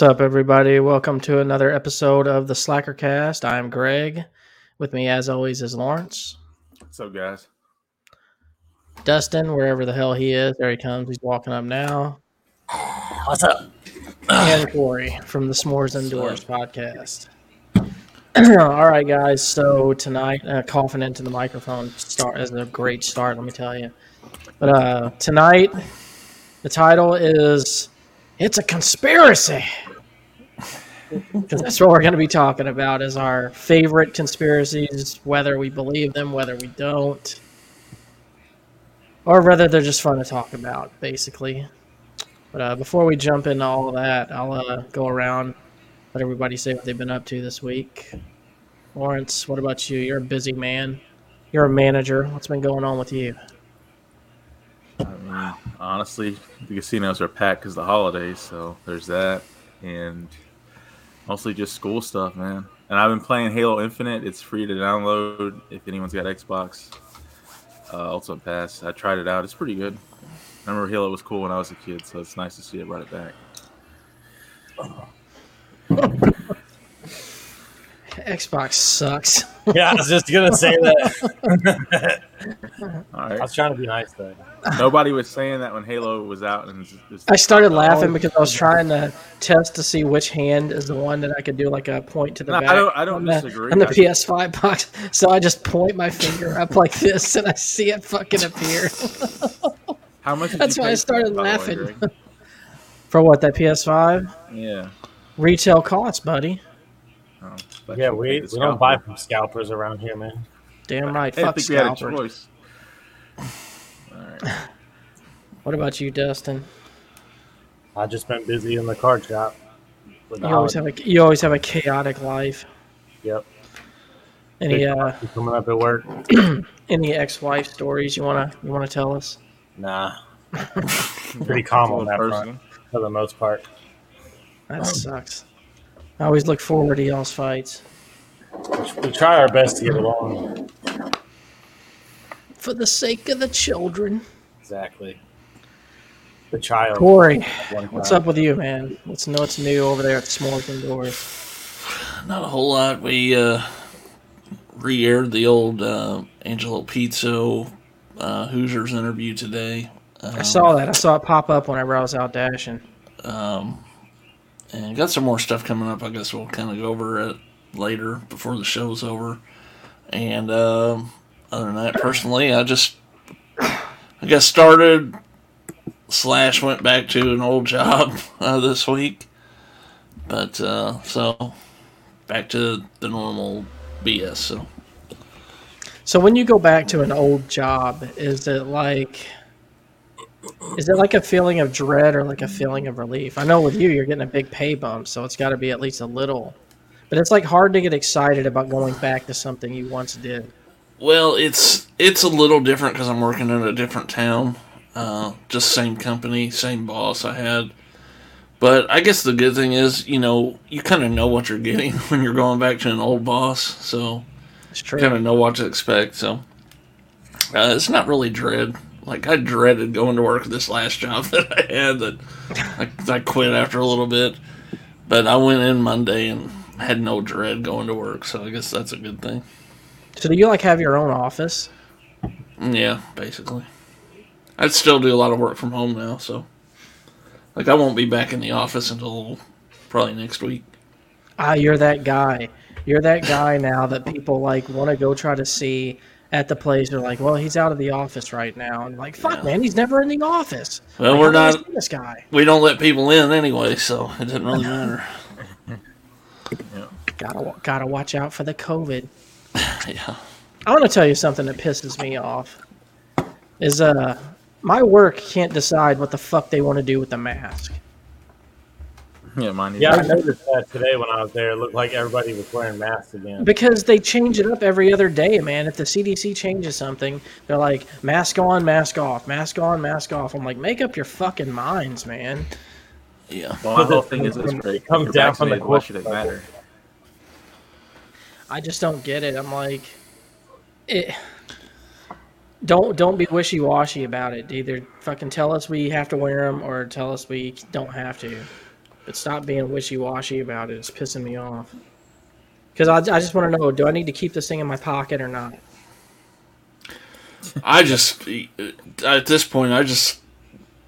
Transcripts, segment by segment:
What's up, everybody? Welcome to another episode of the Slackercast. I'm Greg. With me, as always, is Lawrence. What's up, guys? Dustin, wherever the hell he is, there he comes. He's walking up now. What's up? And Corey from the S'mores Indoors podcast. All right, guys. So tonight, uh, coughing into the microphone start is a great start. Let me tell you. But uh, tonight, the title is "It's a Conspiracy." Because that's what we're going to be talking about is our favorite conspiracies, whether we believe them, whether we don't, or whether they're just fun to talk about, basically. But uh, before we jump into all that, I'll uh, go around, let everybody say what they've been up to this week. Lawrence, what about you? You're a busy man. You're a manager. What's been going on with you? I mean, honestly, the casinos are packed because the holidays, so there's that, and mostly just school stuff, man. And I've been playing Halo Infinite. It's free to download if anyone's got Xbox. Uh, Ultimate Pass. I tried it out. It's pretty good. I remember Halo was cool when I was a kid, so it's nice to see it brought it back. Xbox sucks. Yeah, I was just gonna say that. All I was trying to be nice though. Nobody was saying that when Halo was out, and it's just, I started laughing because I was trying to test to see which hand is the one that I could do like a point to the No, I don't- I don't on the, disagree. On the I- PS5 box, so I just point my finger up like this, and I see it fucking appear. How much? That's why I pay for started it, way, laughing. For what that PS5 Yeah. retail cost, buddy? Oh, Yeah, we, we don't buy from scalpers around here, man. Damn right. I didn't Fuck think we had a scalpers. choice. All right. What about you, Dustin? I just been busy in the card shop. You always holidays. have a you always have a chaotic life. Yep. Any uh coming up at work? any ex-wife stories you wanna you wanna tell us? Nah. Pretty calm on that front for the most part. That sucks. I always look forward to y'all's fights. We try our best to get along. For the sake of the children. Exactly. The child. Corey, what's up with you, man? What's what's new over there at S'mores Indoors? Not a whole lot. We uh, re-aired the old uh, Angelo Pizzo uh, Hoosiers interview today. Um, I saw that. I saw it pop up whenever I was out dashing. um, and got some more stuff coming up. I guess we'll kind of go over it later before the show's over. And um, other than that, personally, I just I guess started slash went back to an old job uh, this week, but uh, so back to the normal BS. So. So when you go back to an old job, is it like is it like a feeling of dread or like a feeling of relief? I know with you you're getting a big pay bump, so it's got to be at least a little. But it's like hard to get excited about going back to something you once did. Well, it's it's a little different because I'm working in a different town. Uh, just same company, same boss I had. But I guess the good thing is, you know, you kind of know what you're getting when you're going back to an old boss, so It's true. kind of know what to expect. So uh, it's not really dread. Like I dreaded going to work this last job that I had that I, I quit after a little bit. But I went in Monday and had no dread going to work, so I guess that's a good thing. So do you like have your own office? Yeah, basically. I'd still do a lot of work from home now, so like I won't be back in the office until probably next week. Ah, you're that guy. You're that guy now that people like want to go try to see at the place. They're like, well, he's out of the office right now, and like, fuck, Yeah. man, he's never in the office. Well, Like, we're how do I not- this guy. We don't let people in anyway, so it doesn't really matter. Gotta gotta watch out for the COVID. yeah. I want to tell you something that pisses me off. Is uh, my work can't decide what the fuck they want to do with the mask. Yeah, mine. Yeah, I noticed that today when I was there. It looked like everybody was wearing masks again. Because they change it up every other day, man. If the CDC changes something, they're like, mask on, mask off, mask on, mask off. I'm like, make up your fucking minds, man. Yeah. Well, my whole thing is this: comes- it comes down from the vaccinated, why corporate should it matter? I just don't get it. I'm like, it. Don't don't be wishy washy about it. Either fucking tell us we have to wear them or tell us we don't have to. but stop being wishy washy about it. It's pissing me off. Because I, I just want to know: Do I need to keep this thing in my pocket or not? I just at this point, I just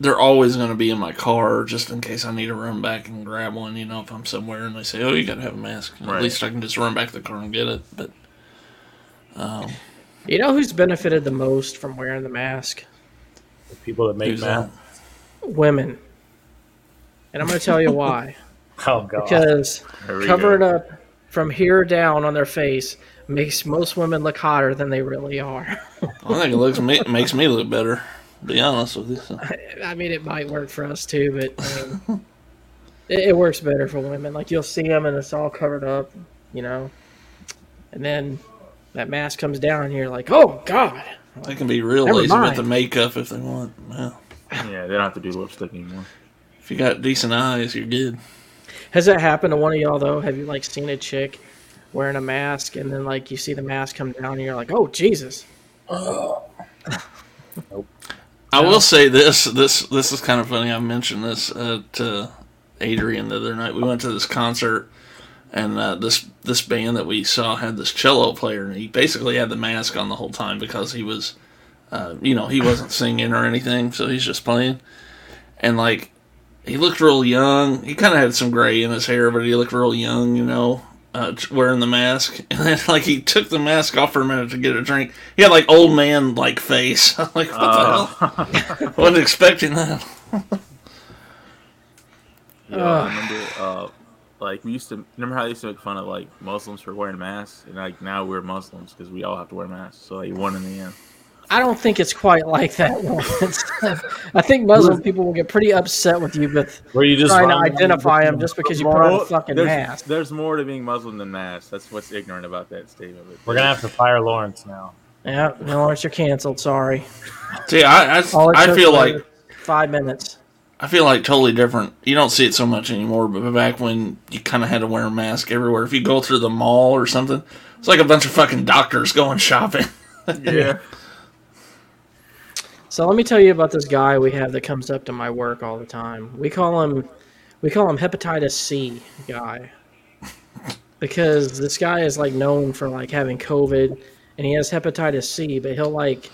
they're always going to be in my car just in case I need to run back and grab one. You know, if I'm somewhere and they say, "Oh, you got to have a mask," right. at least I can just run back to the car and get it. But um, you know who's benefited the most from wearing the mask? The people that make masks. Women. And I'm going to tell you why. oh God! Because covering up from here down on their face makes most women look hotter than they really are. I think it looks makes me look better be honest with you. So. I mean, it might work for us too, but um, it, it, works better for women. Like you'll see them and it's all covered up, you know, and then that mask comes down and you're like, oh god. They can be real Never lazy mind. with the makeup if they want. Yeah. yeah, they don't have to do lipstick anymore. If you got decent eyes, you're good. Has that happened to one of y'all though? Have you like seen a chick wearing a mask and then like you see the mask come down and you're like, oh Jesus. nope. I will say this. This this is kind of funny. I mentioned this uh, to Adrian the other night. We went to this concert, and uh, this this band that we saw had this cello player, and he basically had the mask on the whole time because he was, uh, you know, he wasn't singing or anything, so he's just playing. And like, he looked real young. He kind of had some gray in his hair, but he looked real young, you know uh, wearing the mask, and then like he took the mask off for a minute to get a drink. He had like old man like face. I'm like, what uh. the hell? Wasn't expecting that. yeah, I remember. Uh, like we used to remember how they used to make fun of like Muslims for wearing masks, and like now we're Muslims because we all have to wear masks. So like one in the end. I don't think it's quite like that. I think Muslim people will get pretty upset with you with Were you just trying to identify them just because you put on a fucking there's, mask. There's more to being Muslim than mask. That's what's ignorant about that statement. We're gonna have to fire Lawrence now. Yeah, Lawrence, you're canceled. Sorry. See, I I, I feel like five minutes. I feel like totally different. You don't see it so much anymore, but back when you kind of had to wear a mask everywhere, if you go through the mall or something, it's like a bunch of fucking doctors going shopping. yeah. So let me tell you about this guy we have that comes up to my work all the time. We call him we call him hepatitis C guy. Because this guy is like known for like having COVID and he has hepatitis C, but he'll like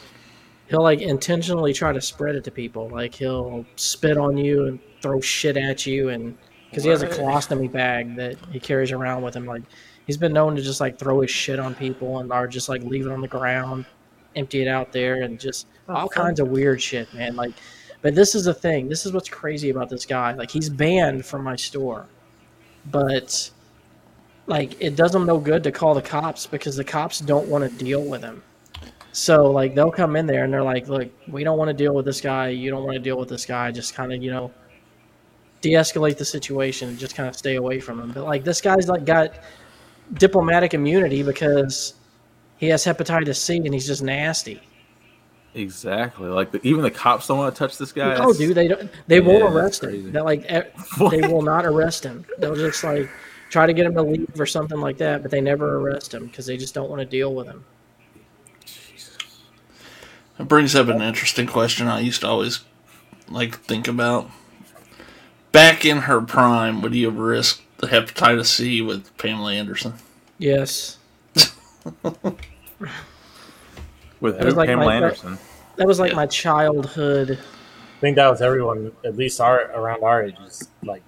he'll like intentionally try to spread it to people. Like he'll spit on you and throw shit at you and because he has a colostomy bag that he carries around with him like he's been known to just like throw his shit on people and or just like leave it on the ground empty it out there and just all kinds of weird shit, man. Like, but this is the thing. This is what's crazy about this guy. Like, he's banned from my store, but like it does him no good to call the cops because the cops don't want to deal with him. So like they'll come in there and they're like, "Look, we don't want to deal with this guy. You don't want to deal with this guy. Just kind of, you know, de-escalate the situation and just kind of stay away from him." But like this guy's like got diplomatic immunity because he has hepatitis C and he's just nasty. Exactly. Like the, even the cops don't want to touch this guy. Oh, dude, they don't. They yeah, won't arrest him. Eh, they like they will not arrest him. They'll just like try to get him to leave or something like that, but they never arrest him because they just don't want to deal with him. Jesus. That brings up an interesting question I used to always like think about. Back in her prime, would you have risked the hepatitis C with Pamela Anderson? Yes. With who? Like Pamela my, Anderson. That was like yeah. my childhood. I think that was everyone, at least our around our age, is like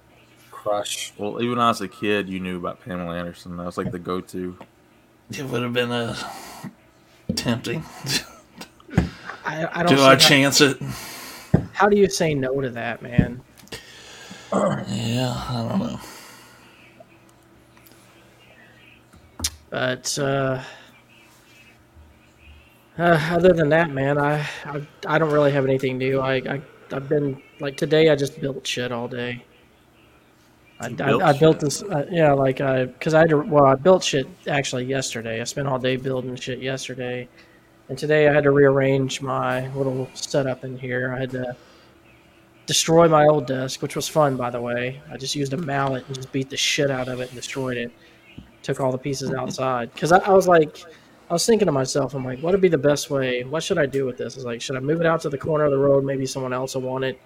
crush. Well, even when I was a kid, you knew about Pamela Anderson. That was like the go-to. It would have been a tempting. I, I don't. Do I chance it? How do you say no to that, man? Yeah, I don't know. But uh, uh, other than that, man, I, I, I don't really have anything new. I, I I've been like today. I just built shit all day. I, I, I, built this, uh, yeah, like I, cause I had to, well, I built shit actually yesterday. I spent all day building shit yesterday, and today I had to rearrange my little setup in here. I had to destroy my old desk, which was fun, by the way. I just used a mallet and just beat the shit out of it and destroyed it took all the pieces outside because I, I, was like i was thinking to myself i'm like what would be the best way what should i do with this is like should i move it out to the corner of the road maybe someone else will want it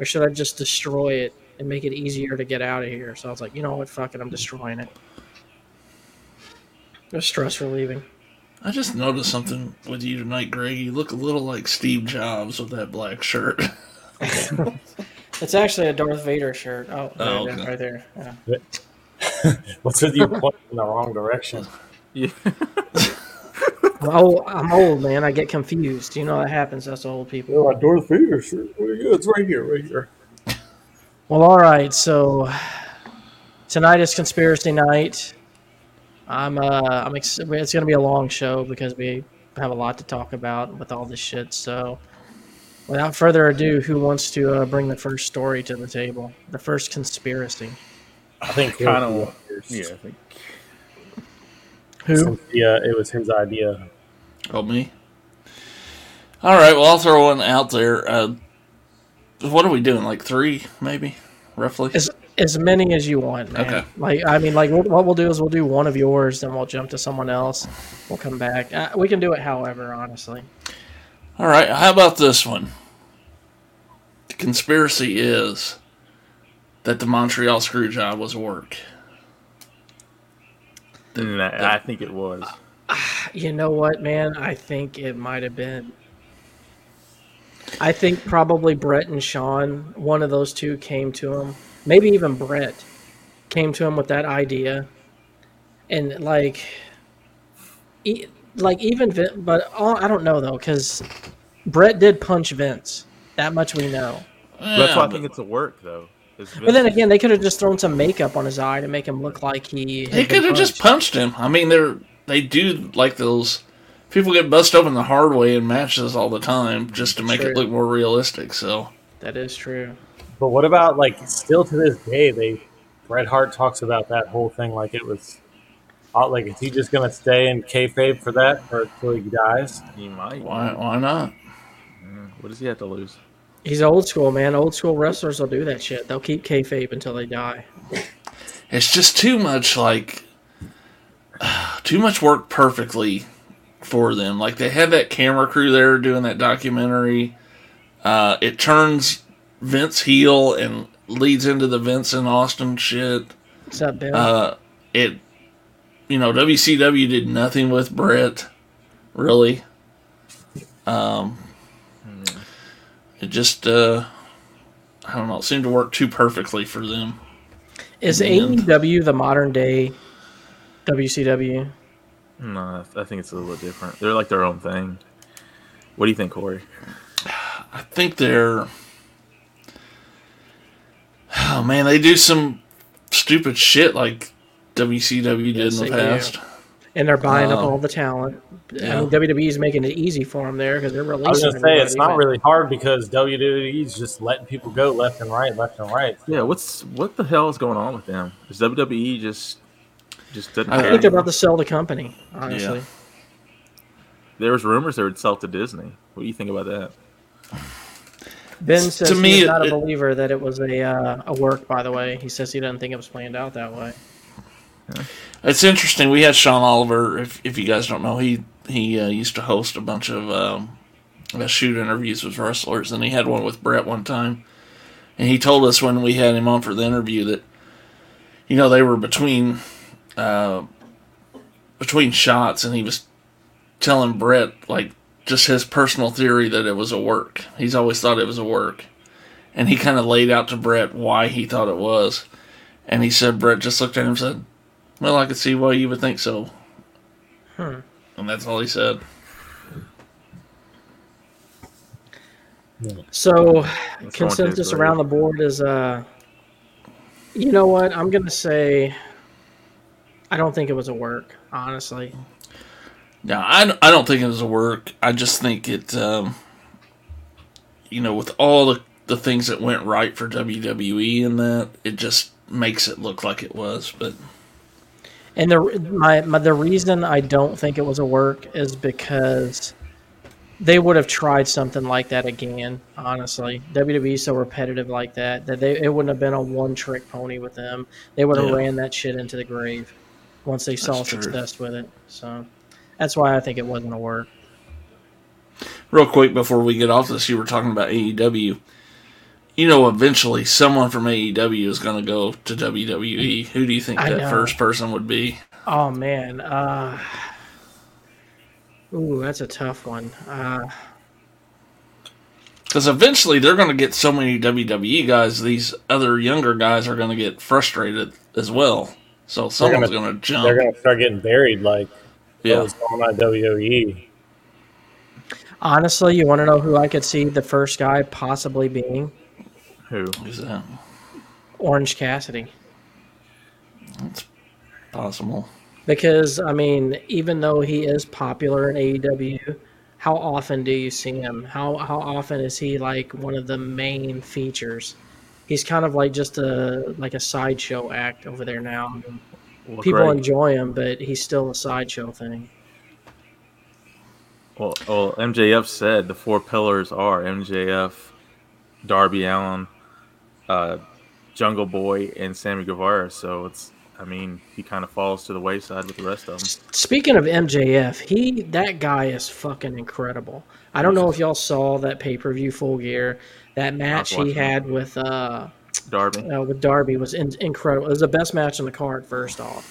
or should i just destroy it and make it easier to get out of here. So I was like, you know what, fuck it, I'm destroying it. It's stress relieving. I just noticed something with you tonight, Greg. You look a little like Steve Jobs with that black shirt. it's actually a Darth Vader shirt. Oh, Oh, there, okay. right there. Yeah. What's with you pointing in the wrong direction? Yeah. I'm old, I'm old, man. I get confused. You know that happens. That's old people. Oh, a Darth Vader shirt. Yeah, it's right here, right here. Well, all right. So tonight is conspiracy night. I'm uh I'm ex- it's gonna be a long show because we have a lot to talk about with all this shit. So without further ado, who wants to uh, bring the first story to the table? The first conspiracy. I think Kinda Hilton Yeah, I think. Who? Yeah, it was his idea. Oh, me? All right, well, I'll throw one out there. Uh, what are we doing? Like three, maybe, roughly? As as many as you want, man. Okay. Like I mean, like what, what we'll do is we'll do one of yours, then we'll jump to someone else. We'll come back. Uh, we can do it, however, honestly. All right, how about this one? The conspiracy is that the Montreal screw job was a work. Nah, mm, I think it was. You know what, man? I think it might have been. I think probably Bret and Shawn, one of those two, came to him. Maybe even Bret came to him with that idea, and like, e- like even Vin, but oh, I don't know though, because Bret did punch Vince. That much we know. That's why I think it's a work though. It's But then again, they could have just thrown some makeup on his eye to make him look like he. They could have just punched. punched him. I mean, they're they do like those. People get bust open the hard way in matches all the time just to make True. it look more realistic. So That is true. But what about like still to this day they Bret Hart talks about that whole thing like it was uh, like is he just gonna stay in kayfabe for that or until he dies? he might. why why not? What does he have to lose? He's old school, man. Old school wrestlers will do that shit. They'll keep kayfabe until they die. It's just too much like too much work perfectly for them. Like they had that camera crew there doing that documentary. Uh, it turns Vince heel and leads into the Vince and Austin shit. What's up, Bill? Uh, it, you know, WCW did nothing with Bret, really. Um, it just, uh, I don't know, it seemed to work too perfectly for them. is man. AEW the modern day WCW? No, I think it's a little different. They're like their own thing. What do you think, Corey? I think they're, oh man, they do some stupid shit like WCW did Yes, in the past. do. Past. And they're buying up Uh, all the talent. yeah. I mean, WWE's making it easy for them there because they're releasing. I was gonna say it's not really hard because WWE's just letting people go left and right, left and right. Yeah, what's what the hell is going on with them? Is WWE just just didn't I I care think they're about to sell the company. Honestly, There was rumors they would sell to Disney. What do you think about that? Ben says To me, he's not it- a believer that it was a uh, a work. By the way, he says he doesn't think it was planned out that way. It's interesting. We had Sean Oliver. If, if you guys don't know, he he uh, used to host a bunch of um, shoot interviews with wrestlers, and he had one with Bret one time. And he told us when we had him on for the interview that, you know, they were between uh, between shots, and he was telling Bret like just his personal theory that it was a work. He's always thought it was a work, and he kind of laid out to Bret why he thought it was. And he said Brett just looked at him and said, well, I could see why you would think so. Hmm. And that's all he said. So It's consensus going around the board is uh you know what i'm gonna say i don't think it was a work honestly Now, I, don't- I don't think it was a work. I just think it, um, you know, with all the, the things that went right for WWE and that, it just makes it look like it was. But and the my, my the reason i don't think it was a work is because they would have tried something like that again honestly wwe is so repetitive like that that they it wouldn't have been a one trick pony with them they would have Yeah. ran that shit into the grave once they saw That's true. success with it so that's why i think it wasn't a work real quick before we get off this, you were talking about AEW. You know, eventually someone from AEW is going to go to WWE. Who do you think I that know. first person would be? Oh man. Uh, ooh, that's a tough one. Uh, Because eventually they're going to get so many WWE guys, these other younger guys are going to get frustrated as well. So someone's gonna- jump. They're gonna start getting buried like yeah. what was going on. WWE. honestly, you want to know who I could see the first guy possibly being? Who? Who's that? Orange Cassidy. That's possible. Because I mean, even though he is popular in AEW, how often do you see him? How how often is he like one of the main features? He's kind of like just a like a sideshow act over there now. Well, People great. enjoy him, but he's still a sideshow thing. Well, well, MJF said the four pillars are MJF, Darby Allin, uh, Jungle Boy, and Sammy Guevara. So it's, I mean, he kind of falls to the wayside with the rest of them. Speaking of MJF, he that guy is fucking incredible. I don't know if y'all saw that pay per view full gear. That match he had with uh, Darby. uh with Darby was in- incredible. It was the best match on the card. First off,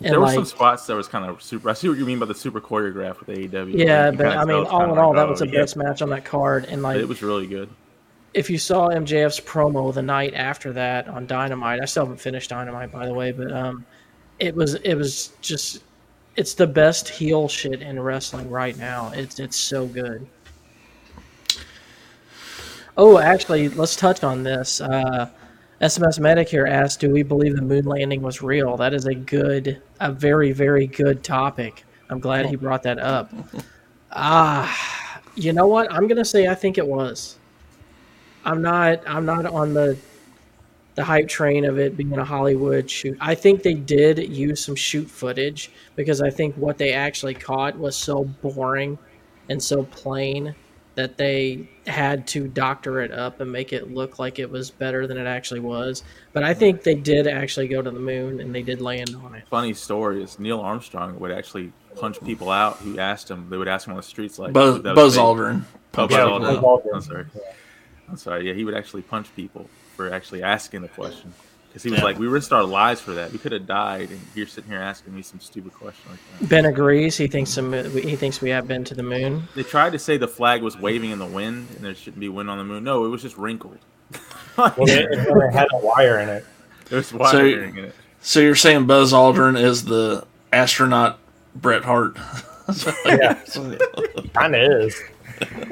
and there were like some spots that was kind of super. I see what you mean by the super choreographed with AEW. yeah, You but I mean, all in all, like, that oh, was the yeah. best match on that card. And like, It was really good. If you saw MJF's promo the night after that on Dynamite, I still haven't finished Dynamite by the way, but um, it was it was just it's the best heel shit in wrestling right now. It's it's so good. Oh, actually, let's touch on this. Uh, SMS Medic here asked, "Do we believe the moon landing was real?" That is a good, a very, very good topic. I'm glad he brought that up. Ah, you know what? I'm gonna say I think it was. I'm not. I'm not on the the hype train of it being a Hollywood shoot. I think they did use some shoot footage because I think what they actually caught was so boring and so plain that they had to doctor it up and make it look like it was better than it actually was. But I think they did actually go to the moon and they did land on it. Funny story is Neil Armstrong would actually punch people out who asked him. They would ask him on the streets like Buzz, Buzz. Aldrin. Oh, Buzz people Aldrin. Buzz Aldrin. I'm sorry. I'm sorry. Yeah, he would actually punch people for actually asking the question because he was Yeah. like, "We risked our lives for that. We could have died, and you're sitting here asking me some stupid question like that." Ben agrees. He thinks some. He thinks we have been to the moon. They tried to say the flag was waving in the wind, and there shouldn't be wind on the moon. No, it was just wrinkled. Well, they, it's when they had a wire in it. There's wiring in it. So you're saying Buzz Aldrin is the astronaut Bret Hart? Yeah, kind of is.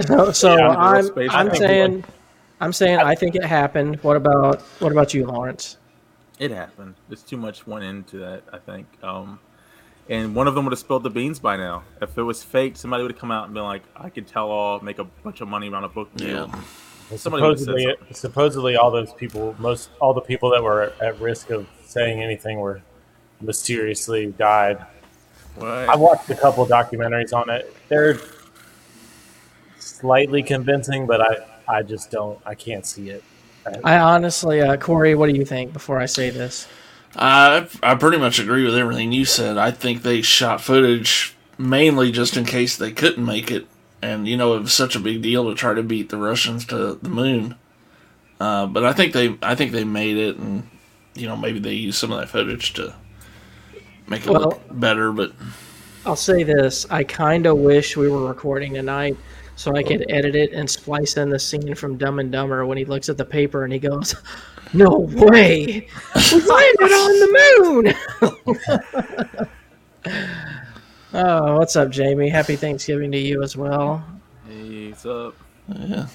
So, so Yeah, I'm. space I'm shuttle. saying. I'm saying I think it happened. What about what about you, Lawrence? It happened. There's too much went into that. I think. Um, and one of them would have spilled the beans by now. If it was fake, somebody would have come out and been like, "I can tell all, make a bunch of money around a book deal." Yeah. Well, Somebody supposedly, supposedly, all those people, most all the people that were at risk of saying anything were mysteriously died. What? I watched a couple documentaries on it. They're slightly convincing, but I, I just don't, I can't see it. I honestly, uh, Corey, what do you think? Before I say this, I I pretty much agree with everything you said. I think they shot footage mainly just in case they couldn't make it, and you know it was such a big deal to try to beat the Russians to the moon. Uh, but I think they I think they made it, and you know maybe they used some of that footage to make it Well- look better. But I'll say this: I kind of wish we were recording tonight so I could edit it and splice in the scene from Dumb and Dumber when he looks at the paper and he goes, "No way, we landed on the moon." oh, what's up, Jamie? Happy Thanksgiving to you as well. Hey, what's up? yeah,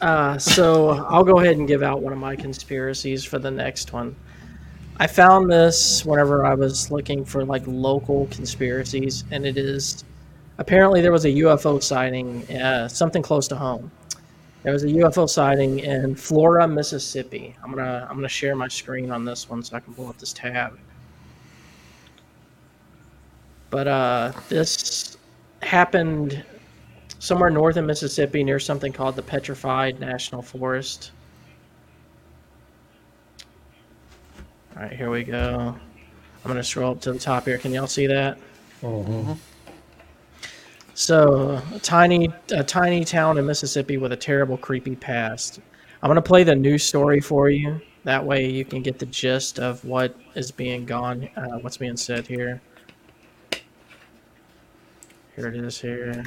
Uh, so I'll go ahead and give out one of my conspiracies for the next one. I found this whenever I was looking for like local conspiracies, and it is apparently there was a UFO sighting, uh, something close to home. There was a UFO sighting in Flora, Mississippi. I'm gonna I'm gonna share my screen on this one so I can pull up this tab. But uh, this happened somewhere north of Mississippi near something called the Petrified National Forest. All right, here we go. I'm to scroll up to the top here. Can y'all see that? So, a tiny, a tiny town in Mississippi with a terrible, creepy past. I'm gonna play the news story for you. That way, you can get the gist of what is being gone, uh, what's being said here. Here it is. Here.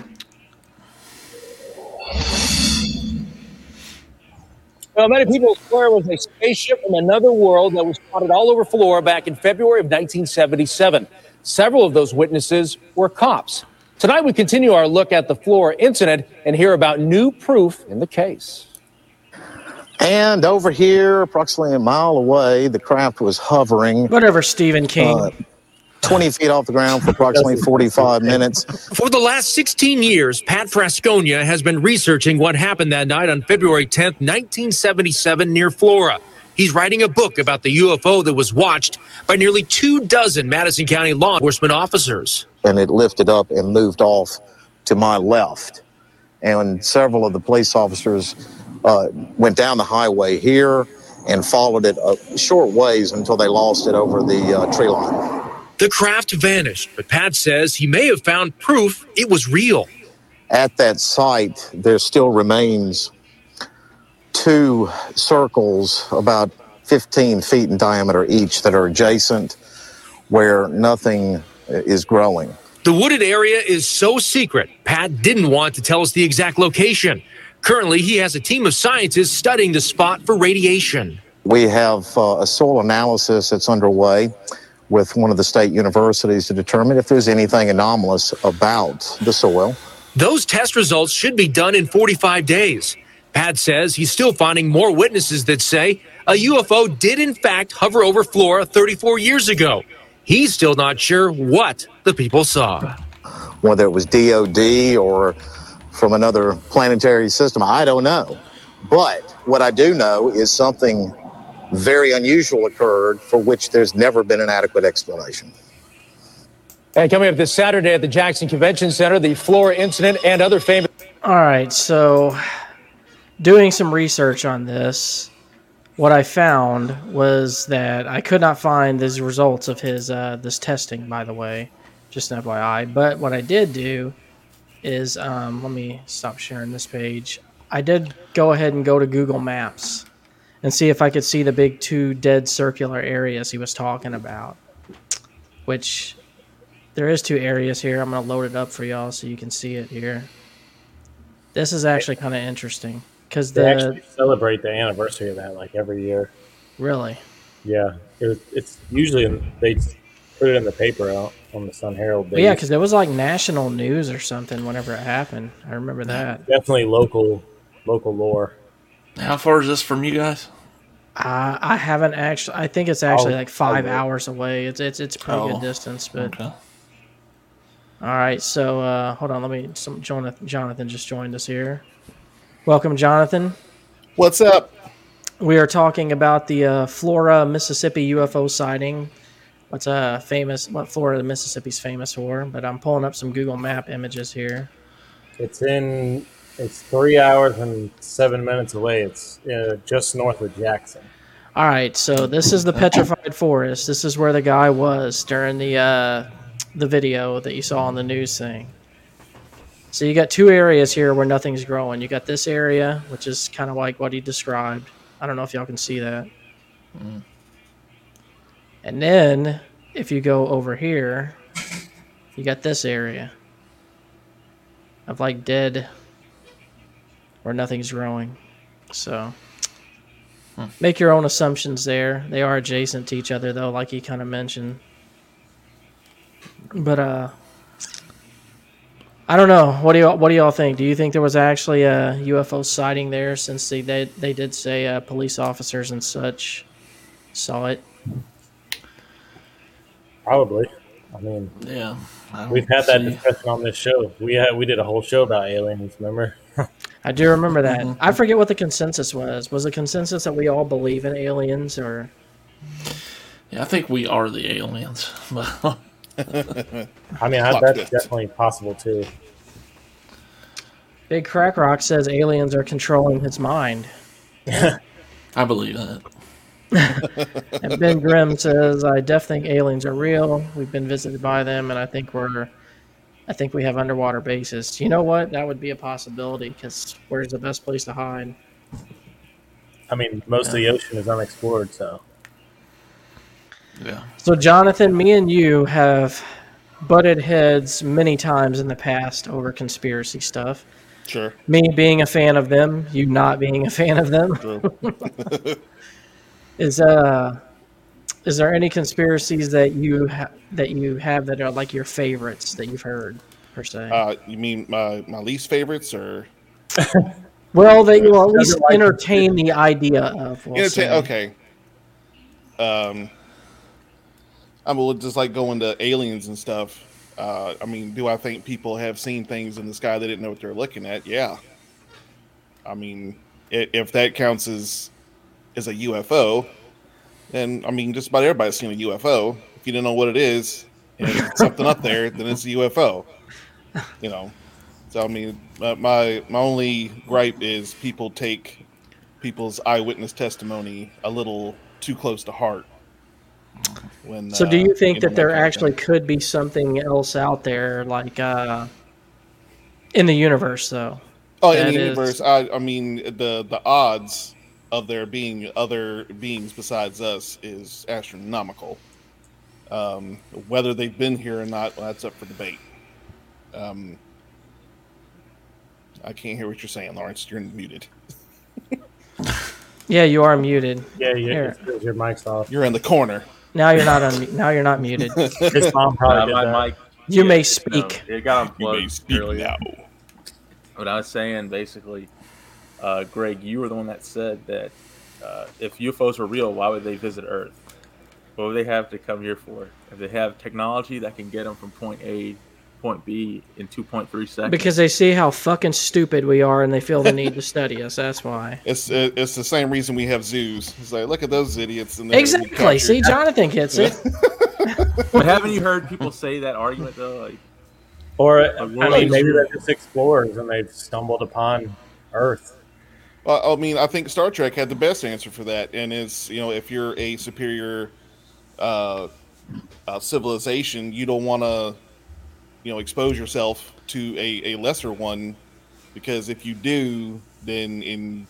Well, many people swear it was a spaceship from another world that was spotted all over Flora back in February of 1977. Several of those witnesses were cops. Tonight, we continue our look at the Flora incident and hear about new proof in the case. And over here, approximately a mile away, the craft was hovering Whatever, Stephen King. uh, 20 feet off the ground for approximately 45 minutes. For the last 16 years, Pat Frasconia has been researching what happened that night on February 10th, 1977, near Flora. He's writing a book about the UFO that was watched by nearly two dozen Madison County law enforcement officers. And it lifted up and moved off to my left. And several of the police officers uh, went down the highway here and followed it a short ways until they lost it over the uh, tree line. The craft vanished, but Pat says he may have found proof it was real. At that site, there still remains two circles about 15 feet in diameter each that are adjacent where nothing is growing. The wooded area is so secret, Pat didn't want to tell us the exact location. Currently, he has a team of scientists studying the spot for radiation. We have uh, a soil analysis that's underway with one of the state universities to determine if there's anything anomalous about the soil. Those test results should be done in 45 days. Pat says he's still finding more witnesses that say a UFO did in fact hover over Flora 34 years ago. He's still not sure what the people saw. Whether it was DOD or from another planetary system, I don't know. But what I do know is something very unusual occurred for which there's never been an adequate explanation. And coming up this Saturday at the Jackson Convention Center, the Flora incident and other famous. All right, so doing some research on this, what I found was that I could not find the results of his uh, this testing. By the way, just an FYI. But what I did do is, um, let me stop sharing this page. I did go ahead and go to Google Maps and see if I could see the big two dead circular areas he was talking about. Which there is two areas here. I'm gonna load it up for y'all so you can see it here. This is actually kind of interesting because They actually celebrate the anniversary of that like every year. really Yeah, it, it's usually in, they put it in the paper out on the Sun Herald. But yeah, because it was like national news or something whenever it happened. I remember that. definitely local local lore. How far is this from you guys? I I haven't actually. I think it's actually I'll- like 5 I'll- hours away. It's it's it's a pretty Oh, good distance. But Okay. all right, so uh, hold on. Let me. Some Jonathan Jonathan just joined us here. Welcome, Jonathan. What's up? We are talking about the uh, Flora, Mississippi UFO sighting. What's uh famous? What Florida, Mississippi's famous for? But I'm pulling up some Google Map images here. It's in it's three hours and seven minutes away. It's uh, just north of Jackson. All right, so this is the petrified forest. This is where the guy was during the uh, the video that you saw on the news thing. So you got two areas here where nothing's growing. You got this area, which is kind of like what he described. I don't know if y'all can see that. And then if you go over here, you got this area of like dead where nothing's growing. So make your own assumptions there. They are adjacent to each other though, like he kind of mentioned. But uh I don't know. What do y'all what do y'all think? Do you think there was actually a UFO sighting there since they they, they did say uh, police officers and such saw it? Probably. I mean, Yeah. I we've had that see- discussion on this show. We had we did a whole show about aliens. Remember? I do remember that. I forget what the consensus was. Was the consensus that we all believe in aliens or Yeah, I think we are the aliens. I mean, I, that's this. definitely possible too. Big Crack Rock says aliens are controlling his mind. I believe that. And Ben Grimm says, I definitely think aliens are real. We've been visited by them, and I think we're I think we have underwater bases. You know what? That would be a possibility because where's the best place to hide? I mean, most of the ocean is unexplored, so Yeah. So, Jonathan, me and you have butted heads many times in the past over conspiracy stuff. Sure. Me being a fan of them, you not being a fan of them. Is uh, is there any conspiracies that you ha- that you have that are like your favorites that you've heard per se? uh, you mean my my least favorites or well, that you at least entertain the idea of. We'll Entertain- okay. Um, I mean, just like going to aliens and stuff. Uh, I mean, do I think people have seen things in the sky they didn't know what they're looking at? Yeah. I mean, i- if that counts as as a UFO, then I mean, just about everybody's seen a UFO. If you don't know what it is and something up there, then it's a UFO. You know. So I mean, my, my only gripe is people take people's eyewitness testimony a little too close to heart. When So, do uh, you think that there actually thing. could be something else out there, like uh, in the universe, though? Oh, in that the is- universe, I, I mean, the the odds of there being other beings besides us is astronomical. Um, whether they've been here or not, well, that's up for debate. Um, I can't hear what you're saying, Lawrence. You're muted. Yeah, you are muted. yeah, you, Here. it's 'cause your mic's off. You're in the corner. Now you're not on. Now you're not muted. His mom Uh, probably did my that. mic. You may no, speak. it got You may unplugged speak earlier. now. What I was saying, basically, uh, Greg, you were the one that said that uh, if UFOs were real, why would they visit Earth? What would they have to come here for? If they have technology that can get them from point A, to point B in 2.3 seconds. Because they see how fucking stupid we are, and they feel the need to study us. That's why. It's uh, it's the same reason we have zoos. It's like look at those idiots. And they're Exactly. captured. See, Jonathan gets it. but haven't you heard people say that argument though? Like, Or Like, I mean, is maybe your- they're just explorers and they've stumbled upon Earth. Well, I mean, I think Star Trek had the best answer for that, and is you know if you're a superior uh, uh, civilization, you don't want to you know expose yourself to a, a lesser one because if you do, then in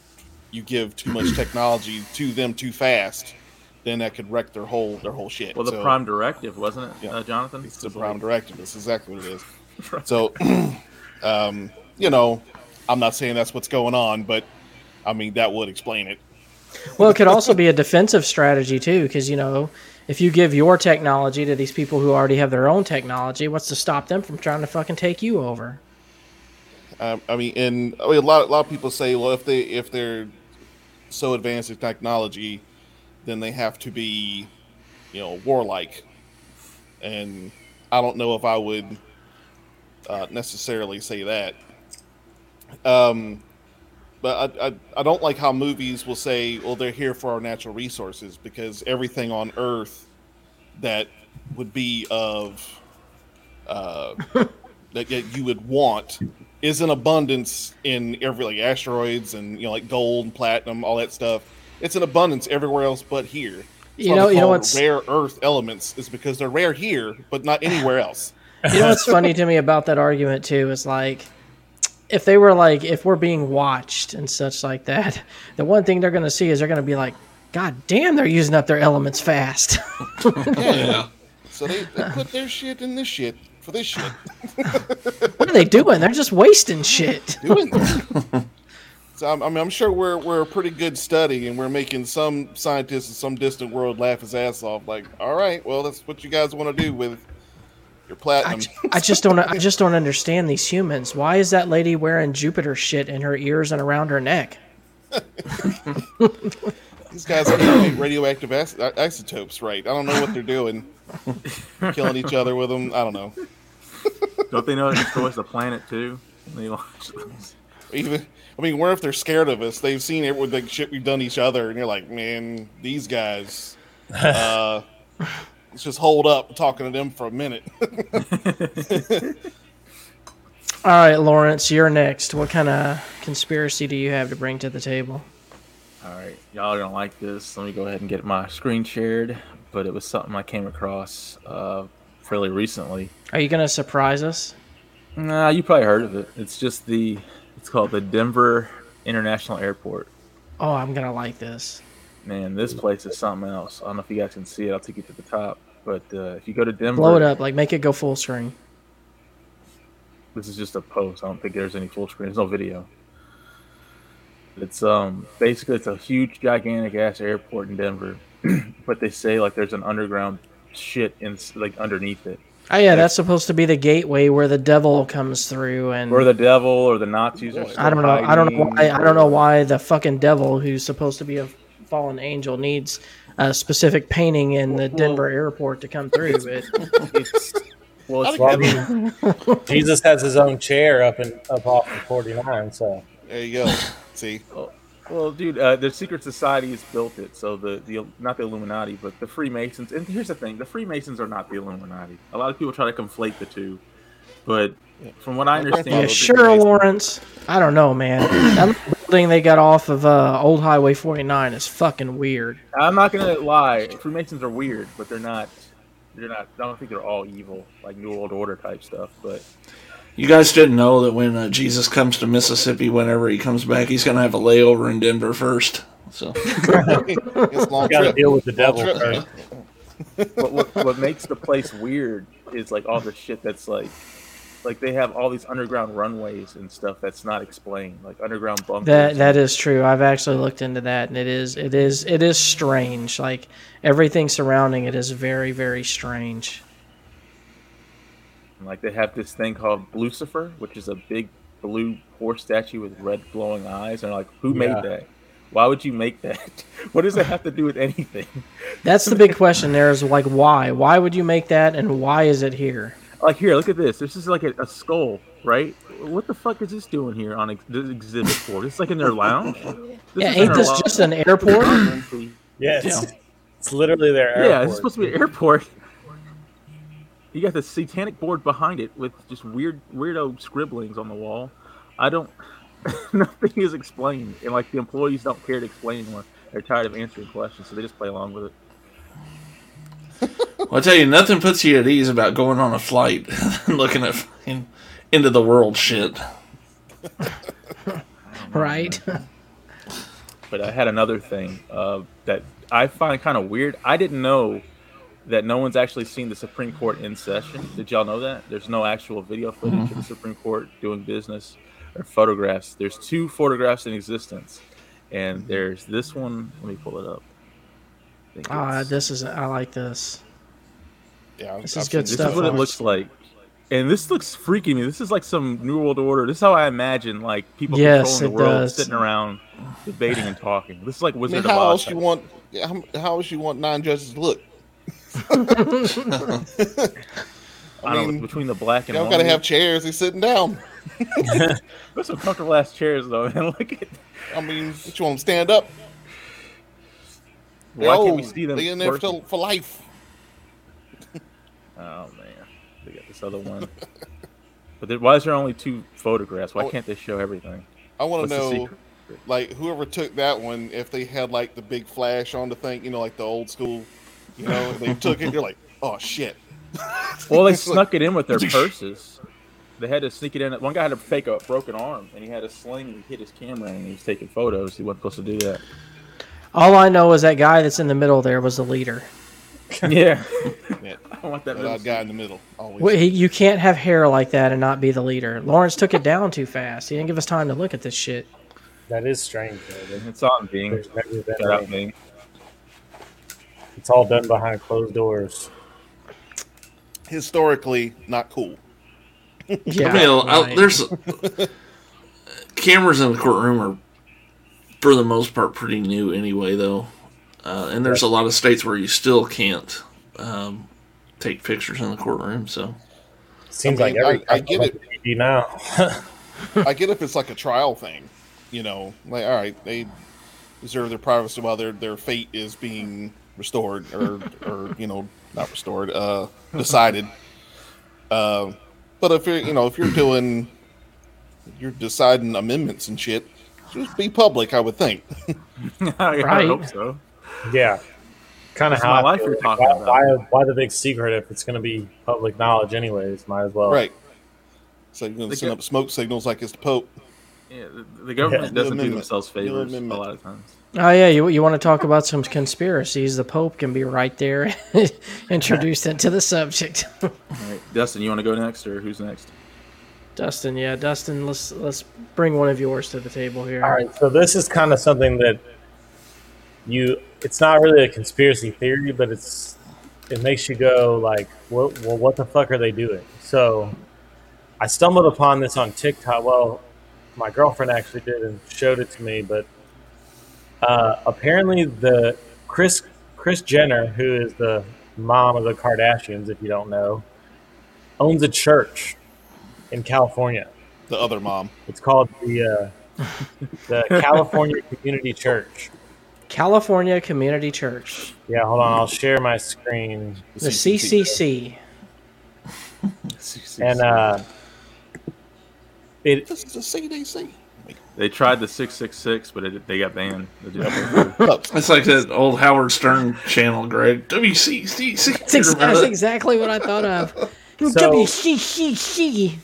you give too much technology to them too fast, then that could wreck their whole their whole shit. well, the So, prime directive wasn't it, Yeah. uh, Jonathan? It's the prime directive. That's exactly what it is. So, um, you know, I'm not saying that's what's going on, but I mean that would explain it. Well, it could also be a defensive strategy too, because you know, if you give your technology to these people who already have their own technology, what's to stop them from trying to fucking take you over? Um, I mean, and I mean, a lot a lot of people say, well, if they if they're so advanced in technology, then they have to be, you know, warlike. And I don't know if I would uh, necessarily say that. Um, but I, I I don't like how movies will say, well, they're here for our natural resources because everything on Earth that would be of uh, that you would want is in abundance in every like asteroids and you know like gold and platinum all that stuff. It's in abundance everywhere else but here. That's You know- you know what's- rare earth elements is because they're rare here but not anywhere else. You know what's funny to me about that argument too is like, if they were like, if we're being watched and such like that, the one thing they're going to see is they're going to be like, God damn, they're using up their elements fast. Yeah. so they, they put their shit in this shit for this shit what are they doing? They're just wasting shit. doing so I'm, I mean i'm sure we're we're a pretty good study and we're making some scientists in some distant world laugh his ass off like all right well that's what you guys want to do with your I, platinum j- I just don't. I just don't understand these humans. Why is that lady wearing Jupiter shit in her ears and around her neck? These guys are radioactive is- isotopes, right? I don't know what they're doing. Killing each other with them. I don't know. Don't they know it destroys the planet too? They launch. Even, I mean, what if they're scared of us? They've seen every the shit we've done each other, and you're like, man, these guys. Uh, let's just hold up talking to them for a minute. All right, Lawrence, you're next. What kind of conspiracy do you have to bring to the table? All right, y'all don't like this. Let me go ahead and get my screen shared. But it was something I came across uh, fairly recently. Are you going to surprise us? Nah, you probably heard of it. It's just the. It's called the Denver International Airport. Oh, I'm gonna like this. Man, this place is something else. I don't know if you guys can see it. I'll take you to the top. But uh, if you go to Denver, Blow it up, like make it go full screen. This is just a post. I don't think there's any full screen. There's no video. It's um basically it's a huge, gigantic ass airport in Denver, but they say like there's an underground shit in like underneath it, Oh yeah, that's supposed to be the gateway where the devil comes through, and or the devil or the Nazis are. I don't know. I don't know why. I don't know why the fucking devil, who's supposed to be a fallen angel, needs a specific painting in the Denver airport to come through. But It's, well, it's, Well, I mean, Jesus has his own chair up and up off the 49, so There you go. See, well, dude, uh, the secret society has built it. So the the not the Illuminati, but the Freemasons. And here's the thing: the Freemasons are not the Illuminati. A lot of people try to conflate the two, but from what I understand, yeah, those sure, Freemasons. Lawrence. I don't know, man. that little building they got off of uh, Old Highway 49 is fucking weird. I'm not gonna lie. Freemasons are weird, but they're not. They're not. I don't think they're all evil, like New World Order type stuff. But You guys didn't know that when uh, Jesus comes to Mississippi, whenever he comes back, he's going to have a layover in Denver first. So it's long got to trip. deal with the devil trip. first. what, what what makes the place weird is like all the shit that's like. Like they have all these underground runways and stuff that's not explained, like underground bunkers. That that is true. I've actually looked into that, and it is it is it is strange. Like everything surrounding it is very very strange. And, Like they have this thing called Lucifer, which is a big blue horse statue with red glowing eyes. And like, who Yeah. made that? Why would you make that? What does it have to do with anything? That's the big question. There is like why? Why would you make that, and why is it here? Like here, look at this. This is like a, a skull, right? What the fuck is this doing here on ex- this exhibit four? This is like in their lounge. This Yeah, ain't this lounge. just an airport? Yeah, it's, it's literally their airport. Yeah, it's supposed to be an airport. You got the satanic board behind it with just weird, weirdo scribblings on the wall. I don't. nothing is explained, and like the employees don't care to explain anymore. They're tired of answering questions, so they just play along with it. Well, I tell you, nothing puts you at ease about going on a flight and looking at fucking into the world shit. Right? But I had another thing uh, that I find kind of weird. I didn't know that no one's actually seen the Supreme Court in session. Did y'all know that? There's no actual video footage of the Supreme Court doing business or photographs. There's two photographs in existence, and there's this one. Let me pull it up. I think Ah, it's- this is I like this. Yeah, This I've is good seen this stuff. is what it looks like. And this looks freaky me. This is like some New World Order. This is how I imagine like people Yes, controlling the world, does. sitting around debating and talking. This is like I Wizard mean, of how Oz. else you want? How, how else you want nine judges to look? I, don't know, between the black and Y'all white. gotta have chairs. They're sitting down. There's some comfortable ass chairs though, man. Look at I mean, what you want them to stand up? Why can't we see them? They in there for, for life. Oh man, they got this other one. but then, why is there only two photographs? Why Oh. can't they show everything? I want to know, like, whoever took that one, if they had like the big flash on the thing, you know, like the old school, you know, they took it. You're like, oh shit. Well, they snuck it in with their purses. They had to sneak it in. One guy had to fake a broken arm, and he had a sling. And he hit his camera, and he was taking photos. He wasn't supposed to do that. All I know is that guy that's in the middle there was the leader. yeah, Yeah, I want that. that guy in the middle. Always. Well, he, you can't have hair like that and not be the leader. Lawrence took it down too fast. He didn't give us time to look at this shit. That is strange. Though. There- It's on Bing. There's never been Shout out any- Bing. It's all done behind closed doors. Historically, not cool. Yeah, I mean, I- there's cameras in the courtroom are, for the most part, pretty new anyway, though. Uh, and there's a lot of states where you still can't um, take pictures in the courtroom. So Seems I mean, like every I- I get it. Now. I get if it's like a trial thing, you know, like all right, they deserve their privacy while their their fate is being restored or or you know not restored, uh, decided. Uh, but if you're you know if you're doing you're deciding amendments and shit, just be public. I would think. I Right. hope so. yeah, kind of how my life feel. you're Like, talking why, about. why, why the big secret if it's going to be public knowledge anyways? Might as well. Right. So you're going to send go- up smoke signals like it's the Pope. Yeah, the, the government New doesn't do themselves favors a lot of times. Oh yeah, you you want to talk about some conspiracies? The Pope can be right there, introduced into the subject. All right, Dustin, you want to go next, or who's next? Dustin, yeah, Dustin, let's let's bring one of yours to the table here. All right, so this is kind of something that you. It's not really a conspiracy theory, but it's it makes you go like, what, well, what the fuck are they doing? So, I stumbled upon this on TikTok. Well, my girlfriend actually did and showed it to me, but uh, apparently the Kris Kris Jenner, who is the mom of the Kardashians, if you don't know, owns a church in California. The other mom. It's called the uh, the California Community Church. California Community Church, Yeah, hold on. I'll share my screen. the CCC. And uh, it This is a CDC. They tried the six six six, but it, they got banned. It's like that old Howard Stern channel, Greg. WCCC. That's, ex- that's exactly what I thought of. So- WCCC.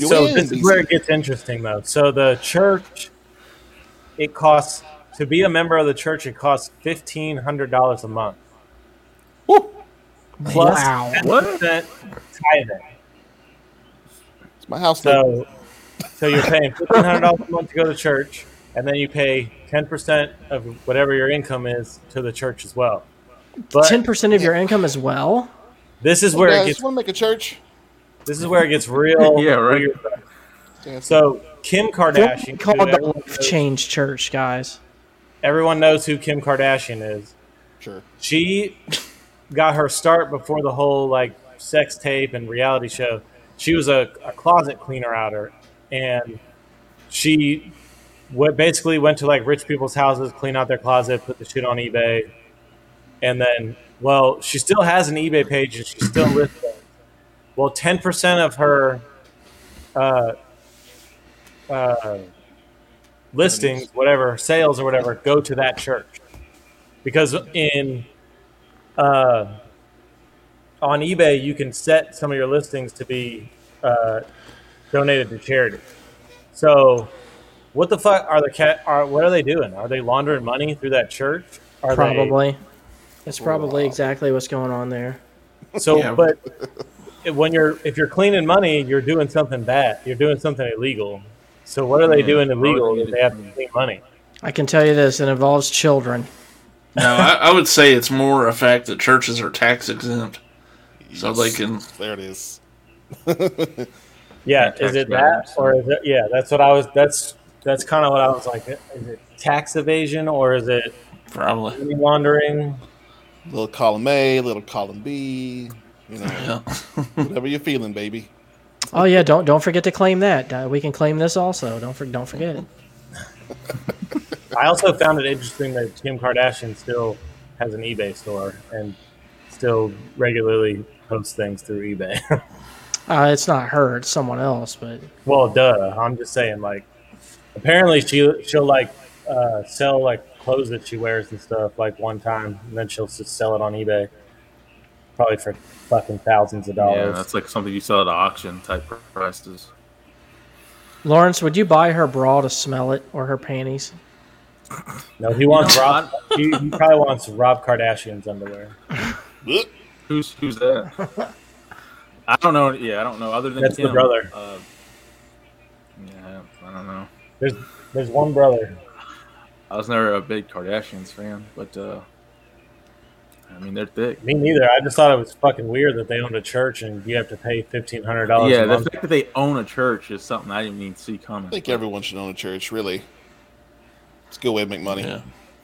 so this is where it gets interesting, though. So the church, it costs to be a member of the church. It costs fifteen hundred dollars a month. Plus Wow. 10% tithing. It's my house. So, so you're paying fifteen hundred dollars a month to go to church, and then you pay ten percent of whatever your income is to the church as well. But Ten percent of your income as well. This is where guys, it gets want to make a church? this is where it gets real. Yeah, right. weird. So Kim Kardashian, Called the Life knows, Change Church, guys. everyone knows who Kim Kardashian is. sure. She got her start before the whole like sex tape and reality show. She was a, a closet cleaner outer, and she went, basically went to like rich people's houses, clean out their closet, put the shit on eBay, and then well, she still has an eBay page and she still lists. Well, ten percent of her uh, uh, listings, whatever sales or whatever, go to that church because in uh, on eBay you can set some of your listings to be uh, donated to charity. So, what the fuck are the cat? Are what are they doing? Are they laundering money through that church? Are Probably. It's probably exactly what's going on there. So, Yeah. but when you're if you're cleaning money, you're doing something bad. You're doing something illegal. So, what are they Yeah, doing illegal you if they have to mm-hmm. clean money? I can tell you this: it involves children. No, I, I would say it's more a fact that churches are tax exempt, so they can. There it is. Yeah, Yeah, is it that or is it? Yeah, that's what I was. That's that's kind of what I was like. Is it tax evasion or is it Probably. money laundering? Little column A, little column B. You know, Yeah. whatever you're feeling, baby. Oh yeah, don't don't forget to claim that. Uh, we can claim this also. Don't for, don't forget it. I also found it interesting that Kim Kardashian still has an eBay store and still regularly posts things through eBay. Uh, it's not her; it's someone else. But well, duh. I'm just saying, like, apparently she she'll like uh, sell like clothes that she wears and stuff like one time, and then she'll just sell it on eBay, probably for fucking thousands of dollars. Yeah, that's like something you sell at auction type prices. Lawrence, would you buy her bra to smell it or her panties? no, he wants know, Rob. he, he probably wants Rob Kardashian's underwear. Who's who's that? I don't know. Yeah, I don't know. Other than That's the brother. Uh, yeah, I don't know. There's there's one brother. I was never a big Kardashians fan, but uh, I mean they're thick. Me neither. I just thought it was fucking weird that they owned a church and you have to pay fifteen hundred dollars. Yeah, a the month. fact that they own a church is something I didn't even see coming. I think everyone should own a church, really. It's a good way to make money. Yeah.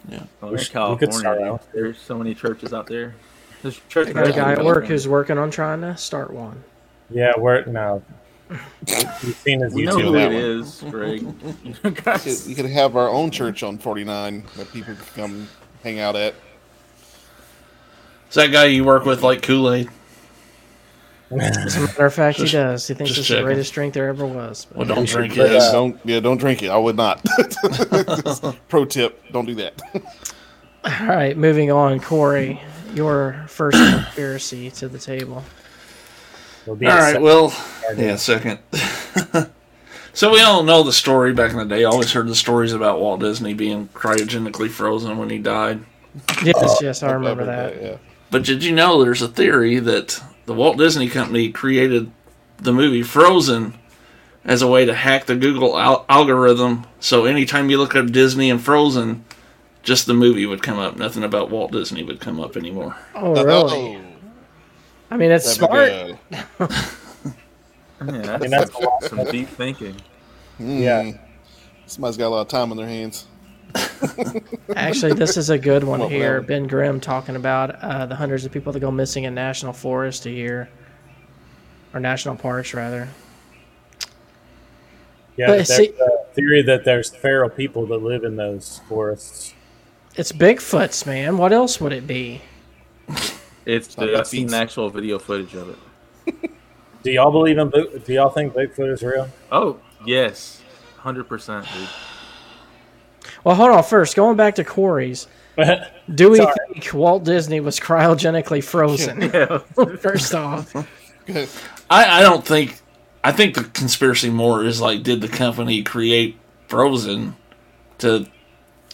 Yeah. Well, We should- we could start California, out. there's so many churches out there. There's church I got a guy at work California. who's working on trying to start one. Yeah, we're no. You've seen his We know who that it one. is, Greg. You We could, have our own church on 49 that people could come hang out at. Is that guy you work with like Kool Aid? As a matter of fact, Just- he does. He thinks just it's the greatest drink there ever was. Well, don't drink it. uh, don't yeah, don't drink it. I would not. Pro tip: Don't do that. All right, moving on. Corey, your first conspiracy to the table. It'll be All a right, second well, card. yeah, second. so we all know the story back in the day. Always heard the stories about Walt Disney being cryogenically frozen when he died. Yes, uh, yes, I remember that. Yeah. But did you know there's a theory that the Walt Disney Company created the movie Frozen as a way to hack the Google al- algorithm? So anytime you look up Disney and Frozen, just the movie would come up. Nothing about Walt Disney would come up anymore. Oh, really? Oh. I mean, it's smart. Yeah, I mean, that's, that's some deep thinking. good. Yeah. Mm. Somebody's got a lot of time on their hands. Actually, this is a good one Well, here. well. Ben Grimm talking about uh, the hundreds of people that go missing in national forests a year, or national parks rather. Yeah, But there's see- a theory that there's feral people that live in those forests. It's Bigfoot's, man. What else would it be? It's Like the, I've seen beats- actual video footage of it. Do y'all believe in? Big- Do y'all think Bigfoot is real? Oh yes, hundred percent, dude. Well, hold on. First, going back to Corey's, do we Sorry. think Walt Disney was cryogenically frozen? Yeah. First off, I, I don't think. I think the conspiracy more is like, did the company create Frozen to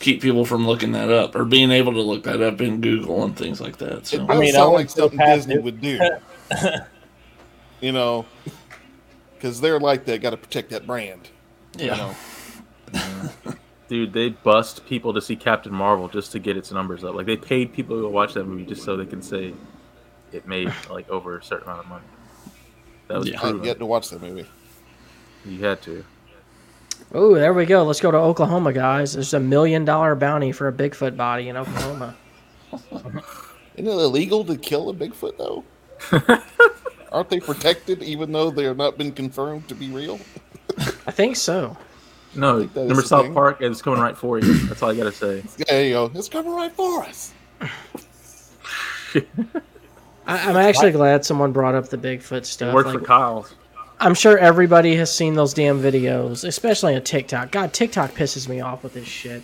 keep people from looking that up or being able to look that up in Google and things like that? It So does I mean, I sound wouldn't like go something Disney it. would do. you know, because they're like they got to protect that brand. You yeah, know, Dude, they bust people to see Captain Marvel just to get its numbers up. Like they paid people to watch that movie just so they can say it made like over a certain amount of money. That was Yeah. I've proven. yet to watch that movie. You had to. Oh, there we go. Let's go to Oklahoma, guys. There's a million dollar bounty for a Bigfoot body in Oklahoma. Isn't it illegal to kill a Bigfoot though? Aren't they protected even though they have not been confirmed to be real? I think so. No, think that is remember South thing. Park? It's coming right for you. That's all I gotta say. There you go. It's coming right for us. I, I'm actually glad someone brought up the Bigfoot It stuff. worked Like, for Kyle. I'm sure everybody has seen those damn videos, especially on TikTok. God, TikTok pisses me off with this shit.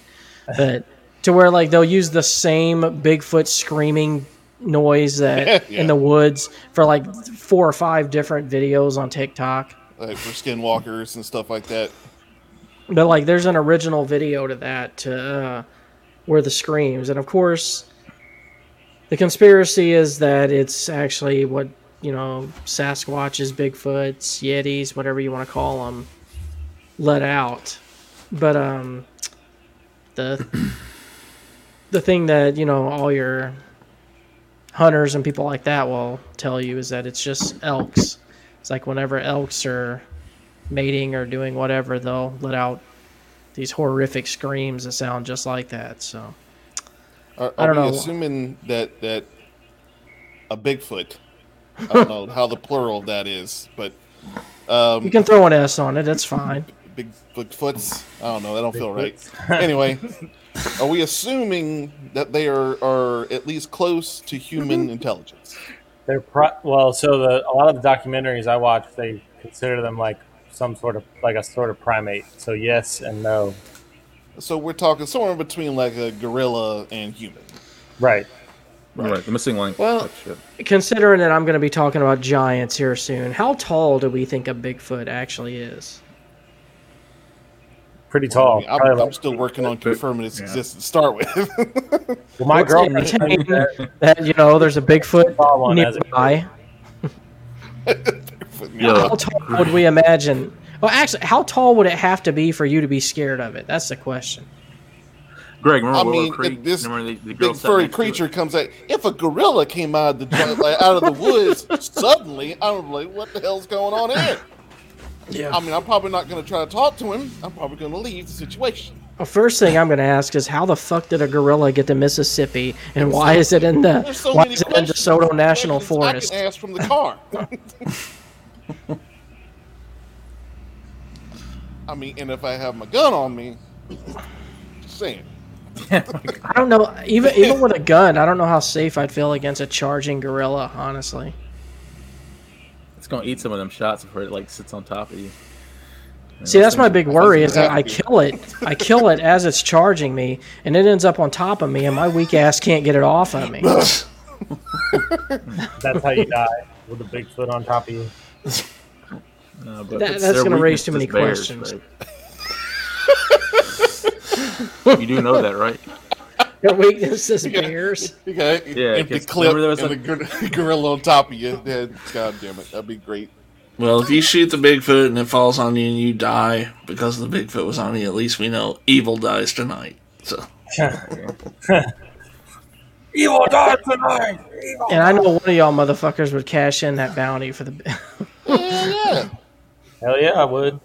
But to where like they'll use the same Bigfoot screaming noise that Yeah. in the woods for like four or five different videos on TikTok. Like for skinwalkers and stuff like that. But like there's an original video to that to uh, where the screams, and of course, the conspiracy is that it's actually what you know Sasquatches, Bigfoots, Yetis, whatever you want to call them, let out. But um, the the thing that you know all your hunters and people like that will tell you is that it's just elks. It's like whenever elks are mating or doing whatever, they'll let out these horrific screams that sound just like that. So Are, I are don't we know. assuming that that a Bigfoot? I don't know how the plural of that is, but um, you can throw an S on it. That's fine. big Bigfoots. I don't know. That don't feel right. anyway, are we assuming that they are are at least close to human intelligence? They're pro- well, so the a lot of the documentaries I watch, they consider them like some sort of like a sort of primate. So yes and no. So we're talking somewhere in between like a gorilla and human. Right. Right. the missing link. Well- shit. Considering that I'm going to be talking about giants here soon, how tall do we think a Bigfoot actually is? Pretty I tall. mean, I'm, I'm still working on confirming its Yeah. existence to start with. well, my What's it girlfriend maintain told me that that you know there's a Bigfoot Saw one as nearby. Yo, How tall would we imagine? Well, actually, how tall would it have to be for you to be scared of it? That's the question. Greg, remember I Willow mean, Creek? if this remember the, the big furry next to it? creature comes out. If a gorilla came out of the jun- like, out of the woods suddenly, I'm like, what the hell's going on here? Yeah. I mean, I'm probably not going to try to talk to him. I'm probably going to leave the situation. Well, first thing I'm going to ask is how the fuck did a gorilla get to Mississippi, and why is it in the so why is it in questions. DeSoto National Forest? I can ask from the car. I mean, and if I have my gun on me, just saying. I don't know. Even even with a gun, I don't know how safe I'd feel against a charging gorilla. Honestly, It's gonna eat some of them shots before it like sits on top of you. see, that's my big worry is that I kill it, I kill it as it's charging me, and it ends up on top of me, and my weak ass can't get it off of me. that's how you die. with a Bigfoot on top of you. No, but That- that's gonna raise too many bears, questions. babe. you do know that, right? Your weakness is bears. You got Yeah, empty 'cause clip there was and the gorilla on top of you. Yeah, God damn it, that'd be great. Well, if you shoot the Bigfoot and it falls on you and you die because the Bigfoot was on you, at least we know evil dies tonight. So Evil dies tonight. And I know one of y'all motherfuckers would cash in that bounty for the. Hell yeah. Hell yeah, I would.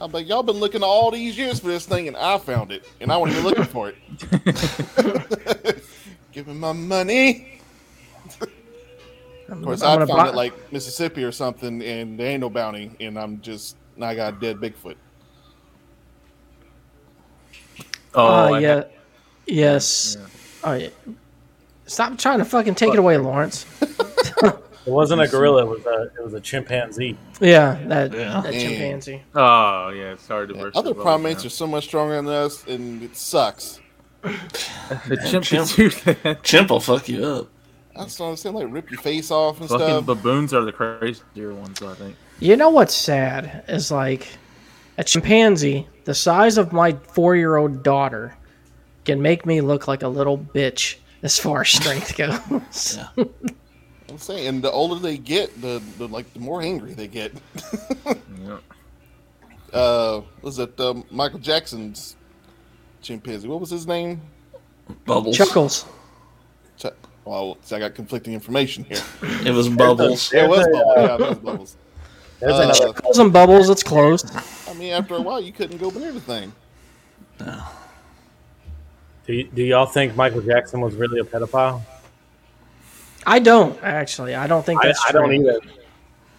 I'm like, y'all been looking all these years for this thing, and I found it, and I wasn't even looking for it. Give me my money. Of course, I'm I found buy- it like Mississippi or something, and there ain't no bounty, and I'm just I got a dead Bigfoot. Oh, ah, I yeah, had- yes. Oh yeah. Stop trying to fucking take it away, Lawrence. It wasn't a gorilla. It was a it was a chimpanzee. Yeah, that Yeah. that chimpanzee. Oh yeah, it's hard to burst. Other primates are so much stronger than us, and it sucks. the chimp chimp. can do that. chimp will fuck you up. I just don't understand, like rip your face off and Fucking stuff. baboons are the crazier ones, I think. You know what's sad is like a chimpanzee the size of my four-year-old daughter can make me look like a little bitch as far as strength goes. I'm saying, and the older they get, the, the like the more angry they get. Yeah. uh, was it um, Michael Jackson's chimpanzee? What was his name? Bubbles. Chuckles. Ch- Well, see, I got conflicting information here. It was bubbles. It was Bubbles. Yeah, that was Bubbles. There's Uh, another. Chuckles and bubbles. It's closed. I mean, after a while, you couldn't go near the thing. Do, y- do y'all think Michael Jackson was really a pedophile? I don't actually. I don't think I, that's I true. don't either.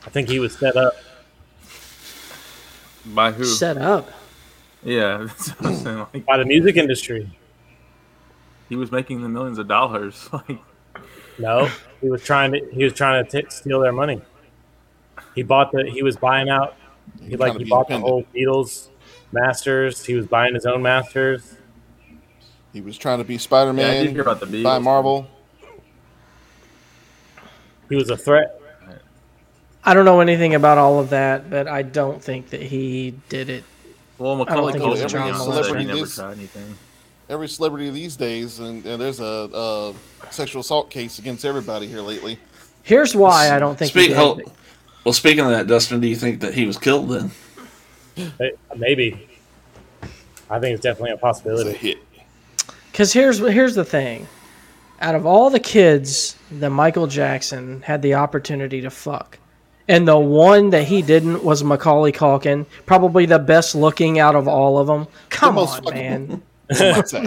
I think he was set up. By who? Set up. Yeah, that's what I'm saying. Like by the music industry. he was making the millions of dollars. Like No, he was trying to. He was trying to t- steal their money. He bought the. He was buying out. He like he bought the independent. whole Beatles masters. He was buying his own masters. He was trying to be Spider Yeah, I did Man hear about the Beatles. by Marvel. He was a threat. I don't know anything about all of that, but I don't think that he did it. well, I don't Macaulay think it was Culkin, a child he molester. never This- tried anything. Every celebrity these days, and, and there's a, a sexual assault case against everybody here lately. Here's why I don't think he Speak, did. hold, well, speaking of that, Dustin, do you think that he was killed then? Maybe. I think it's definitely a possibility. Because here's here's the thing: out of all the kids that Michael Jackson had the opportunity to fuck, and the one that he didn't was Macaulay Culkin, probably the best looking out of all of them. Come most on, fucking- man. Some might say.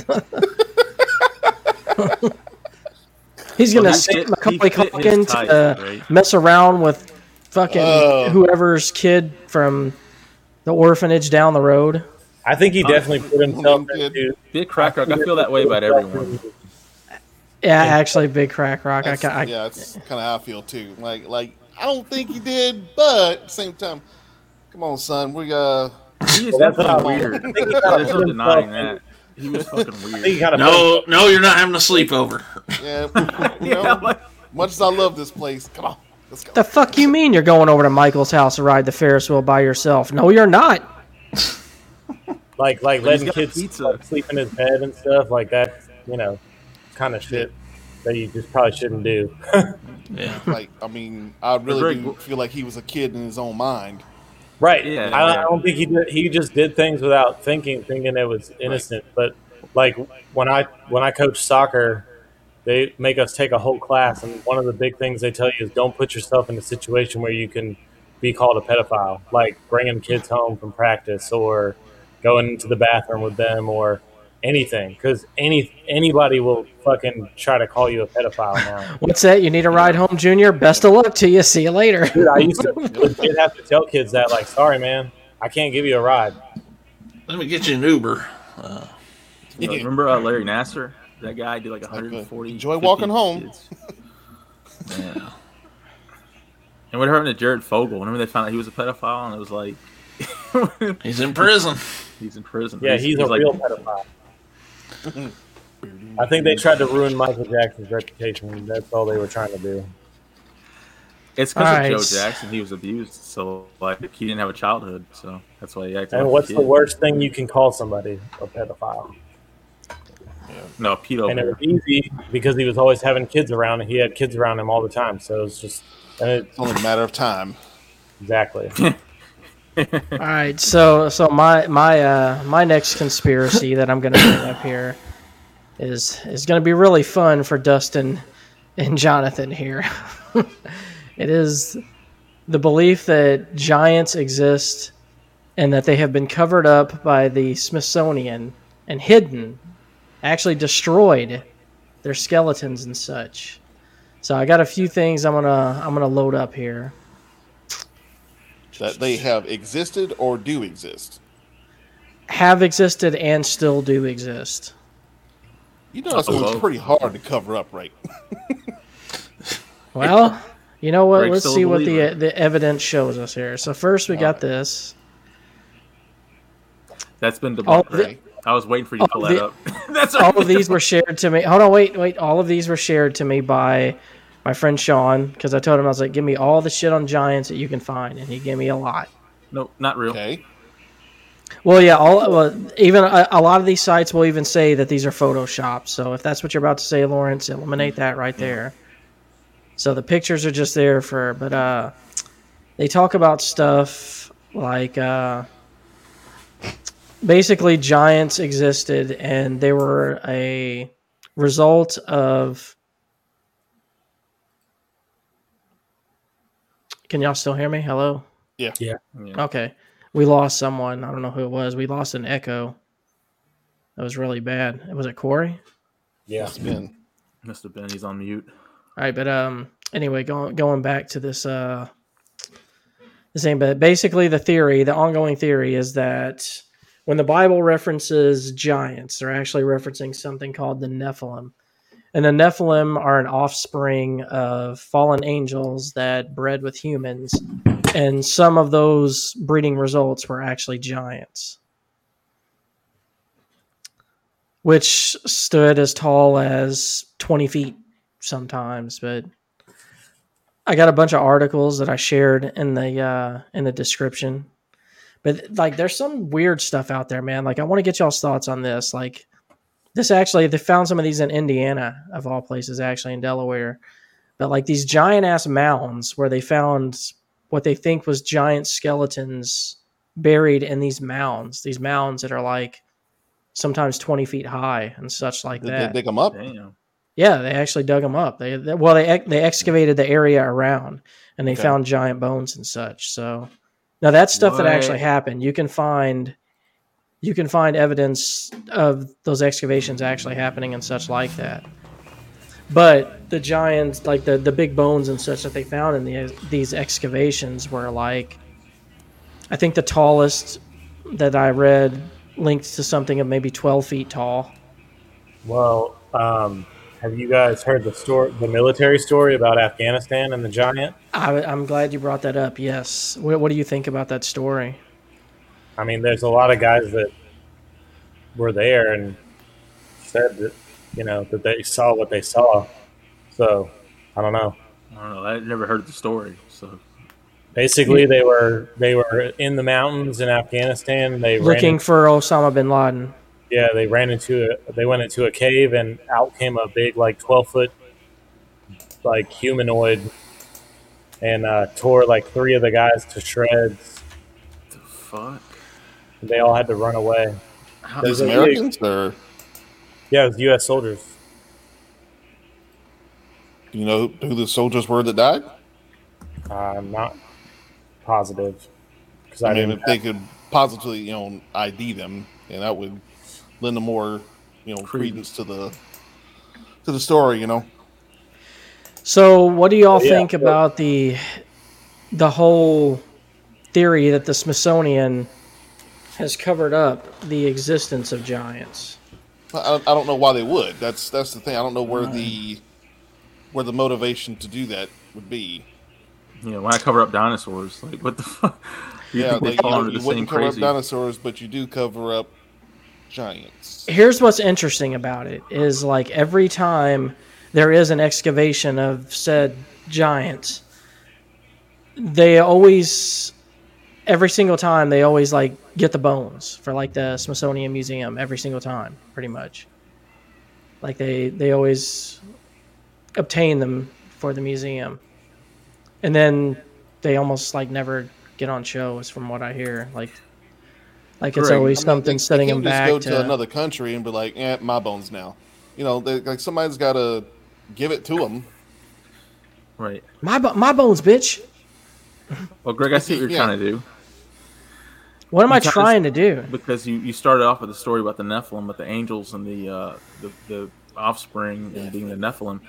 He's gonna Well, send Macaulay he Culkin type, to uh, right? mess around with fucking Oh. whoever's kid from the orphanage down the road. I think he definitely put himself Kid. into. Big crack rock. I feel that way about everyone. Yeah, actually, Big Crack Rock. I, I, yeah, that's kind of how I feel too. Like, like I don't think he did, but at the same time, come on, son, we uh, He is Well, that's what I definitely weird. I think he kinda There's no denying that. He was fucking I think he weird. No, no, you're not having a sleepover. yeah, you know, Yeah, like- much as I love this place, come on, let's go. the fuck you mean you're going over to Michael's house to ride the Ferris wheel by yourself? No, you're not. like like He's letting kids pizza. sleep in his bed and stuff like that. You know, kind of shit that you just probably shouldn't do. Yeah. Like, I mean, I really Very do good. feel like he was a kid in his own mind. Right. Yeah, I, I don't think he did. He just did things without thinking, thinking it was innocent. But like when I when I coach soccer, they make us take a whole class, and one of the big things they tell you is don't put yourself in a situation where you can be called a pedophile, like bringing kids home from practice or going into the bathroom with them or anything, because any anybody will fucking try to call you a pedophile now. What's that? You need a ride home, Junior? Best of luck to you. See you later. Dude, I used to legit have to tell kids that, like, sorry, man, I can't give you a ride. Let me get you an Uber. Uh, You know, remember uh, Larry Nassar? That guy did like 140. Enjoy walking home. yeah. And what happened to Jared Fogle? Whenever they found out he was a pedophile, and it was like he's in prison. he's in prison. Yeah, he's, a like, real pedophile. I think they tried to ruin Michael Jackson's reputation. That's all they were trying to do. It's because of Alright. Joe Jackson. He was abused, so like he didn't have a childhood, so that's why he acted. And like what's a the worst thing you can call somebody? A pedophile. No, pedo. And it was easy because he was always having kids around, and he had kids around him all the time. So it was just, and it, It's only a matter of time. exactly. All right, so so my my uh my next conspiracy that I'm gonna bring up here is is gonna be really fun for Dustin and Jonathan here. it is the belief that giants exist and that they have been covered up by the Smithsonian and hidden, actually destroyed their skeletons and such. So I got a few things I'm gonna I'm gonna load up here. That they have existed or do exist. Have existed and still do exist. You know, it's Uh-oh. pretty hard to cover up, right? Well, you know what? Greg's Let's see what the believer. the evidence shows us here. So first, we got this. That's been All debunked. right? I was waiting for you to all pull of that up. That's All of these were shared to me. Hold on, wait, wait. All of these were shared to me by my friend Sean because I told him I was like, "Give me all the shit on giants that you can find," and he gave me a lot. No, not real. Okay. Well, yeah, all well, even a, a lot of these sites will even say that these are photoshopped. So if that's what you're about to say, Lawrence, eliminate that right there. So the pictures are just there for, but uh, they talk about stuff like uh, basically giants existed and they were a result of. Can y'all still hear me? Hello. Yeah. Yeah. Yeah. Okay. We lost someone. I don't know who it was. We lost an echo. That was really bad. Was it Corey? Yeah. It's been. Mr. Ben, he's on mute. All right, but um anyway, going going back to this uh the same but basically the theory, the ongoing theory is that when the Bible references giants, they're actually referencing something called the Nephilim. And the Nephilim are an offspring of fallen angels that bred with humans. And some of those breeding results were actually giants. Which stood as tall as 20 feet sometimes, but I got a bunch of articles that I shared in the uh, in the description. But like, there's some weird stuff out there, man. Like, I want to get y'all's thoughts on this. Like, this actually, they found some of these in Indiana, of all places, actually in Delaware. But like these giant ass mounds where they found what they think was giant skeletons buried in these mounds. These mounds that are like sometimes 20 feet high and such like Did that. they dig them up? Damn. Yeah, they actually dug them up. They, they well, they they excavated the area around, and they Okay. found giant bones and such. So now that's stuff that actually happened. You can find you can find evidence of those excavations actually happening and such like that. But the giants, like the the big bones and such that they found in the, these excavations, were like, I think the tallest that I read linked to something of maybe twelve feet tall. Well, um, have you guys heard the story, the military story about Afghanistan and the giant? I, I'm glad you brought that up. Yes. What, what do you think about that story? I mean, there's a lot of guys that were there and said that you know that they saw what they saw. So I don't know. I don't know. I never heard the story. So Basically, they were they were in the mountains in Afghanistan. They Looking ran, for Osama bin Laden. yeah, they ran into a, they went into a cave and out came a big like twelve foot like humanoid and uh, tore like three of the guys to shreds. What the fuck. They all had to run away. These There's a- Americans or Yeah, it was U.S. soldiers. do you know who the soldiers were that died? Uh, I'm not positive because I, I mean, didn't. if they could positively, you know, ID them, and that would lend a more, you know, credence to the to the story. You know, So, what do y'all Yeah. think about the the whole theory that the Smithsonian has covered up the existence of giants? I, I don't know why they would. That's that's the thing. I don't know where the where the motivation to do that would be. You know, when I cover up dinosaurs, like what the fuck? You yeah, they like, fall you, under you the wouldn't same cover up dinosaurs, but you do cover up giants. Here's what's interesting about it is like every time there is an excavation of said giants, they always every single time they always like get the bones for like the Smithsonian Museum every single time, pretty much. Like they they always obtain them for the museum, and then they almost like never get on shows, from what I hear. Like like it's Correct. always I mean, something they- setting they them can't back just go to, to another country and be like, "Eh, my bones now." You know, they, like somebody's got to give it to them. Right. my my bones, bitch. Well, Greg, I see what you're Yeah. trying to do What am I trying to do? because you, you started off with the story about the Nephilim, with the angels and the uh, the, the offspring and being the Nephilim.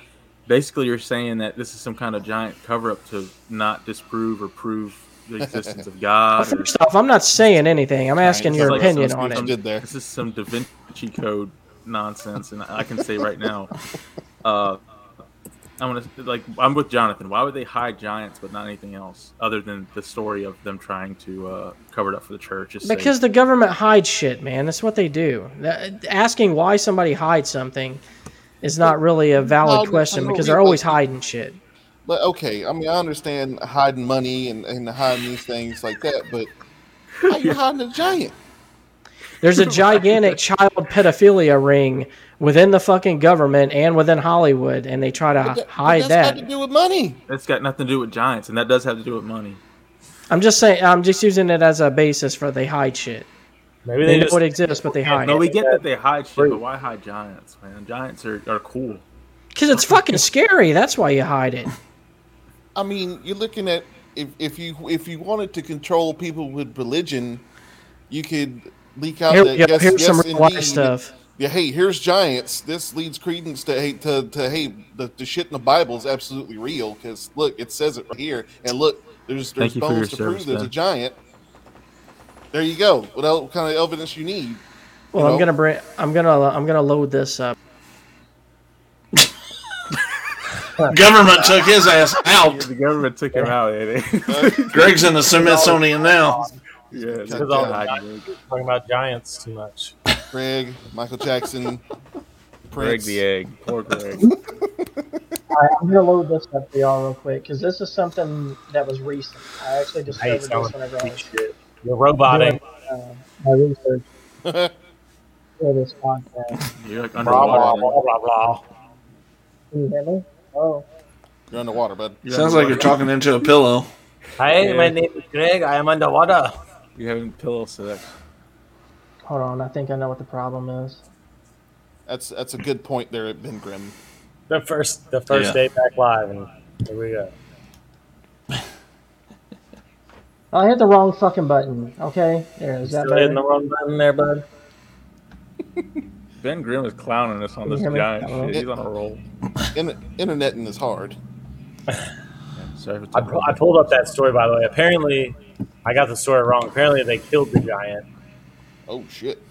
Basically, you're saying that this is some kind of giant cover up to not disprove or prove the existence of God. or- First off, I'm not saying anything. I'm asking Right, your like opinion some on speech it. did there. This is some Da Vinci Code nonsense, and I can say right now, uh, I'm gonna like I'm with Jonathan. Why would they hide giants but not anything else other than the story of them trying to uh, cover it up for the church? Just say- Because the government hides shit, man. That's what they do. That- asking why somebody hides something is not really a valid No, question because they're always hiding shit. But okay, I mean, I understand hiding money and, and hiding these things like that, but how you hiding a giant? There's a gigantic child pedophilia ring within the fucking government and within Hollywood, and they try to But that- but hide that's that. got to do with money. that's got nothing to do with giants, and that does have to do with money. I'm just saying. I'm just using it as a basis for they hide shit. Maybe They they know just it exists, but they hide No, it we get that they hide shit, but why hide giants, man? Giants are, are cool. because it's fucking scary. That's why you hide it. I mean, you're looking at if, if you if you wanted to control people with religion, you could leak out Here, that yeah, yes, here's yes, some real life indeed, stuff. Yeah, hey, here's giants. This leads credence to hey to, to hey the, the shit in the Bible is absolutely real because look, it says it right here, and look, there's there's Thank you for your bones to prove service, there's a giant. There you go. What, el- what kind of evidence you need? Well, you I'm gonna bring. I'm gonna. I'm gonna load this up. Government took his ass out. The government took him out, eh? Greg's in the Smithsonian now. yeah, Because all the talking about giants too much. Greg, Michael Jackson, Greg Prince. the egg. Poor Greg. All right, I'm gonna load this up for y'all real quick because this is something that was recent. I actually I hate discovered someone this whenever I was shit. You're roboting. doing uh, my research for this podcast. You're like Blah blah underwater. blah blah blah. Can you hear me? Oh, You're underwater, bud. You're Sounds like you're talking into a pillow. Hi, Yeah. my name is Greg. I am underwater. You're having pillow sex. hold on. I think I know what the problem is. That's that's a good point there, Ben Grimm. The first, the first Yeah. day back live, and here we go. Oh, I hit the wrong fucking button. Okay, there. Is that Still hitting the wrong button there, bud. Ben Grimm is clowning us on Can this hear giant Hello? shit. He's on a roll. In, interneting is hard. Sorry I, taking I pulled up that story by the way. Apparently, I got the story wrong. Apparently, they killed the giant. Oh shit.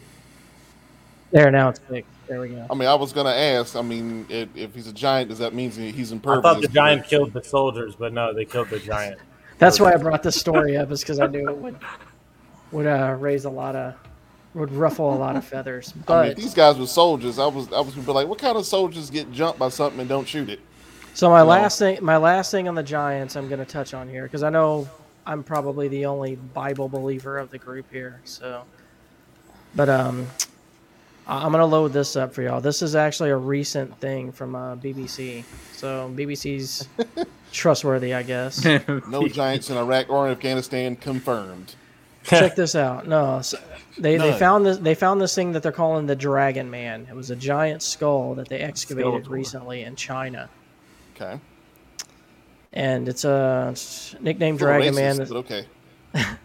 There. Now it's fixed. There we go. I mean, I was gonna ask. I mean, if, if he's a giant, does that mean he's in? I thought the giant killed the soldiers, but no, they killed the giant. That's why I brought this story up, is because I knew it would would uh, raise a lot of would ruffle a lot of feathers. I mean, But if these guys were soldiers, I was I was gonna be like, what kind of soldiers get jumped by something and don't shoot it? so my No. last thing, my last thing on the Giants, I'm going to touch on here because I know I'm probably the only Bible believer of the group here. So, but um, I- I'm going to load this up for y'all. This is actually a recent thing from uh, BBC. So BBC's trustworthy, I guess. No giants in Iraq or in Afghanistan confirmed. check this out. No, so they they found this they found this thing that they're calling the Dragon Man. It was a giant skull that they excavated Skeletor. recently in China, Okay. And it's a it's nicknamed Little Dragon racist, Man. but okay.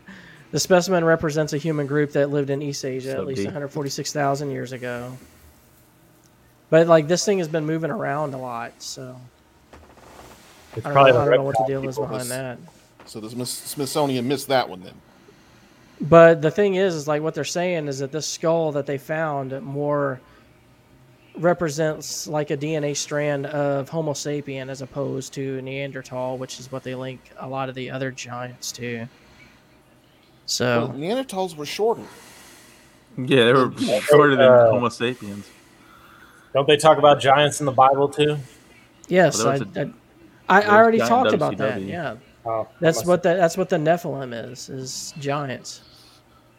The specimen represents a human group that lived in East Asia So at least 146,000 years ago. But like this thing has been moving around a lot, so It's I don't, probably know, I don't know what the deal is people. behind that. So the Smithsonian missed that one then. But the thing is, is like what they're saying is that this skull that they found more represents like a DNA strand of Homo sapien as opposed to Neanderthal, which is what they link a lot of the other giants to. Well, So Neanderthals were shorter. yeah, they were shorter than Uh, Homo sapiens. Don't they talk about giants in the Bible too? yes, Well, I, there was I, a- I, there I already giant talked about that. Yeah, Oh, That's what the that's what the Nephilim is is giants.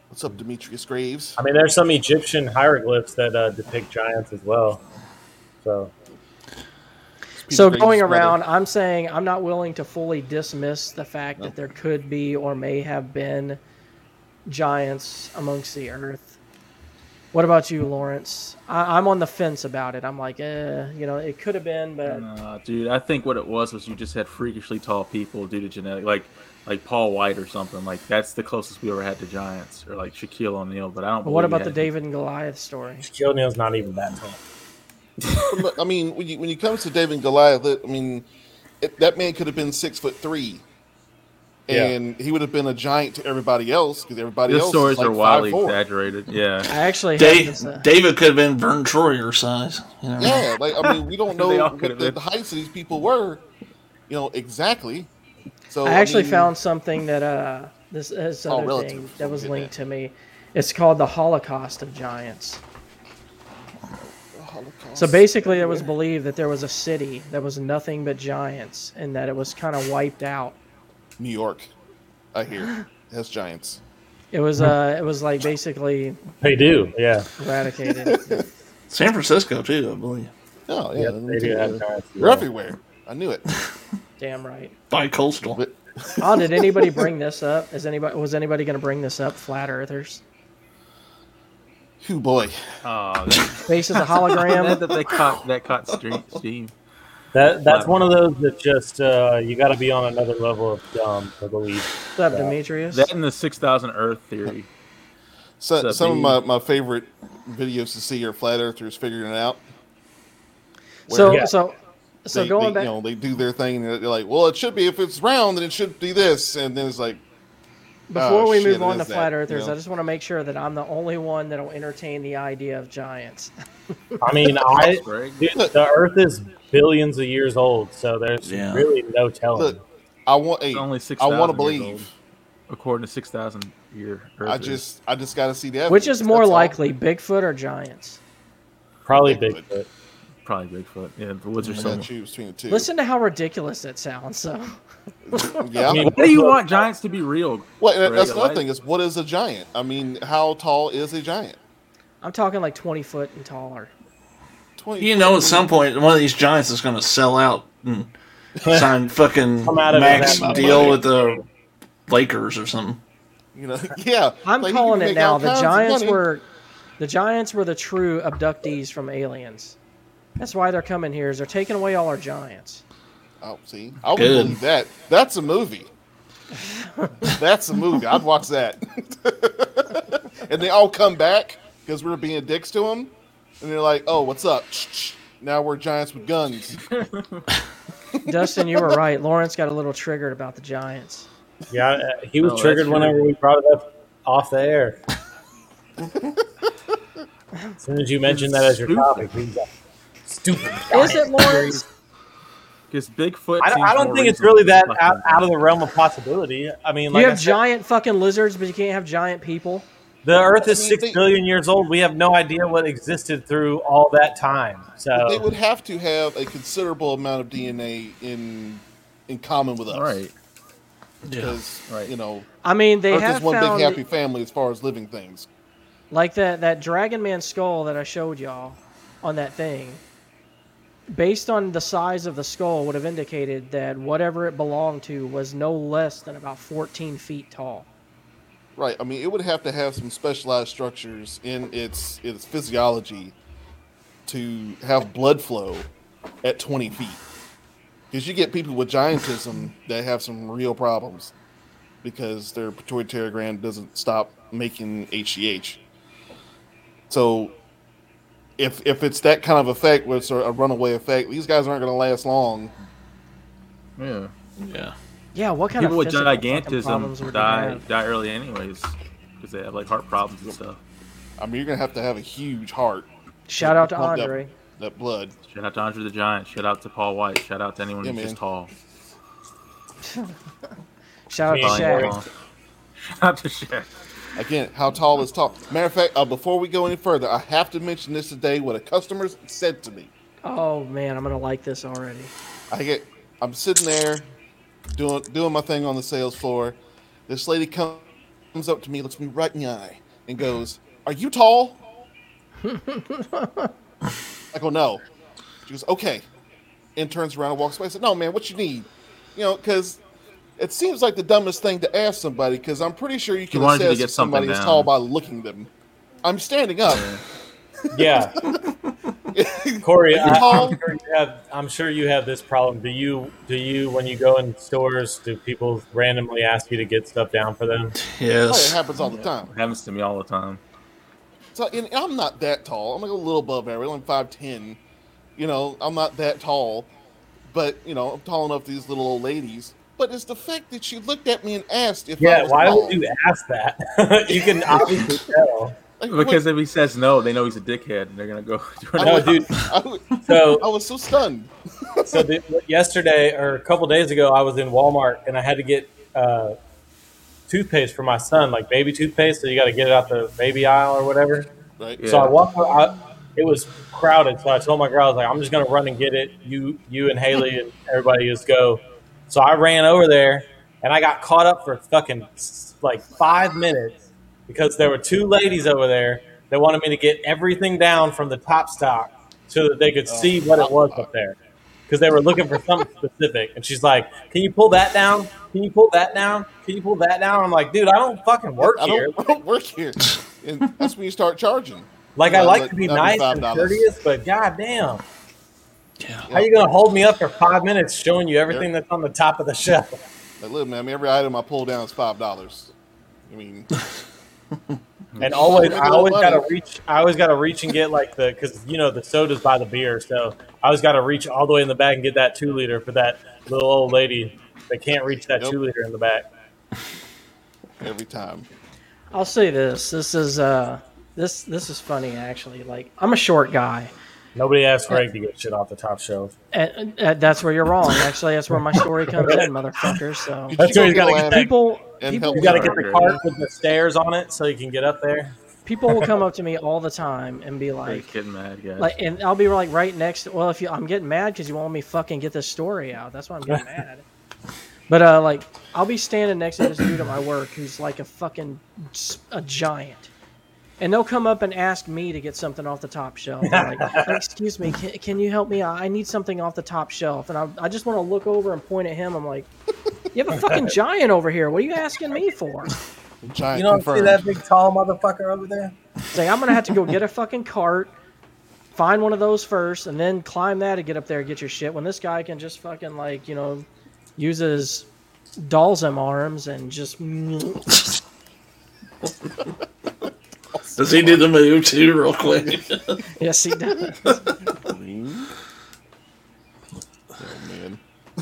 What's up, Demetrius Graves? I mean, there's some Egyptian hieroglyphs that uh, depict giants as well. So So Peter going Graves' brother. around, I'm saying I'm not willing to fully dismiss the fact that there could be or may have been giants amongst the earth. What about you, Lawrence? I, I'm on the fence about it. I'm like, eh, you know, it could have been, but Nah, dude, I think what it was was you just had freakishly tall people due to genetic, like like Paul Wight or something. Like that's the closest we ever had to giants, or like Shaquille O'Neal. But I don't. but what about the David and Goliath story? Shaquille O'Neal's not even that tall. I mean, when you when you comes to David and Goliath, I mean, it, that man could have been six foot three, Yeah. and he would have been a giant to everybody else because everybody The else stories is like are wildly five four. exaggerated. Yeah. I actually have Dave, this. Uh, David could have been Verne Troyer size. You know? Yeah, like I mean, we don't know what the, the heights of these people were, you know, exactly. So I actually mean, found something that uh, this, this Oh, other relative. thing that was linked that. to me. It's called the Holocaust of Giants. Holocaust. So basically, it was believed that there was a city that was nothing but giants, and that it was kind of wiped out. New York, I hear has giants. It was uh, it was like basically They do, yeah. eradicated. San Francisco too, I believe. Oh yeah, Yeah, they do you, have giants. They're everywhere. I knew it. Damn right. Bi-coastal. Oh, did anybody bring this up? Is anybody was anybody going to bring this up? Flat Earthers. who boy, Oh, that, Face is a that, hologram. that they caught that caught stream, steam. That that's one of those that just uh, you got to be on another level of dumb to believe. What's up, Demetrius? That and the six thousand Earth theory. so, up, some of my, my favorite videos to see are flat earthers figuring it out. So Yeah. so so they, going they, back. you know, they do their thing. And they're like, well, it should be if it's round, then it should be this, and then it's like, Before Oh, we shit, move on to that, flat you earthers, know? I just want to make sure that I'm the only one that'll entertain the idea of giants. I mean, I dude, the Earth is billions of years old, so there's Yeah. really no telling. look, I want, hey, only six. I want to believe. believe. according to six thousand year. Earth I just, I just got to see the evidence. Which is more That's all. likely, Bigfoot or giants? Probably Bigfoot. Bigfoot. probably Bigfoot. Yeah, the woods are I so. gotta between the two. Listen to how ridiculous it sounds. So, yeah. I mean, What do you want giants to be real? well, Greg? that's I another like- thing is what is a giant? I mean, how tall is a giant? I'm talking like 20 foot and taller. Twenty. You know, at some point, one of these giants is going to sell out and sign fucking Come out of max deal money. with the Lakers or something. You know, yeah. I'm like, calling it now. The giants were the giants were the true abductees from aliens. That's why they're coming here. Is they're taking away all our giants. Oh, see, I would Good. believe that. That's a movie. That's a movie. I'd watch that. and they all come back because we're being dicks to them, and they're like, "Oh, what's up? Now we're giants with guns." Dustin, you were right. Lawrence got a little triggered about the giants. Yeah, uh, he was Oh, triggered true. whenever we brought it up off the air. as soon as you mentioned that as your topic, he was like, "Stupid." Is it Lawrence? Because Bigfoot. I, don't- I don't think it's really that out, out of the realm of possibility. I mean, like you I have said, giant fucking lizards, but you can't have giant people. The Earth is I mean, six they- billion years old. We have no idea what existed through all that time. So They would have to have a considerable amount of DNA in in common with us, Right. Because Right. you know, I mean, they Earth have is one found big happy family as far as living things. like that that Dragon Man skull that I showed y'all on that thing. Based on the size of the skull, would have indicated that whatever it belonged to was no less than about 14 feet tall. Right. I mean, it would have to have some specialized structures in its its physiology to have blood flow at 20 feet. Because you get people with giantism that have some real problems because their pituitary gland doesn't stop making HGH. So, if if it's that kind of effect, where it's a, a runaway effect, these guys aren't going to last long. Yeah. Yeah. Yeah, what kind People of people with physical fucking problems gigantism die die early anyways because they have like heart problems and stuff. I mean, you're going to have to have a huge heart. Shout out to Pump that- Andre. That blood. Shout out to Andre the Giant. Shout out to Paul Wight. Shout out to anyone Yeah, who's man. just tall. Shout out to Yeah. Shaq. Shout out to Shaq. Again, how tall is tall? Matter of fact, uh, before we go any further, I have to mention this today. What a customer said to me. Oh man, I'm gonna like this already. I get, I'm sitting there doing doing my thing on the sales floor. This lady comes up to me, looks me right in the eye, and goes, "Are you tall?" I go, "No." She goes, "Okay," and turns around and walks away. I said, "No, man, what you need?" You know, because it seems like the dumbest thing to ask somebody. Because I'm pretty sure you can wanted you to assess get if somebody something is tall by looking them. I'm standing up. Yeah, Corey, I, I'm, sure you have, I'm sure you have this problem. Do you do you when you go in stores, do people randomly ask you to get stuff down for them? Oh, it happens all the time. It happens to me all the time. So and I'm not that tall. I'm like a little above average. I'm five ten. You know, I'm not that tall, but you know, I'm tall enough for these little old ladies. But it's the fact that she looked at me and asked if I Yeah, was why tall. would you ask that? you can obviously tell. Like, Because what- if he says no, they know he's a dickhead, and they're gonna go. I No, was- dude. I was, So I was so stunned. so the, yesterday or a couple days ago, I was in Walmart and I had to get uh, toothpaste for my son, like baby toothpaste. So you got to get it out the baby aisle or whatever. Right? Yeah. So I walked. I, it was crowded, so I told my girl, I was like, "I'm just gonna run and get it. You, you and Haley and everybody just go." So I ran over there, and I got caught up for fucking like five minutes because there were two ladies over there that wanted me to get everything down from the top stock so that they could oh. see what it was up there because they were looking for something specific. And she's like, "Can you pull that down? Can you pull that down? Can you pull that down?" I'm like, "Dude, I don't fucking work I here." don't, I don't work here, and that's when you start charging. Like I like to be nice and courteous, but goddamn, Yeah. how you gonna hold me up for five minutes showing you everything that's on the top of the shelf? Like, look, man, I mean, every item I pull down is five dollars. I mean, And always, I always gotta reach. I always gotta reach and get like the because you know the sodas by the beer, so I always gotta reach all the way in the back and get that two liter for that little old lady that can't reach that Yep. two liter in the back. every time. I'll say this. This is uh this this is funny actually. Like I'm a short guy. Nobody asked Greg to get shit off the top shelf. And, and that's where you're wrong. Actually, that's where my story comes in, motherfucker. So That's where you gotta get get a ladder people people You gotta get the cart with the stairs on it so you can get up there. people will come up to me all the time and be Like, like, getting mad, guys. like, and I'll be like right next. To, well, if you, I'm getting mad because you won't let me fucking get this story out. That's why I'm getting mad. But uh, like, I'll be standing next to this dude at my work who's like a fucking a giant, and they'll come up and ask me to get something off the top shelf. Like, excuse me, can, can you help me? I I need something off the top shelf, and I, I just want to look over and point at him. I'm like, you have a fucking giant over here. What are you asking me for? Giant You don't see that big tall motherfucker over there? Say I'm gonna have to go get a fucking cart, find one of those first, and then climb that to get up there and get your shit. When this guy can just fucking like you know use his Dhalsim arms and just Does he do the move too, real quick? yes he does. Oh, man.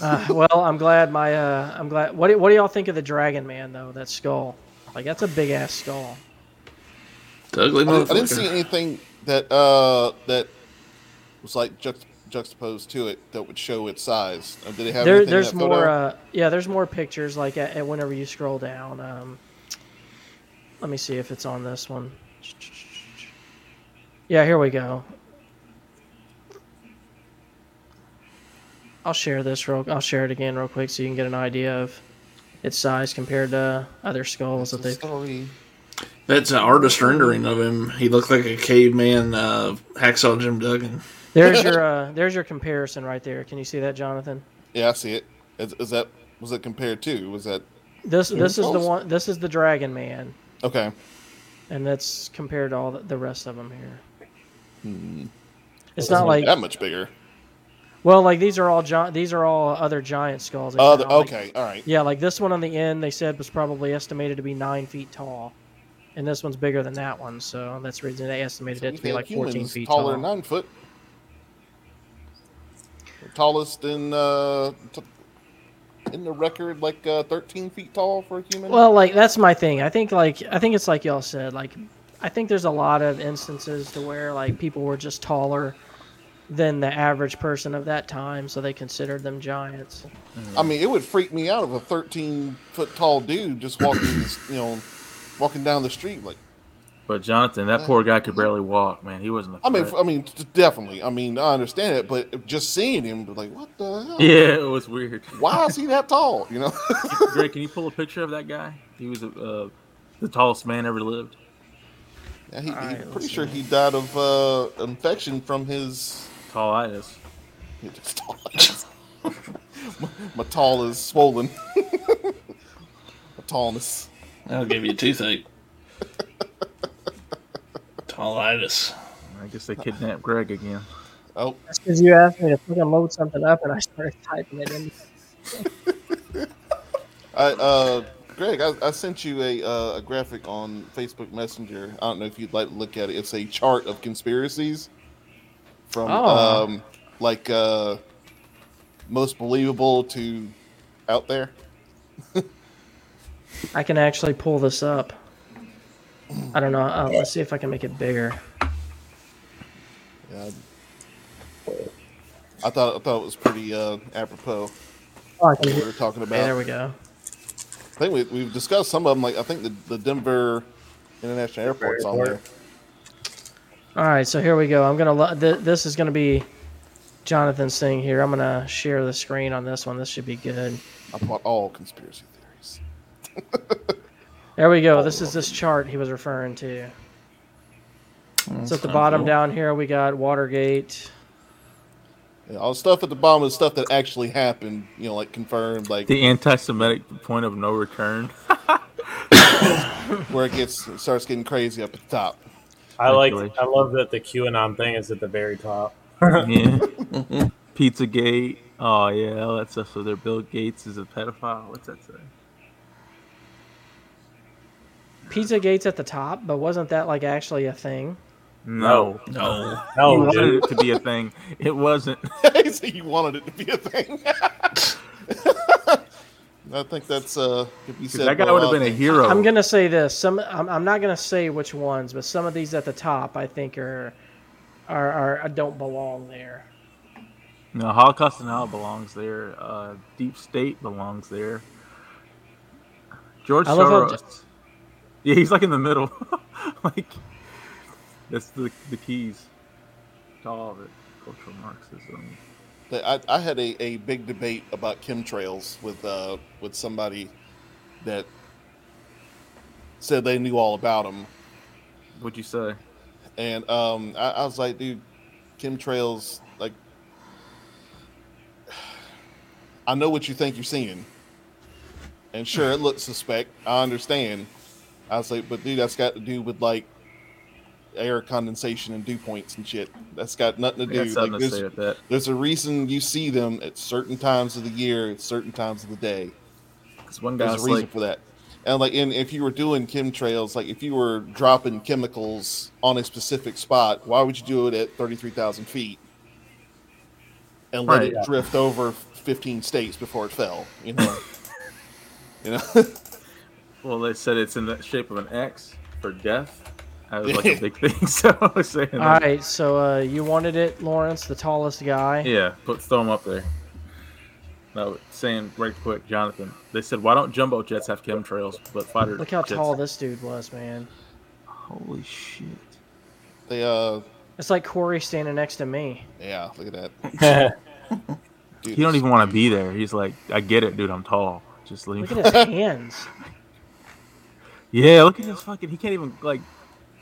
Uh, well, I'm glad my uh, I'm glad. What do, what do y'all think of the Dragon Man though? That skull, like that's a big ass skull. Ugly I didn't, I didn't see anything that uh that was like juxt- juxtaposed to it that would show its size. Uh, did it have There, there's more. Uh, yeah, there's more pictures. Like at, at whenever you scroll down. Um, let me see if it's on this one. Yeah, here we go. I'll share this real. I'll share it again real quick so you can get an idea of its size compared to other skulls that they've. story. That's an artist rendering of him. He looked like a caveman uh, hacksaw Jim Duggan. There's your. Uh, there's your comparison right there. Can you see that, Jonathan? Yeah, I see it. Is, is that was it compared to? Was that This this is the one. This is the Dragon Man, okay? And that's compared to all the, the rest of them here. Hmm. It's not like that much bigger. Well, like these are all gi- these are all other giant skulls. they Other, found, like- okay, all right. yeah, like this one on the end, they said was probably estimated to be nine feet tall, and this one's bigger than that one. So that's the reason they estimated it to be like fourteen feet taller tall. than nine foot. The tallest in uh, t- in the record, like uh, thirteen feet tall for a human. Well, like that's my thing. I think like I think it's like y'all said. Like I think there's a lot of instances to where like people were just taller than the average person of that time, so they considered them giants. I mean, it would freak me out if a thirteen foot tall dude just walking, this- you know, walking down the street like But Jonathan, that poor guy could barely walk, man. He wasn't. A I mean. I mean, definitely. I mean, I understand it, but just seeing him, like, what the hell? yeah, it was weird. Why is he that tall? You know? Greg, can you pull a picture of that guy? He was uh, the tallest man ever lived. Yeah, he, Alright, he let's pretty sure he died of uh, infection from his. Tallitis. his tall- my, my tall is swollen. my tallness. That'll give you a toothache. Tallitis. I guess they kidnapped Greg again. Oh, That's because you asked me to fucking load something up, and I started typing it in. I, uh, Greg, I, I sent you a, uh, a graphic on Facebook Messenger. I don't know if you'd like to look at it. It's a chart of conspiracies from Oh. um, like uh, most believable to out there. I can actually pull this up. I don't know. Uh, let's see if I can make it bigger. Yeah. I thought I thought it was pretty uh, apropos. Oh, I what we were talking Okay, there we go. I think we, we've discussed some of them. Like I think the, the Denver International Airport's on there. All right, so here we go. I'm gonna. lo- Th- this is gonna be Jonathan's thing here. I'm gonna share the screen on this one. This should be good. I bought all conspiracy theories. There we go. This is this chart he was referring to. Mm, so at the bottom down here, we got Watergate. Yeah, all the stuff at the bottom is stuff that actually happened. You know, like confirmed, like The anti-Semitic point of no return. where it gets it starts getting crazy up at the top. I like. I love that the QAnon thing is at the very top. yeah. Pizzagate. Oh yeah, all that stuff. So their Bill Gates is a pedophile. What's that say? Pizza Gate's at the top, but wasn't that like actually a thing? No. No. He No, wanted dude. it to be a thing. It wasn't. so you wanted it to be a thing. I think that's uh. Could be 'Cause said that guy would have been a hero. I'm gonna say this. Some I'm, I'm not gonna say which ones, but some of these at the top I think are are, are, are don't belong there. No, Holocaust denial belongs there. Uh, Deep State belongs there. George I love Soros. Yeah, he's like in the middle. like that's the the keys to all of it. Cultural Marxism. I, I had a, a big debate about chemtrails with uh, with somebody that said they knew all about them, What'd you say? and um, I, I was like, dude, chemtrails, like, I know what you think you're seeing, and sure, it looks suspect. I understand. I was like, but dude, that's got to do with like air condensation and dew points and shit. That's got nothing to do. Like, to there's- say with that. there's a reason you see them at certain times of the year, at certain times of the day. Because one There's a reason like, for that. And like, and if you were doing chemtrails, like if you were dropping chemicals on a specific spot, why would you do it at thirty-three thousand feet and let Right. it drift over fifteen states before it fell? You know, you know. well, they said it's in the shape of an X for death. That was like a big thing. So I was saying, All that. right, so uh, you wanted it, Lawrence, the tallest guy. yeah, put throw him up there. No, saying right quick, Jonathan. They said, why don't jumbo jets have chemtrails, but fighter Look how jets tall this dude was, man. Holy shit! they uh, It's like Corey standing next to me. yeah, look at that. Dude, He don't even want to be there. He's like, I get it, dude. I'm tall. Just leave. Look at his hands. Yeah, look at this fucking. He can't even like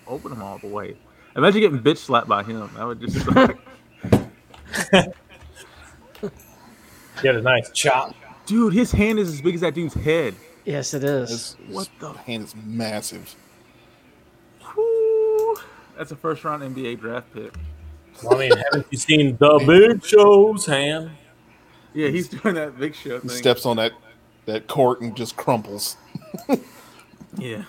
open them all the way. Imagine getting bitch slapped by him. That would just. suck. Get a nice chop. dude, his hand is as big as that dude's head. Yes, it is. His, his What the- hand is massive. Whew. That's a first round NBA draft pick. I mean, haven't you seen the Big Show's hand? Yeah, he's doing that big show He steps on that that court and just crumples. Yeah.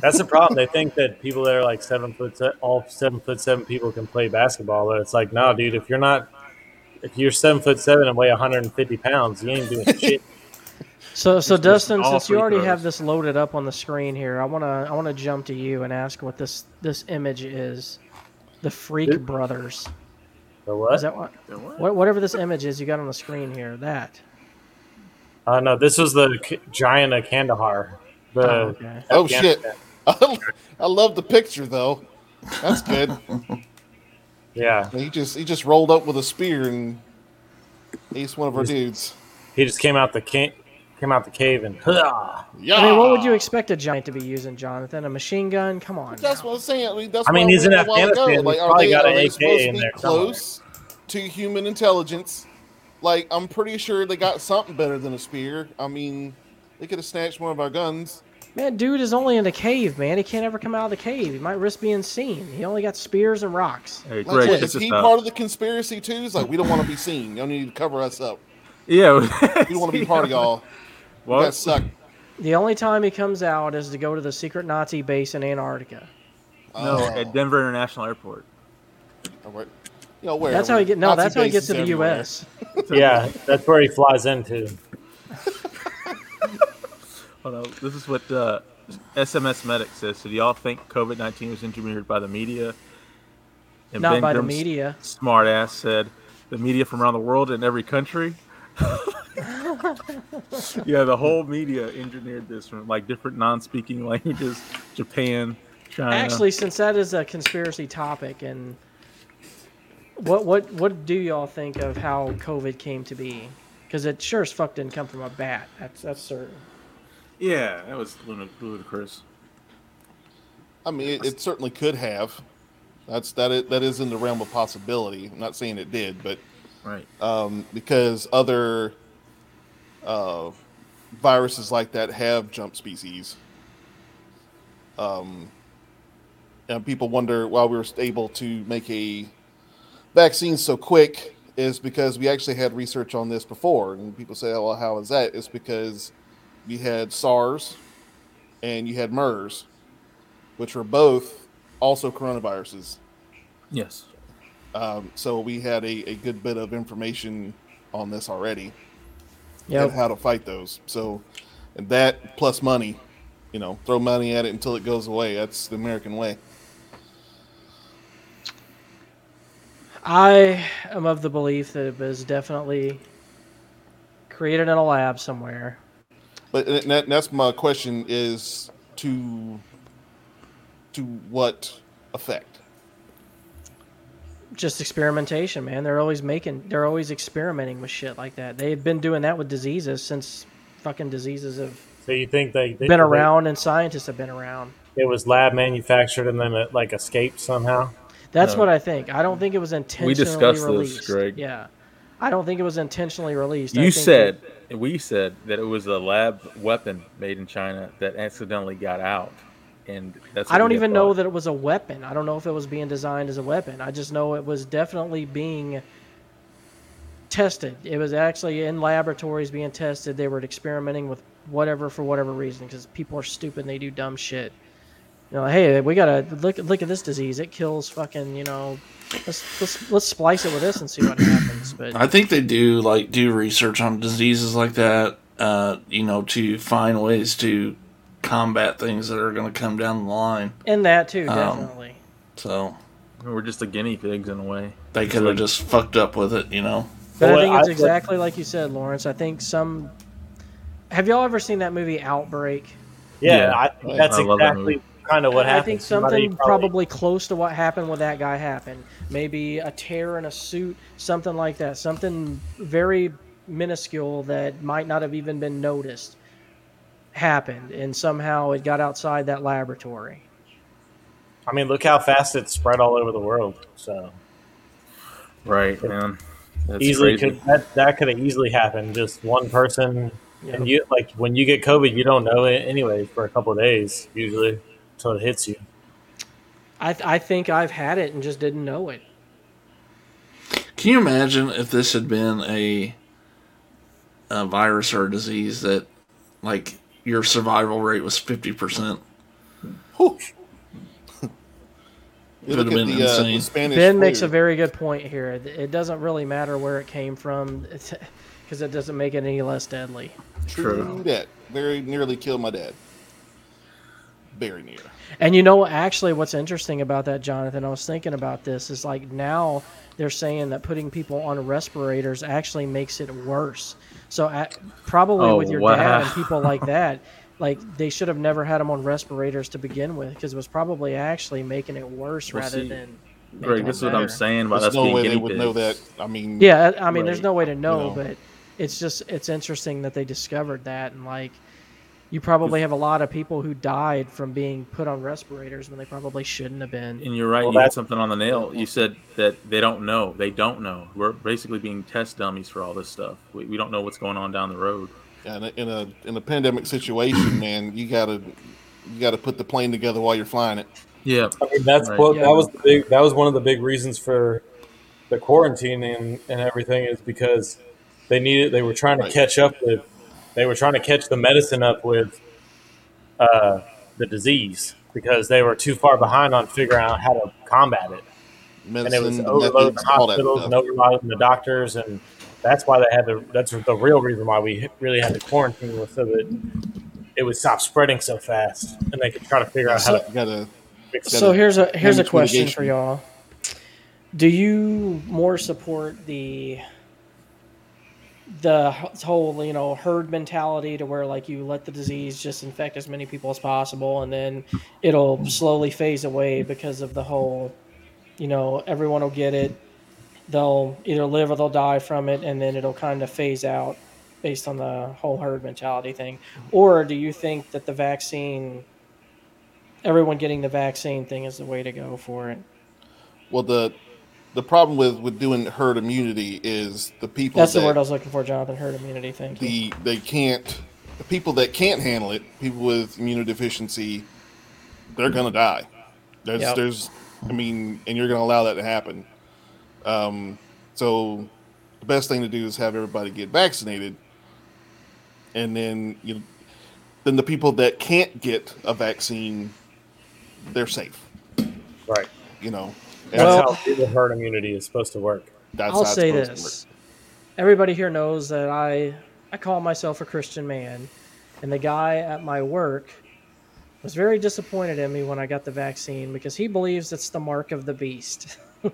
That's the problem. They think that people that are like seven foot, se- all seven foot seven people can play basketball, but it's like, no, dude. If you're not, if you're seven foot seven and weigh 150 pounds, you ain't doing shit. So, so Just Dustin, since you already throws. have this loaded up on the screen here, I wanna, I wanna jump to you and ask what this, this image is. The Freak Brothers. The what? Is that what, what? Whatever this image is, you got on the screen here. That. Uh, no, this was the K- giant of Kandahar. The Oh, okay. Oh shit! I love the picture though. That's good. Yeah, he just he just rolled up with a spear and he's one of our dudes. he just came out the ca- came out the cave and Yeah. I mean, what would you expect a giant to be using, Jonathan? A machine gun? Come on. That's now. what I'm saying. I mean, that's I mean, he's in went a while ago. Afghanistan. Like, He's are probably they, got an they AK supposed to in be there somewhere. close to human intelligence? Like, I'm pretty sure they got something better than a spear. I mean, they could have snatched one of our guns. Man, dude is only in the cave, man. He can't ever come out of the cave. He might risk being seen. He only got spears and rocks. Hey, Greg, what, check is he out. part of the conspiracy too? It's like we don't want to be seen. Y'all need to cover us up. Yeah. We don't want to be part of y'all. You What? guys suck. The only time he comes out is to go to the secret Nazi base in Antarctica. No, Oh. at Denver International Airport. All right. You know, where? That's how he get. No, Nazi that's how he gets to the everywhere. U.S. yeah, that's where he flies into. Hold on. This is what uh, SMS Medic says. So, do y'all think COVID 19 was engineered by the media? And Not by the media. Smart ass said the media from around the world in every country. yeah, the whole media engineered this from like different non-speaking languages, Japan, China. Actually, since that is a conspiracy topic, and what what what do y'all think of how COVID came to be? Because it sure as fuck didn't come from a bat. That's that's certain. Yeah, that was ludi- ludicrous. I mean, it, it certainly could have. That's that. Is, that is in the realm of possibility. I'm not saying it did, but Right. um, because other uh, viruses like that have jump species. Um, and people wonder why we were able to make a vaccine so quick is because we actually had research on this before, and people say, "Oh, "Well, how is that?" It's because we had SARS and you had MERS, which were both also coronaviruses. Yes. Um, so we had a, a good bit of information on this already Yep. and how to fight those. So, and that plus money, you know, throw money at it until it goes away. That's the American way. I am of the belief that it was definitely created in a lab somewhere. But and that, that's my question: is to to what effect? Just experimentation, man. They're always making, they're always experimenting with shit like that. They've been doing that with diseases since fucking diseases have So you think they, they been around and scientists have been around. It was lab manufactured and then it like escaped somehow. That's No. what I think. I don't think it was intentionally discussed this. Greg. Yeah. I don't think it was intentionally released. I You said that- we said that it was a lab weapon made in China that accidentally got out, and that's. I don't even had know that it was a weapon. I don't know if it was being designed as a weapon. I just know it was definitely being tested. It was actually in laboratories being tested. They were experimenting with whatever for whatever reason because people are stupid and they do dumb shit. You know, hey, we gotta look look at this disease. It kills fucking. You know, let's let's let's splice it with this and see what happens. But I think they do like do research on diseases like that, uh, you know, to find ways to combat things that are going to come down the line. and that too, Um, definitely. So We're just the guinea pigs in a way. they could have just fucked up with it, you know. But I think it's I- exactly like you said, Lawrence. I think some. Have y'all ever seen that movie Outbreak? Yeah, Yeah. I think that's I love that exactly movie. Kind of what I happened. I think something probably close to what happened with that guy happened. Maybe a tear in a suit, something like that. Something very minuscule that might not have even been noticed happened, and somehow it got outside that laboratory. I mean, look how fast it spread all over the world. So Right, man. That's easily crazy. could that that could have easily happened. Just one person, Yeah. and you like when you get COVID, you don't know it anyway for a couple of days usually until it hits you. I, I think I've had it and just didn't know it. Can you imagine if this had been a, a virus or a disease that, like, your survival rate was 50%? Whew. You Would've look at been the, uh, insane. the Spanish Ben makes a very good point here. It doesn't really matter where it came from because it doesn't make it any less deadly. True that. Very nearly killed my dad. Very near. And you know, actually, what's interesting about that, Jonathan, I was thinking about this, is like now they're saying that putting people on respirators actually makes it worse. So, at, probably Oh, with your wow. dad and people like that, like they should have never had them on respirators to begin with because it was probably actually making it worse Well, rather see, than. Greg, making this is it what I'm saying about There's us no being way they guinea would know that. I mean, Yeah, I mean, there's no way to know, know. but it's just it's interesting that they discovered that, and like, you probably have a lot of people who died from being put on respirators when they probably shouldn't have been. And you're right. Well, you hit something on the nail. You said that they don't know. They don't know. We're basically being test dummies for all this stuff. We, we don't know what's going on down the road. in a, in a in a pandemic situation, man, you gotta you gotta put the plane together while you're flying it. Yeah. I mean, that's Right. what Yeah. that was the big. That was one of the big reasons for the quarantine and, and everything is because they needed. They were trying to Right. catch up with. They were trying to catch the medicine up with uh, the disease because they were too far behind on figuring out how to combat it. And it Medicine, was overloading the hospitals stuff. and overloading the doctors, and that's why they had to. That's the real reason why we really had to quarantine was so that it would stop spreading so fast, and they could try to figure out how to You gotta fix it. So here's a here's a damage question for y'all. Do you more support the the whole you know herd mentality to where like you let the disease just infect as many people as possible and then it'll slowly phase away because of the whole you know everyone will get it. They'll either live or they'll die from it and then it'll kind of phase out based on the whole herd mentality thing. Or do you think that the vaccine everyone getting the vaccine thing is the way to go for it? Well, the the problem with with doing herd immunity is the people that's that the word i was looking for jonathan herd immunity thank you the they can't the people that can't handle it, people with immunodeficiency, they're gonna die. There's Yep. there's I mean, and you're gonna allow that to happen. Um, so the best thing to do is have everybody get vaccinated, and then you then the people that can't get a vaccine, they're safe. right. You know, That's Well- how the herd immunity is supposed to work. that's I'll how say this. Everybody here knows that I I call myself a Christian man, and the guy at my work was very disappointed in me when I got the vaccine because he believes it's the mark of the beast.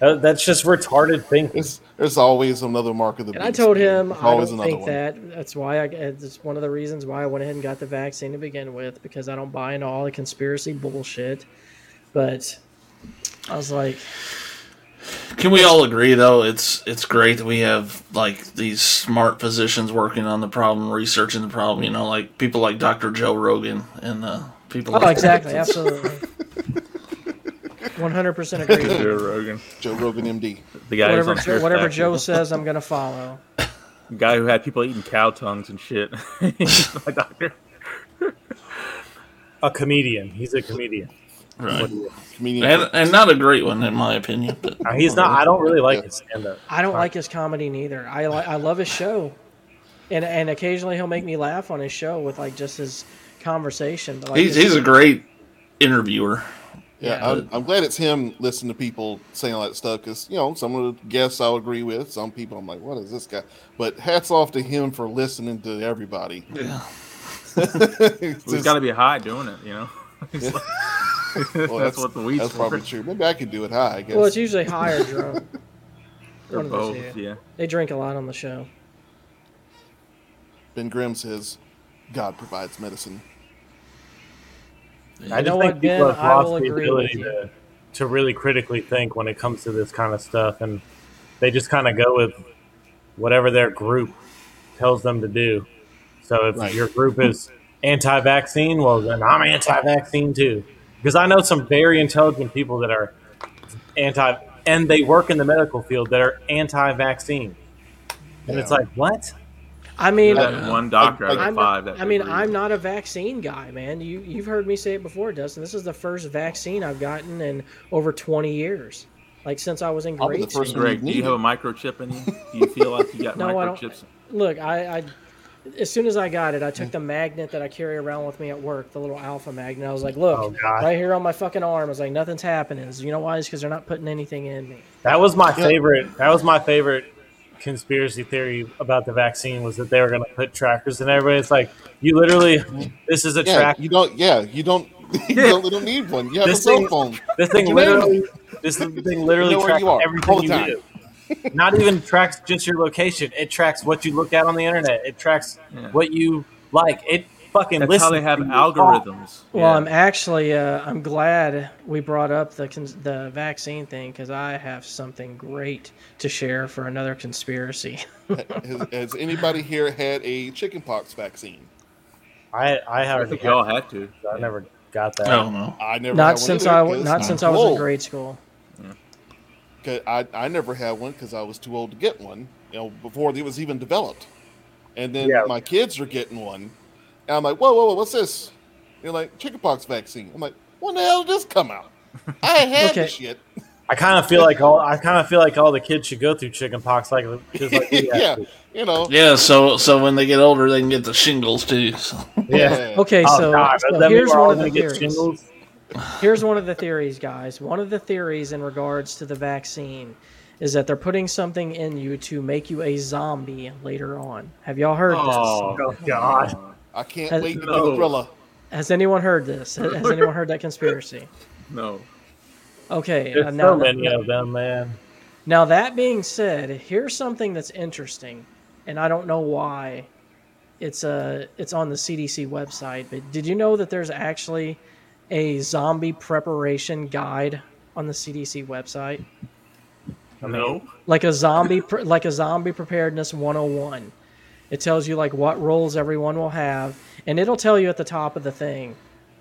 That- That's just retarded thinking. There's, there's always another mark of the beast. And I told him I always don't think one. that. That's why I. It's one of the reasons why I went ahead and got the vaccine to begin with because I don't buy into all the conspiracy bullshit. But I was like, Can we all agree though? It's it's great that we have like these smart physicians working on the problem, researching the problem. You know, like people like Dr. Joe Rogan and uh, people. oh, like exactly, absolutely, one hundred percent agree. Joe Rogan, Joe Rogan, MD. the guy who's Whatever, on Joe, whatever Joe says, I'm gonna follow. The guy who had people eating cow tongues and shit. He's my doctor. A comedian. He's a comedian. Right. Comedian. And, and not a great one in my opinion. But Now, he's not. I don't really like his stand up. I don't like his comedy neither. I li- I love his show, and and occasionally he'll make me laugh on his show with like just his conversation. But like he's he's a great interviewer. Yeah, Yeah. I'm, I'm glad it's him listening to people saying all that stuff because you know some of the guests I'll agree with. Some people I'm like, what is this guy? But hats off to him for listening to everybody. Yeah. It's He's just- got to be high doing it, you know. He's like- well, that's, what the weed's That's for. probably true. Maybe I could do it high. I guess. well, it's usually high or drunk. Or One both, two. yeah. They drink a lot on the show. ben Grimm says, "God provides medicine." I You know just what, people Ben? I will the agree ability with to, to really critically think when it comes to this kind of stuff, and they just kind of go with whatever their group tells them to do. So if Right. your group is anti-vaccine, well, then I'm anti-vaccine too, because I know some very intelligent people that are anti, and they work in the medical field that are anti-vaccine, and it's like what? I mean, That one doctor out I'm of five. not, That I mean, agreed. I'm not a vaccine guy, man. You you've heard me say it before, Dustin. This is the first vaccine I've gotten in over 20 years, like since I was in I'll be grade the first school. Greg, do you have a microchip in you? Do you feel like you got No, I don't. microchips? Look, I, I as soon as I got it, I took the magnet that I carry around with me at work, the little alpha magnet. I was like, look, Oh, right here on my fucking arm. I was like, nothing's happening. You know why? It's because they're not putting anything in me. That was my favorite. That was my favorite conspiracy theory about the vaccine was that they were going to put trackers in everybody's like you literally this is a Yeah, track you don't. Yeah, you don't. You don't, you don't need one. You have This a cell thing- phone. this thing literally this thing literally know tracks you are all everything the you time. do not even tracks just your location it tracks what you look at on the internet it tracks Yeah. what you Like it fucking That's listens how they have to you. algorithms. Well, Yeah. I'm actually uh, I'm glad we brought up the cons- the vaccine thing because I have something great to share for another conspiracy. has, has anybody here had a chickenpox vaccine? I I I think we all had to. I never got that. I don't know. I never not one since either I 'cause not I'm since too I was in grade school. 'Cause I, I never had one because I was too old to get one, you know, before it was even developed. And then Yeah. my kids are getting one. And I'm like, whoa, whoa, whoa, what's this? You're like, chickenpox vaccine. I'm like, when the hell did this come out? I had Okay. this shit. I kind of feel like all I kind of feel like all the kids should go through chickenpox like like we yeah, you know. Yeah, so so when they get older, they can get the shingles too. So. yeah. Oh, okay, Oh, so, God, so does here's one of the gonna get theories. Shingles? Here's one of the theories, guys. One of the theories in regards to the vaccine is that they're putting something in you to make you a zombie later on. Have y'all heard Oh, Oh God! I can't Has- wait to be No. a thriller. Has anyone heard this? Has has anyone heard that conspiracy? no. Okay, There's uh, now, so many of them, man. now that being said, here's something that's interesting, and I don't know why. It's uh, it's on the CDC website, but did you know that there's actually a zombie preparation guide on the CDC website? No. like a zombie pr- like a zombie preparedness 101 it tells you like what roles everyone will have and it'll tell you at the top of the thing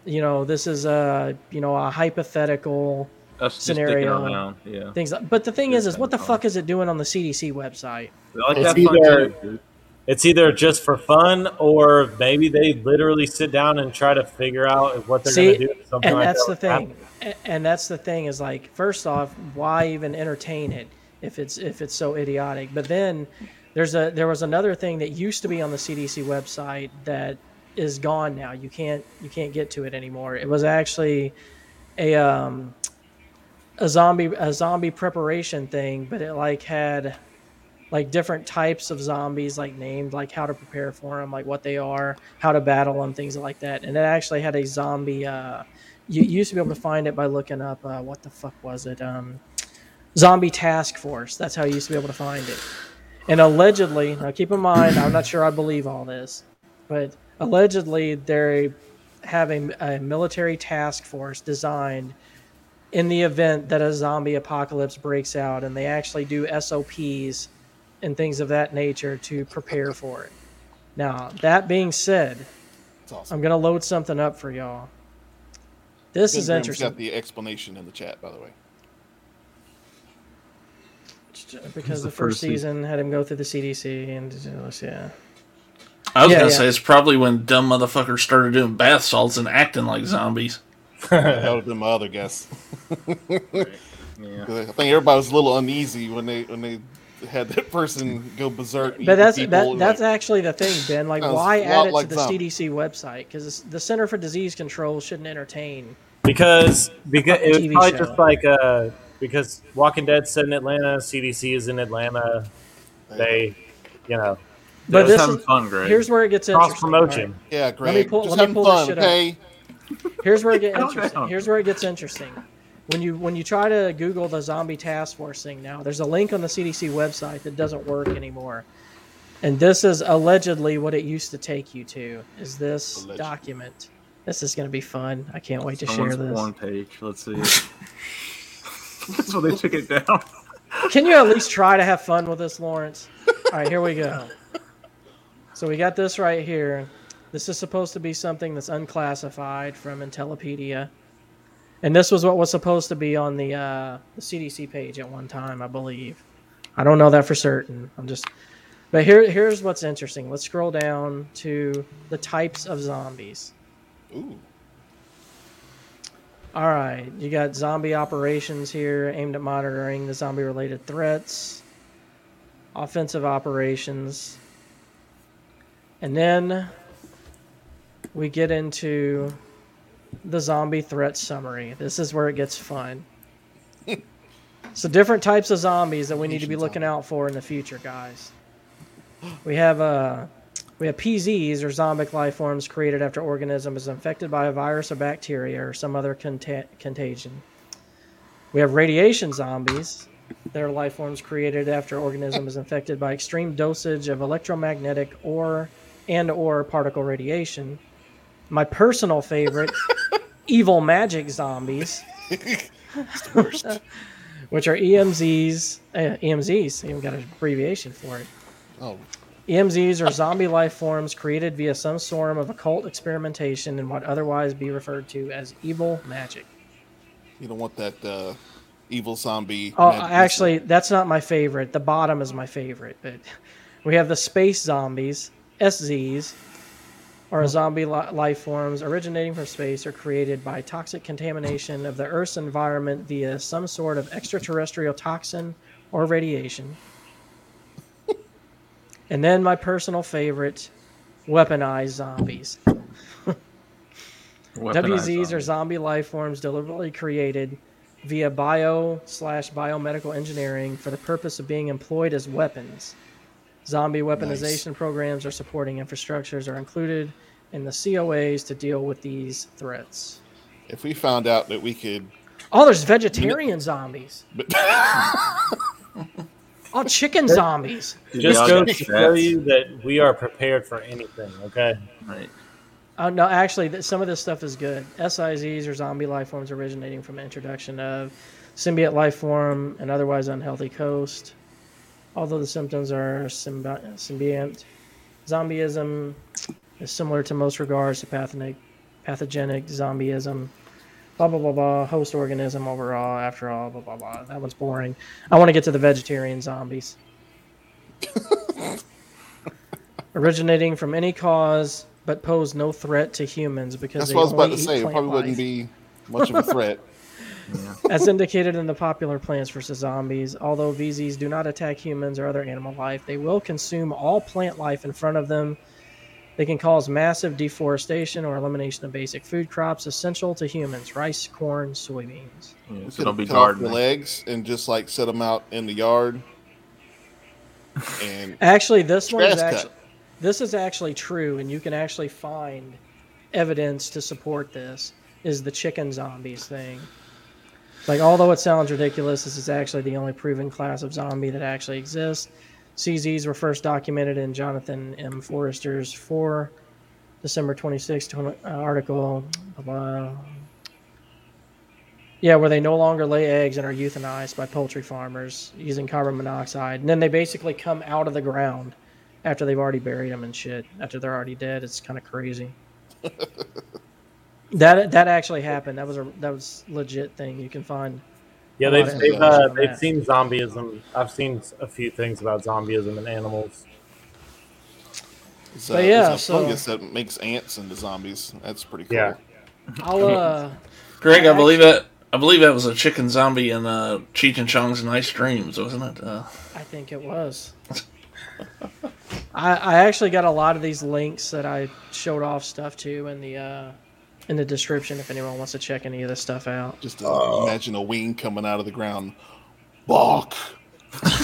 you know this is a you know a hypothetical That's Scenario. sticking around. Yeah. things like, but the thing is is what the Fun. fuck is it doing on the cdc website like It's that either- too, dude. It's either just for fun or maybe they literally sit down and try to figure out what they're going to do. Something and like that's that the thing. A- and that's the thing is like first off why even entertain it if it's if it's so idiotic? But then there's a there was another thing that used to be on the cdc website that is gone now. You can't you can't get to it anymore. It was actually a um a zombie a zombie preparation thing but it like had like different types of zombies like named like how to prepare for them like what they are how to battle them things like that. And it actually had a zombie uh you you used to be able to find it by looking up uh, what the fuck was it um zombie task force. That's how you used to be able to find it. And allegedly now keep in mind i'm not sure i believe all this but allegedly they have a, a military task force designed in the event that a zombie apocalypse breaks out and they actually do sops and things of that nature to prepare for it now that being said awesome. i'm going to load something up for y'all this Ben is Grimm's interesting got the explanation in the chat, by the way. because the the first first season. season had him go through the CDC and yeah. I was Yeah, gonna yeah. say it's probably when dumb motherfuckers started doing bath salts and acting like zombies. that would have been my other guess. Yeah. 'Cause I think everybody was a little uneasy when they when they had that person go berserk. But that's that, that's like, actually the thing, Ben. Like, why add it like to the zombie. CDC website? Because the Center for Disease Control shouldn't entertain. because because it was TV probably show. just like uh because Walking Dead's set in Atlanta, CDC is in Atlanta. They, you know, But this having is fun, Greg. here's where it gets cross interesting. promotion. yeah, me pull- just let me having pull this fun, shit up. Here's where it gets interesting. Here's where it gets interesting. When you when you try to Google the zombie task force thing now, there's a link on the CDC website that doesn't work anymore. And this is allegedly what it used to take you to. Is this document? This is going to be fun. I can't wait to Someone's share this. porn page. Let's see. That's why they took it down. Can you at least try to have fun with this, Lawrence? All right, here we go. So we got this right here. This is supposed to be something that's unclassified from Intellipedia. And this was what was supposed to be on the, uh, the CDC page at one time, I believe. I don't know that for certain. I'm just. But here, here's what's interesting. Let's scroll down to the types of zombies. Ooh, All right, you got zombie operations here aimed at monitoring the zombie related threats, offensive operations, and then we get into the zombie threat summary. This is where it gets fun. so, different types of zombies that we need to be looking out for in the future, guys. We have uh, we have PZs, or zombic life forms created after organism is infected by a virus or bacteria or some other conta- contagion. We have radiation zombies. They're life forms created after organism is infected by extreme dosage of electromagnetic or and or particle radiation. My personal favorite, evil magic zombies, which are EMZs. Uh, EMZs, even got an abbreviation for it. Oh, EMZs are zombie life forms created via some form of occult experimentation and what otherwise be referred to as evil magic. you don't want that uh, evil zombie. Oh, actually, that's not my favorite. The bottom is my favorite. But we have the space zombies, SZs, are zombie li- life forms originating from space or created by toxic contamination of the Earth's environment via some sort of extraterrestrial toxin or radiation. and then my personal favorite, weaponized zombies. Weaponized WZs are zombie life forms deliberately created via bio slash biomedical engineering for the purpose of being employed as weapons. Zombie weaponization programs or supporting infrastructures are included in the COAs to deal with these threats. If we found out that we could, Oh, there's vegetarian zombies. but Oh, chicken zombies. Just y'all goes to show you that we are prepared for anything. Okay. Right. Oh no, actually, th- some of this stuff is good. SIZs or zombie life forms originating from introduction of symbiote life form and otherwise unhealthy coast. Although the symptoms are symbi- symbiont, zombieism is similar to most regards to pathogenic, pathogenic zombieism. Blah blah blah blah. Host organism overall. After all, blah blah blah. That one's boring. I want to get to the vegetarian zombies. Originating from any cause but pose no threat to humans because that's they what I was about to eat say. It plant probably wouldn't be much of a threat. As indicated in the popular Plants vs. Zombies, although VZs do not attack humans or other animal life, they will consume all plant life in front of them. They can cause massive deforestation or elimination of basic food crops essential to humans rice, corn, soybeans. Yeah, We so could don't be cut off the gardening. legs and just like set them out in the yard. And Actually, this one is actually this is actually true, and you can actually find evidence to support this. Is the chicken zombies thing? Like, although it sounds ridiculous, this is actually the only proven class of zombie that actually exists. CZs were first documented in Jonathan M. Forrester's 4 December 26 uh, article. Uh, yeah, where they no longer lay eggs and are euthanized by poultry farmers using carbon monoxide. And then they basically come out of the ground after they've already buried them and shit. After they're already dead, it's kind of crazy. that that actually happened. That was a that was legit thing. You can find. Yeah, they've they've, uh, they've that. seen zombieism. I've seen a few things about zombieism in animals. it's, But uh, yeah, there's a so- fungus that makes ants into zombies. That's pretty cool. Yeah. I'll uh. Greg, I believe that. I believe that was a chicken zombie in uh, Cheech and Chong's Nice Dreams, wasn't it? Uh, I think it was. I, I actually got a lot of these links that I showed off stuff to in the uh, in the description if anyone wants to check any of this stuff out. Just uh, imagine a wing coming out of the ground. Balk.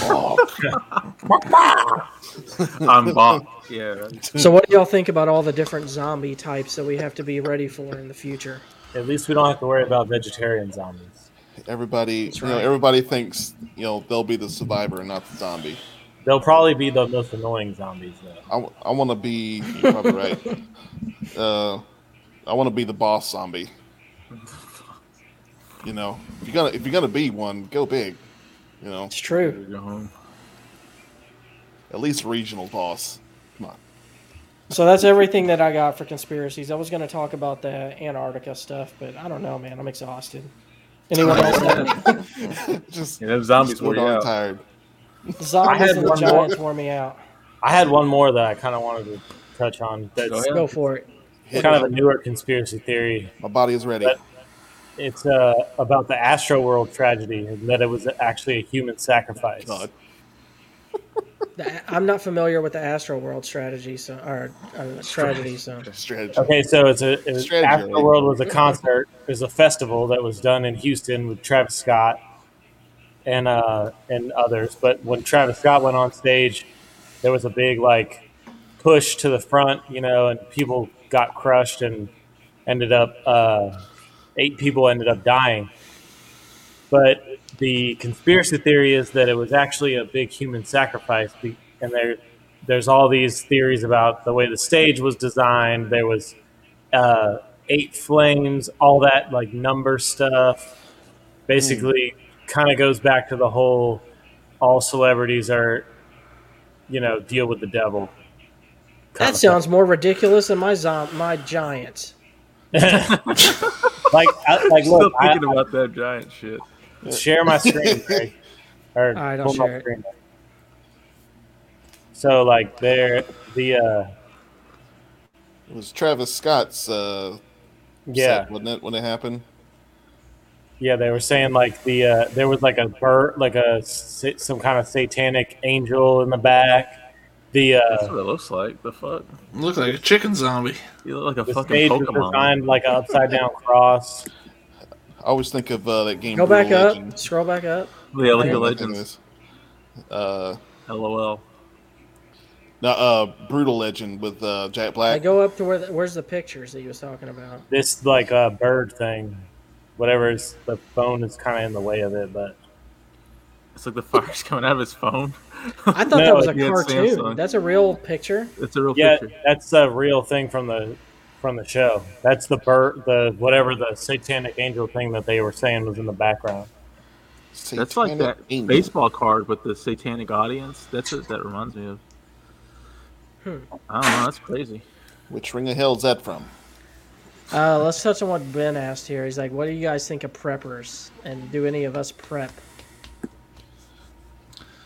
Balk. I'm bought. Yeah. So, what do y'all think about all the different zombie types that we have to be ready for in the future? At least we don't have to worry about vegetarian zombies. Everybody, That's you know, everybody thinks you know they'll be the survivor and not the zombie. They'll probably be the most annoying zombies, though. I, want to be. You're probably right. Uh, I want to be the boss zombie. You know, if you're gonna if you're gonna be one, go big. You know, It's true. Go home. at least regional boss. Come on. So that's everything that I got for conspiracies. I was going to talk about the Antarctica stuff, but I don't know, man. I'm exhausted. Anyone else? have- Just Yeah, them zombies so wore you out. tired. The zombies and the one more. giants wore me out. I had one more that I kind of wanted to touch on. That's Go. Go for it. Hit kind of a newer conspiracy theory. My body is ready. It's uh, about the Astro World tragedy, and that it was actually a human sacrifice. God. I'm not familiar with the Astro World strategy, so or uh, tragedy. So Strategy. Okay, so it's a it was, Astro? World was a concert. It was a festival that was done in Houston with Travis Scott and uh, and others. But when Travis Scott went on stage, there was a big like push to the front, you know, and people got crushed and ended up uh, eight people ended up dying. But the conspiracy theory is that it was actually a big human sacrifice, and they're there's all these theories about the way the stage was designed. There was uh, eight flames, all that like number stuff. Basically, kind of goes back to the whole all celebrities are, you know, deal with the devil. Kind That sounds more ridiculous than my zom- my giants. like I, like Still look. I, thinking about that giant shit. share my screen, Greg. Or All right, I'll share it. screen. So like there, the uh, It was Travis Scott's uh, yeah, set, wasn't it, when it happened? Yeah, they were saying like the uh, there was like a bird, like a some kind of satanic angel in the back. The That's uh, what it looks like. The fuck? Look like a chicken zombie. You look like a the fucking stage was Pokemon. designed like an upside down cross. I always think of uh, that game. Go back Brutal up. Legend. Scroll back up. Yeah, League of Legends. this. Uh, LOL. no, uh, Brutal Legend with uh, Jack I Black. go up to where the, where's the pictures that you was talking about? This like uh, bird thing, whatever is the phone is kind of in the way of it, but It's like the fire's coming out of his phone. I thought No, that was a cartoon. Samsung. That's a real picture. It's a real yeah, picture. that's a real thing from the from the show. That's the bird, the whatever the satanic angel thing that they were saying was in the background. That's like that Angel. baseball card with the satanic audience. That's what that reminds me of. Hmm. I don't know. That's crazy. Which ring of hell is that from? Uh, let's touch on what Ben asked here. He's like, "What do you guys think of preppers? And do any of us prep?"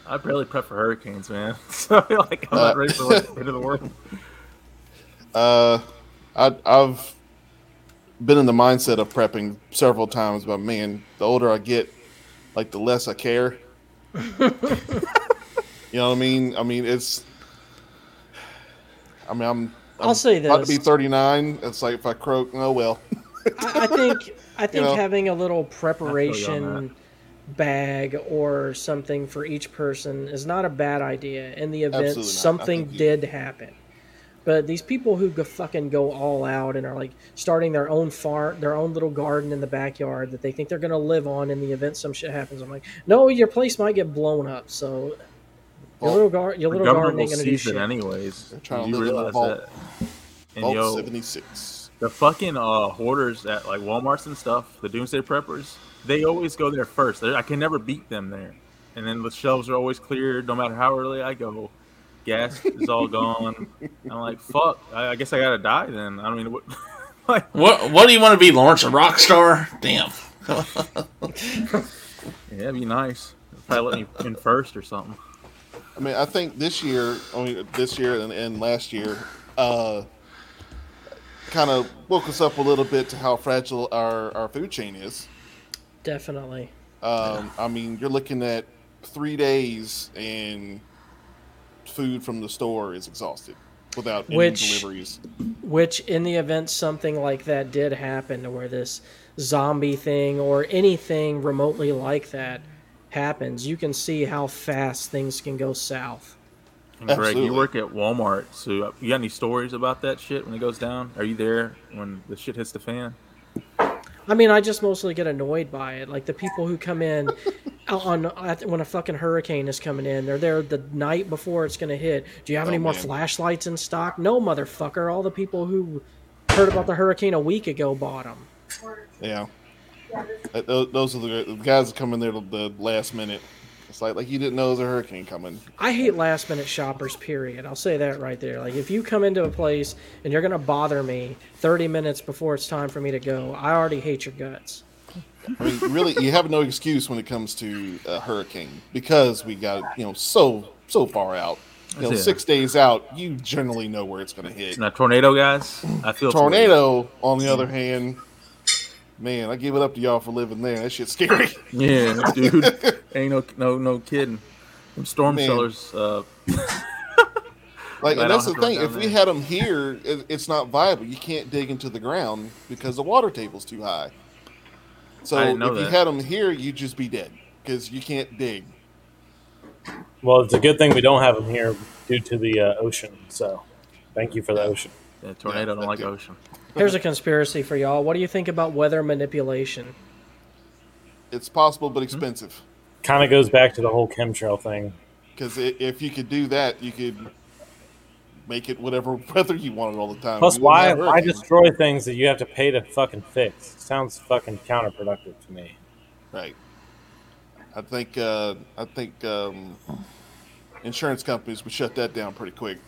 I barely prep for hurricanes, man. So I feel like I'm not Uh, ready for like, the end of the world. Uh, I, I've been in the mindset of prepping several times, but man, the older I get, like the less I care. you know what I mean? I mean, it's. I mean, I'm. I'll say About to be 39. It's like if I croak, oh well. I, I think I think know? having a little on preparation bag or something for each person is not a bad idea in the event Absolutely not. I something think you- did happen. But these people who go fucking go all out and are like starting their own farm, their own little garden in the backyard that they think they're gonna live on in the event some shit happens. I'm like, no, your place might get blown up. So your little gar- your little garden will ain't gonna do seize shit. it anyways. They're trying to you live realize vault. that? And Vault yo, 76. the fucking uh, hoarders at like WalMarts and stuff, the Doomsday Preppers, they always go there first. They're, I can never beat them there. And then the shelves are always cleared, no matter how early I go. Gas is all gone. I'm like, fuck. I, I guess I gotta die then. I don't mean, what? like, What What do you want to be, Lawrence? A rock star? Damn. yeah, it'd be nice. Probably let me in first or something. I mean, I think this year, I mean, this year and, and last year, uh, kind of woke us up a little bit to how fragile our, our food chain is. Definitely. Um, I mean, you're looking at three days and food from the store is exhausted without any Which- deliveries. Which, in the event something like that did happen, to where this zombie thing or anything remotely like that happens, you can see how fast things can go south. And Greg, Absolutely. you work at Walmart, so you got any stories about that shit when it goes down? Are you there when the shit hits the fan? I mean, I just mostly get annoyed by it. Like the people who come in on when a fucking hurricane is coming in, they're there the night before it's going to hit. Do you have oh, any Oh, more man. flashlights in stock? No, motherfucker. All the people who heard about the hurricane a week ago bought them. Yeah. Those are the, the guys that come in there the last minute. It's like like you didn't know there was a hurricane coming. I hate last minute shoppers, period. I'll say that right there. Like, if you come into a place and you're going to bother me 30 minutes before it's time for me to go, I already hate your guts. I mean, really, you have no excuse when it comes to a hurricane because we got you know so so far out. You know, six days out, you generally know where it's going to hit. Now, tornado guys, I feel for. Tornado, on the other hand, man, I give it up to y'all for living there. That shit's scary. Yeah, dude, ain't no no no kidding. Them storm Man. cellars, uh, Like, and that's the thing. down If we had them here, it, it's not viable. You can't dig into the ground because the water table's too high. So I if didn't know you that. had them here, you'd just be dead because you can't dig. Well, it's a good thing we don't have them here due to the uh, ocean. So, thank you for the ocean. yeah, tornado don't like too. ocean. Here's a conspiracy for y'all. What do you think about weather manipulation? It's possible, but expensive. Kind of goes back to the whole chemtrail thing. Because if you could do that, you could make it whatever weather you want it all the time. Plus, You why have why destroy things that you have to pay to fucking fix? Sounds fucking counterproductive to me. Right. I think uh, I think um, insurance companies would shut that down pretty quick.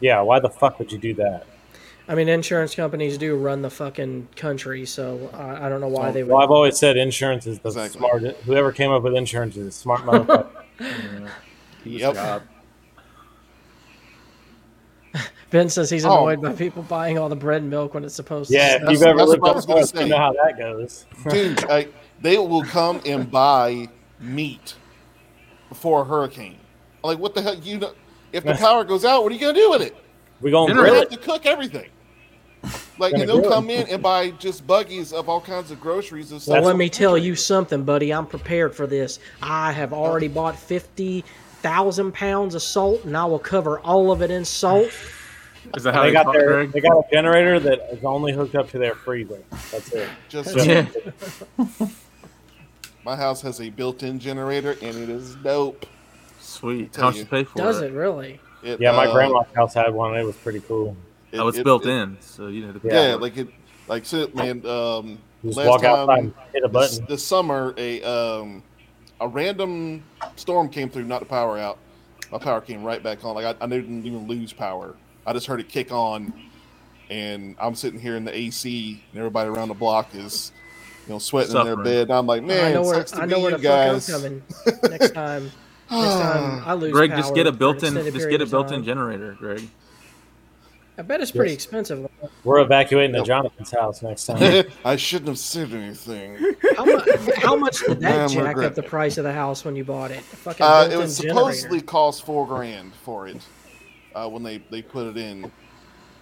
Yeah, why the fuck would you do that? I mean, insurance companies do run the fucking country, so I, I don't know why they would. Well, I've always said insurance is the Exactly. smart. Whoever came up with insurance is a smart motherfucker. Yep. Ben says he's Oh. annoyed by people buying all the bread and milk when it's supposed yeah, to. if smell. you've ever that's lived what up was you know how that goes. Dude, I, they will come and buy meat before a hurricane. Like, what the hell? You know, if the power goes out, what are you gonna do with it? We're gonna grill have it. to cook everything. Like, Gonna and they'll come in and buy just buggies of all kinds of groceries and stuff. Well, let me tell you something, buddy. I'm prepared for this. I have already bought fifty thousand pounds of salt, and I will cover all of it in salt. Is that how They they got talk, their Greg? they got a generator that is only hooked up to their freezer. That's it. Just Yeah. my house has a built-in generator, and it is dope. Sweet. Tell How much you. you pay for Does it? it really? It, Yeah, my uh, grandma's house had one. It was pretty cool. It- Oh, it's it- built it- in, so you know. The Yeah, Yeah. like it, like so, man. Um, just last walk outside time and hit a this, button. this summer, a um, a random storm came through, not the power out. My power came right back on. Like I, I didn't even lose power. I just heard it kick on, and I'm sitting here in the AC, and everybody around the block is, you know, sweating in their bed. And I'm like, man, I know it where sucks to I know where you the guys. fuck I'm coming next time. Next time I lose Greg, power just get a built-in. Just get a built-in generator, Greg. I bet it's pretty Yes. expensive. We're evacuating to Jonathan's house next time. I shouldn't have said anything. How much? How much did that Man, jack regret up the price of the house when you bought it? Fucking Uh, it built-in was generator. supposedly cost four grand for it uh, when they, they put it in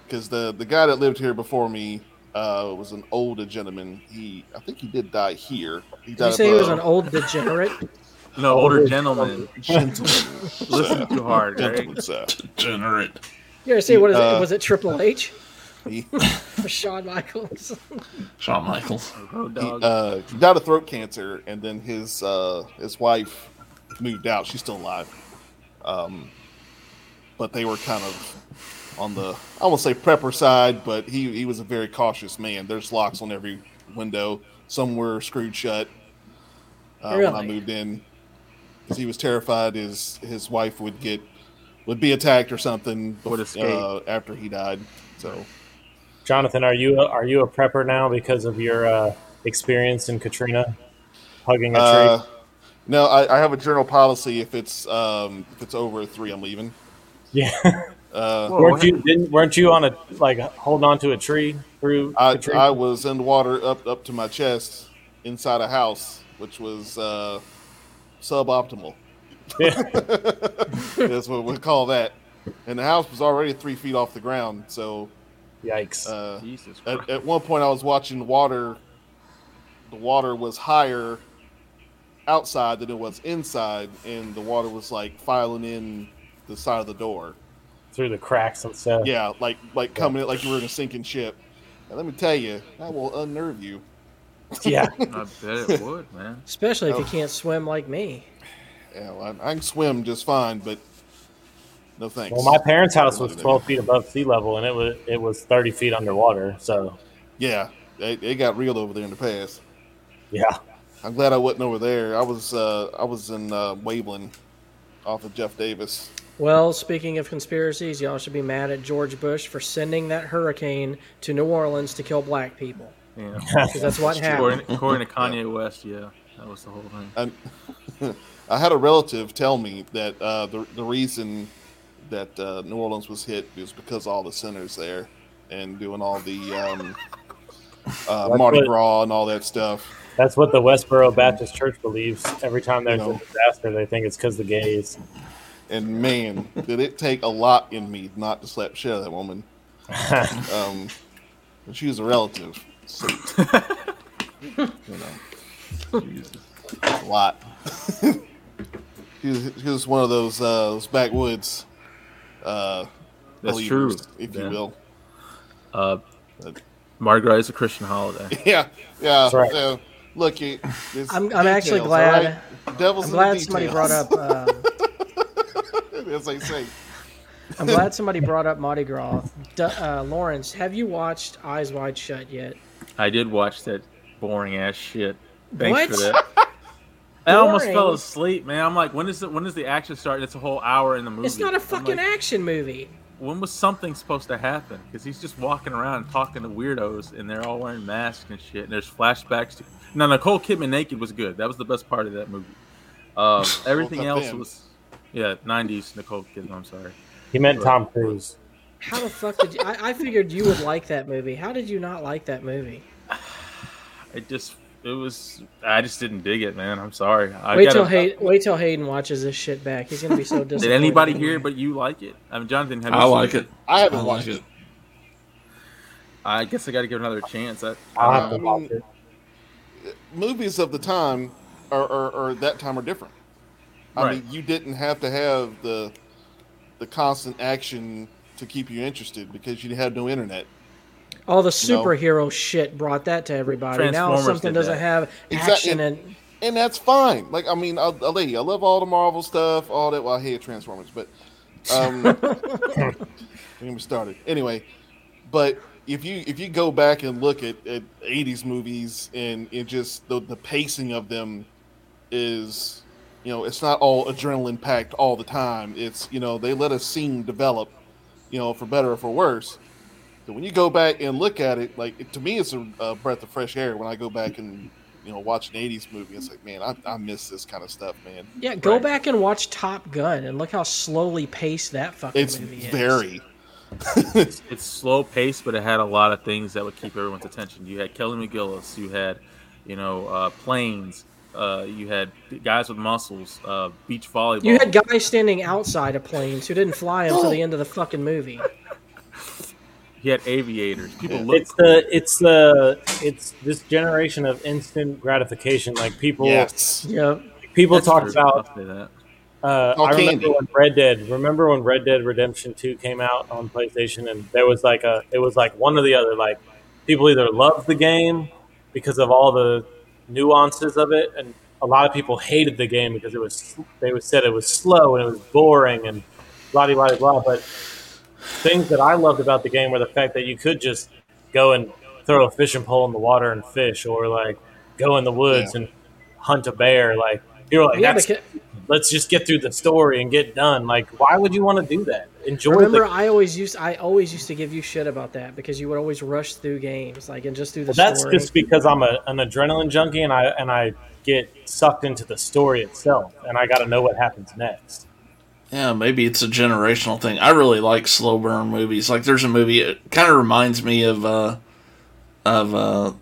because the the guy that lived here before me uh, was an older gentleman. He I think he did die here. He Did died you say he was an old degenerate? No, older gentleman. gentleman. Listen too hard, Greg. gentleman, sir. Degenerate. You ever see what is Uh, it? Was it Triple H He, or Shawn Michaels? Shawn Michaels. Road he, uh, he died of throat cancer, and then his uh, his wife moved out. She's still alive, um, but they were kind of on the I won't say prepper side, but he he was a very cautious man. There's locks on every window. Some were screwed shut. Uh, When I moved in, because he was terrified his his wife would get would be attacked or something. Would bef- escape. uh, after he died. So Jonathan, are you are you a prepper now because of your uh, experience in Katrina, hugging a tree? Uh, no, I, I have a journal policy. If it's um, if it's over a three, I'm leaving. yeah, Uh, Whoa, weren't you didn't weren't you on a like holding on to a tree through I, Katrina? I was in the water up up to my chest inside a house, which was uh, suboptimal. Yeah. That's what we call that. And the house was already three feet off the ground. So Yikes! uh, Jesus at, at one point, I was watching the water. The water was higher outside than it was inside, and the water was like filing in the side of the door. through the cracks and stuff. Yeah, like like coming in like you were in a sinking ship. And let me tell you, that will unnerve you. yeah. I bet it would, man. Especially if you Oh. can't swim like me. Yeah, well, I, I can swim just fine, but no thanks. Well, my parents' house was 12 feet above sea level, and it was it was 30 feet underwater. So Yeah, it, it got real over there in the past. yeah, I'm glad I wasn't over there. I was uh, I was in uh, Waveland, off of Jeff Davis. Well, speaking of conspiracies, y'all should be mad at George Bush for sending that hurricane to New Orleans to kill black people. Yeah. Because that's what happened. according, according to Kanye West, yeah, that was the whole thing. And I had a relative tell me that uh, the the reason that uh, New Orleans was hit was because all the sinners there and doing all the um, uh, Mardi what- Gras and all that stuff. that's what the Westboro Baptist Church believes. Every time there's You know. a disaster, they think it's because the gays. And man, did it take a lot in me not to slap shit out of that woman. Um, she was a relative, so you know, a lot. she, was, she was one of those uh, those backwoods. Uh, That's believers, true, if yeah. you will. Uh, Mardi Gras is a Christian holiday. Yeah, yeah. That's right. yeah. Look, it, it's I'm, I'm actually details, glad. all right? Devil's I'm in the glad somebody brought up. Uh, as they say. I'm glad somebody brought up Mardi Gras. D- uh, Lawrence, have you watched Eyes Wide Shut yet? I did watch that boring ass shit. Thanks What? for that. I almost fell asleep, man. I'm like, when is the when is the action start? It's a whole hour in the movie. It's not a I'm fucking like, action movie. When was something supposed to happen? Because he's just walking around and talking to weirdos, and they're all wearing masks and shit. And there's flashbacks. To... Now Nicole Kidman naked was good. That was the best part of that movie. Um, everything else then. was, yeah, '90s Nicole Kidman. I'm sorry. He meant Tom Cruise. How the fuck did you? I, I figured you would like that movie. How did you not like that movie? It just, it was. I just didn't dig it, man. I'm sorry. I Wait gotta- till Hay- wait till Hayden watches this shit back. He's gonna be so disappointed. Did anybody in hear but you like it? I mean, Jonathan, have you I seen like it. I I haven't like watched it. it. I guess I got to give it another chance. That, I'll have to watch it. Movies of the time or, or, or that time are different. I Right. mean, you didn't have to have the the constant action to keep you interested because you had no internet. All the You know? superhero shit brought that to everybody. Now Transformers something doesn't that. have Exactly. action and and that's fine. Like I mean, I'll, I'll let you. I love all the Marvel stuff, all that. Well, I hate Transformers, but um, don't get me started. Anyway, but if you if you go back and look at, at '80s movies and it just the the pacing of them is, you know, it's not all adrenaline packed all the time. It's you know they let a scene develop, you know, for better or for worse. So when you go back and look at it, like it, to me, it's a, a breath of fresh air when I go back and you know watch an '80s movie. It's like, man, I, I miss this kind of stuff, man. yeah, go Right. back and watch Top Gun and look how slowly paced that fucking It's movie is. very it's slow paced, but it had a lot of things that would keep everyone's attention. You had Kelly McGillis, you had, you know, uh, planes, uh, you had guys with muscles, uh, beach volleyball. You had guys standing outside of planes who didn't fly until the end of the fucking movie. You had aviators. People Yeah. looked It's the it's the it's this generation of instant gratification. Like people yes. Yep. people That's talk true. about I'll say that. Uh, I remember candy. when Red Dead. Remember when Red Dead Redemption Two came out on PlayStation, and there was like a, it was like one or the other. Like people either loved the game because of all the nuances of it, and a lot of people hated the game because it was they was said it was slow and it was boring and blah blah blah blah. But things that I loved about the game were the fact that you could just go and throw a fishing pole in the water and fish, or like go in the woods Yeah. and hunt a bear. Like you're like Yeah, let's just get through the story and get done. Like, why would you want to do that? Enjoy remember, the. I always used I always used to give you shit about that because you would always rush through games like and just do the Well, that's just because I'm a, an adrenaline junkie and I and I get sucked into the story itself, and I got to know what happens next. Yeah, maybe it's a generational thing. I really like slow burn movies. Like there's a movie it kind of reminds me of uh of uh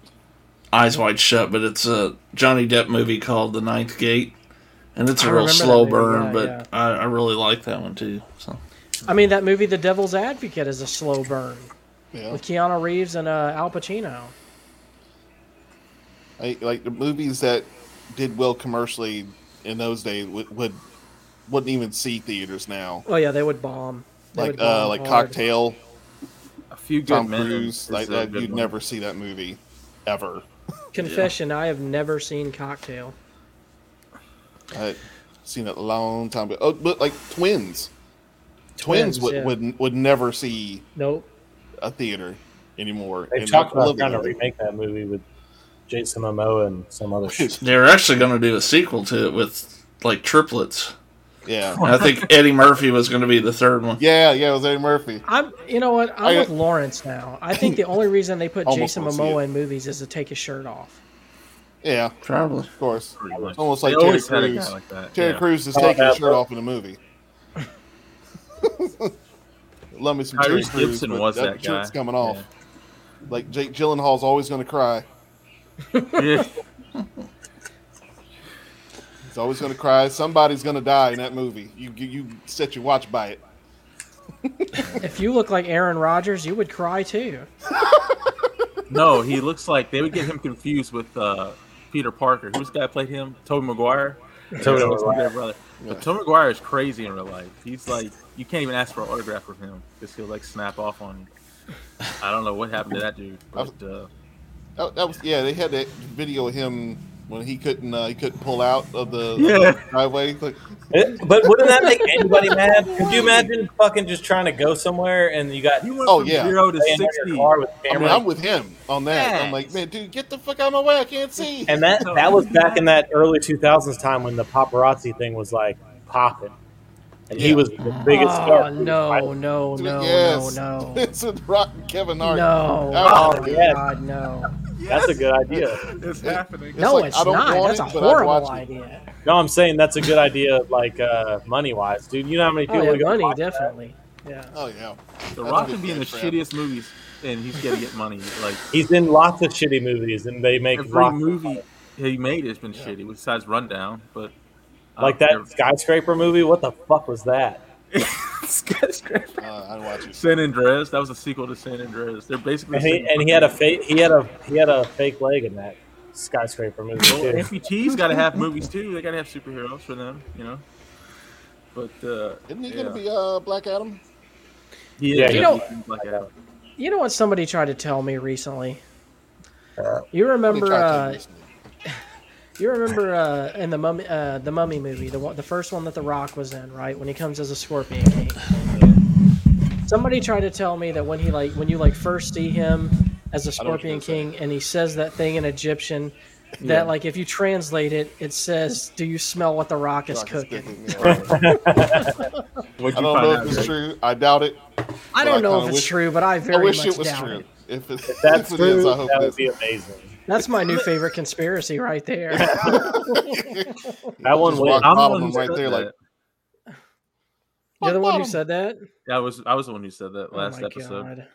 Eyes Wide Shut, but it's a Johnny Depp movie called The Ninth Gate. And it's a I real slow burn, yeah, but yeah. I, I really like that one too. So I mean, that movie, The Devil's Advocate, is a slow burn Yeah. with Keanu Reeves and uh, Al Pacino. I, like the movies that did well commercially in those days would, would wouldn't even see theaters now. Oh yeah, they would bomb. They Like would uh, like hard. Cocktail, A few good Tom men. Cruise, like that. good You'd one. never see that movie ever. Confession: I have never seen Cocktail. I've seen it a long time ago. Oh, but like Twins, Twins, Twins, would, yeah. would would never see Nope. a theater anymore. They talked about love trying to remake that movie with Jason Momoa and some other they're actually going to do a sequel to it with like triplets. Yeah, I think Eddie Murphy was going to be the third one. yeah, yeah. It was Eddie Murphy. I'm. You know what? I'm I- with Lawrence now. I think the only reason they put Jason wanna Momoa in movies is to take his shirt off. Yeah, Probably. of course. Pretty much. It's almost They like Terry always had a Crews. like that. Terry yeah. Crews is Oh, taking his that- shirt off in a movie. Love me some Terry Tyrese Crews, Gibson but was that that guy. shirt's coming off. Like Jake Gyllenhaal's always going to cry. Yeah. He's always going to cry. Somebody's going to die in that movie. You you, you set your watch by it. If you look like Aaron Rodgers, you would cry too. No, he looks like they would get him confused with uh, Peter Parker. Who's the guy that played him? Tobey Maguire. Tobey Yeah, Maguire. their brother. But Tobey Maguire is crazy in real life. He's like you can't even ask for an autograph from him because he'll like snap off on you. I don't know what happened to that dude, but uh, That, that was yeah. They had that video of him when he couldn't uh, he couldn't pull out of the, Yeah. the driveway. Like, but wouldn't that make anybody mad? Could you imagine fucking just trying to go somewhere and you got He went Oh, yeah. zero to staying in your sixty. car with I mean, I'm with him on that. I'm like, man, dude, get the fuck out of my way! I can't see. and that that was back in that early 2000s time when the paparazzi thing was like popping, and he was the biggest Oh star. no, no, no, yes, no, no, it's a Rock and Kevin Hart. no! Oh, Oh my yes. god, no! That's a good idea. It's happening. It's No, like, it's I don't not. want That's a it, but I'd horrible watch it. idea. No, I'm saying that's a good idea, like uh, money wise, dude. You know how many Oh people yeah, would money watch that? definitely. Yeah. Oh yeah, The That's Rock a can be in the good catch, shittiest movies, and he's gonna get money. Like He's in lots of shitty movies, and they make every lots movie he made has been shitty, besides Rundown. But like don't that skyscraper movie. What the fuck was that? care. Skyscraper. uh, I'd watch it. San Andreas. That was a sequel to San Andreas. They're basically. And he, and he had a fake he had a he had a fake leg in that skyscraper movie Well, too. amputees got to have movies too. They got to have superheroes for them, you know. But uh, Isn't he yeah. gonna be uh, Black Adam? He Yeah, you know- He's like a- You know what somebody tried to tell me recently? Uh, You remember? did he try to Uh, do recently? You remember uh, in the mummy, uh, the mummy movie, the one, the first one that The Rock was in, right? When he comes as a Scorpion King. Somebody tried to tell me that when he like when you like first see him as a Scorpion you're. King and he says that thing in Egyptian, that Yeah. like if you translate it, it says, "Do you smell what The Rock is Rock is cooking?" cooking, yeah. What'd I don't find know if it's Greg? true. I doubt it. I don't I know kinda if it's wish- true, but I very I wish much it was doubt true. it. If, it's, If that's if it is, true, I hope that it would be amazing. That's my new favorite conspiracy right there. That one Just wins. I'm the one right said there, like. You're the one who said that. Yeah, I was I was the one who said that Oh last my episode.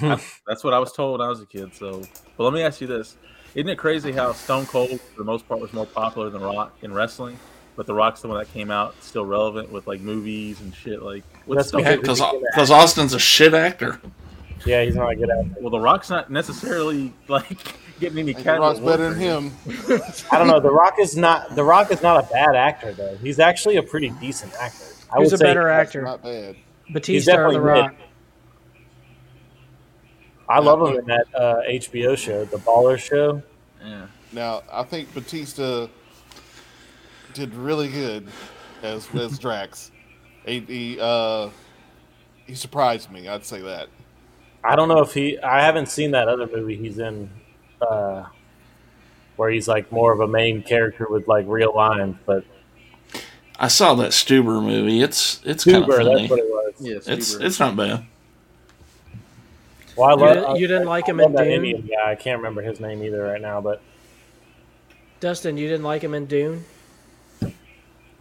god. That's what I was told when I was a kid. So, but let me ask you this: Isn't it crazy how Stone Cold, for the most part, was more popular than Rock in wrestling? But The Rock's the one that came out still relevant with like movies and shit. Like, what's That's Stone? Because Austin's a shit actor. Yeah, he's not a good actor. Well, The Rock's not necessarily like getting any Hey, kind Rock's better than him. I don't know. The Rock is not The Rock is not a bad actor though. He's actually a pretty decent actor. I Who's would a say better actor, Not bad. Batista or definitely The Rock? I love him in that uh, HBO show, The Baller Show. Yeah. Now, I think Batista did really good as as Drax. He, he uh he surprised me. I'd say that. I don't know if he. I haven't seen that other movie he's in, uh, where he's like more of a main character with like real lines. But I saw that Stuber movie. It's it's kind of funny. that's what it was. Yes. It's it's not bad. Well, I You love. didn't- you didn't like I him love in that Dune? Indian guy. I can't remember his name either right now, but Dustin, you didn't like him in Dune? I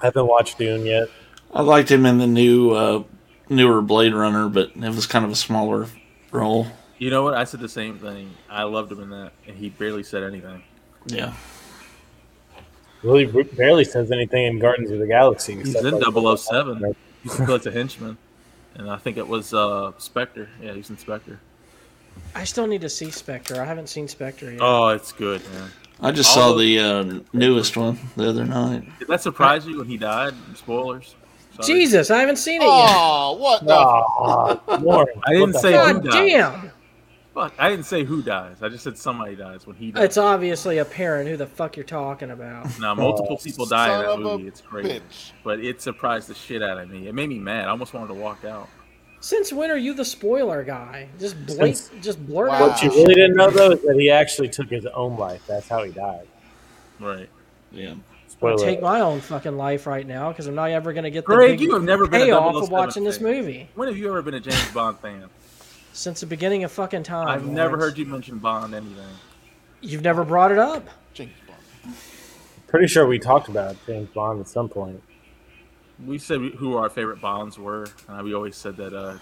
haven't watched Dune yet. I liked him in the new uh, newer Blade Runner, but it was kind of a smaller role. You know what? I said the same thing. I loved him in that, and he barely said anything. Yeah. Really, barely says anything in Gardens of the Galaxy. He's in like- 007. He plays a henchman, and I think it was uh, Spectre. Yeah, he's in Spectre. I still need to see Spectre. I haven't seen Spectre yet. Oh, it's good, man. I just All saw the uh, newest one the other night. Did that surprise you when he died? Spoilers. Sorry. Jesus, I haven't seen it yet. Oh, what the? Aw, I didn't say fuck? who God died. damn! Fuck, I didn't say who dies. I just said somebody dies when he dies. It's obviously apparent who the fuck you're talking about. No, multiple Oh, people die in that movie. It's crazy, Bitch. but it surprised the shit out of me. It made me mad. I almost wanted to walk out. Since when are you the spoiler guy? Just blink, Since- just blurt Wow. out. What you really didn't know though is that he actually took his own life. That's how he died. Right, Yeah. Spoiler. Take my own fucking life right now because I'm not ever gonna get the Greg, big you have never been a payoff 007 of watching this fan. movie When have you ever been a James Bond fan? since the beginning of fucking time. I've never Lawrence. heard you mention Bond anything. You've never brought it up. James Bond. Pretty sure we talked about James Bond at some point. We said who our favorite Bonds were. and we always said that uh,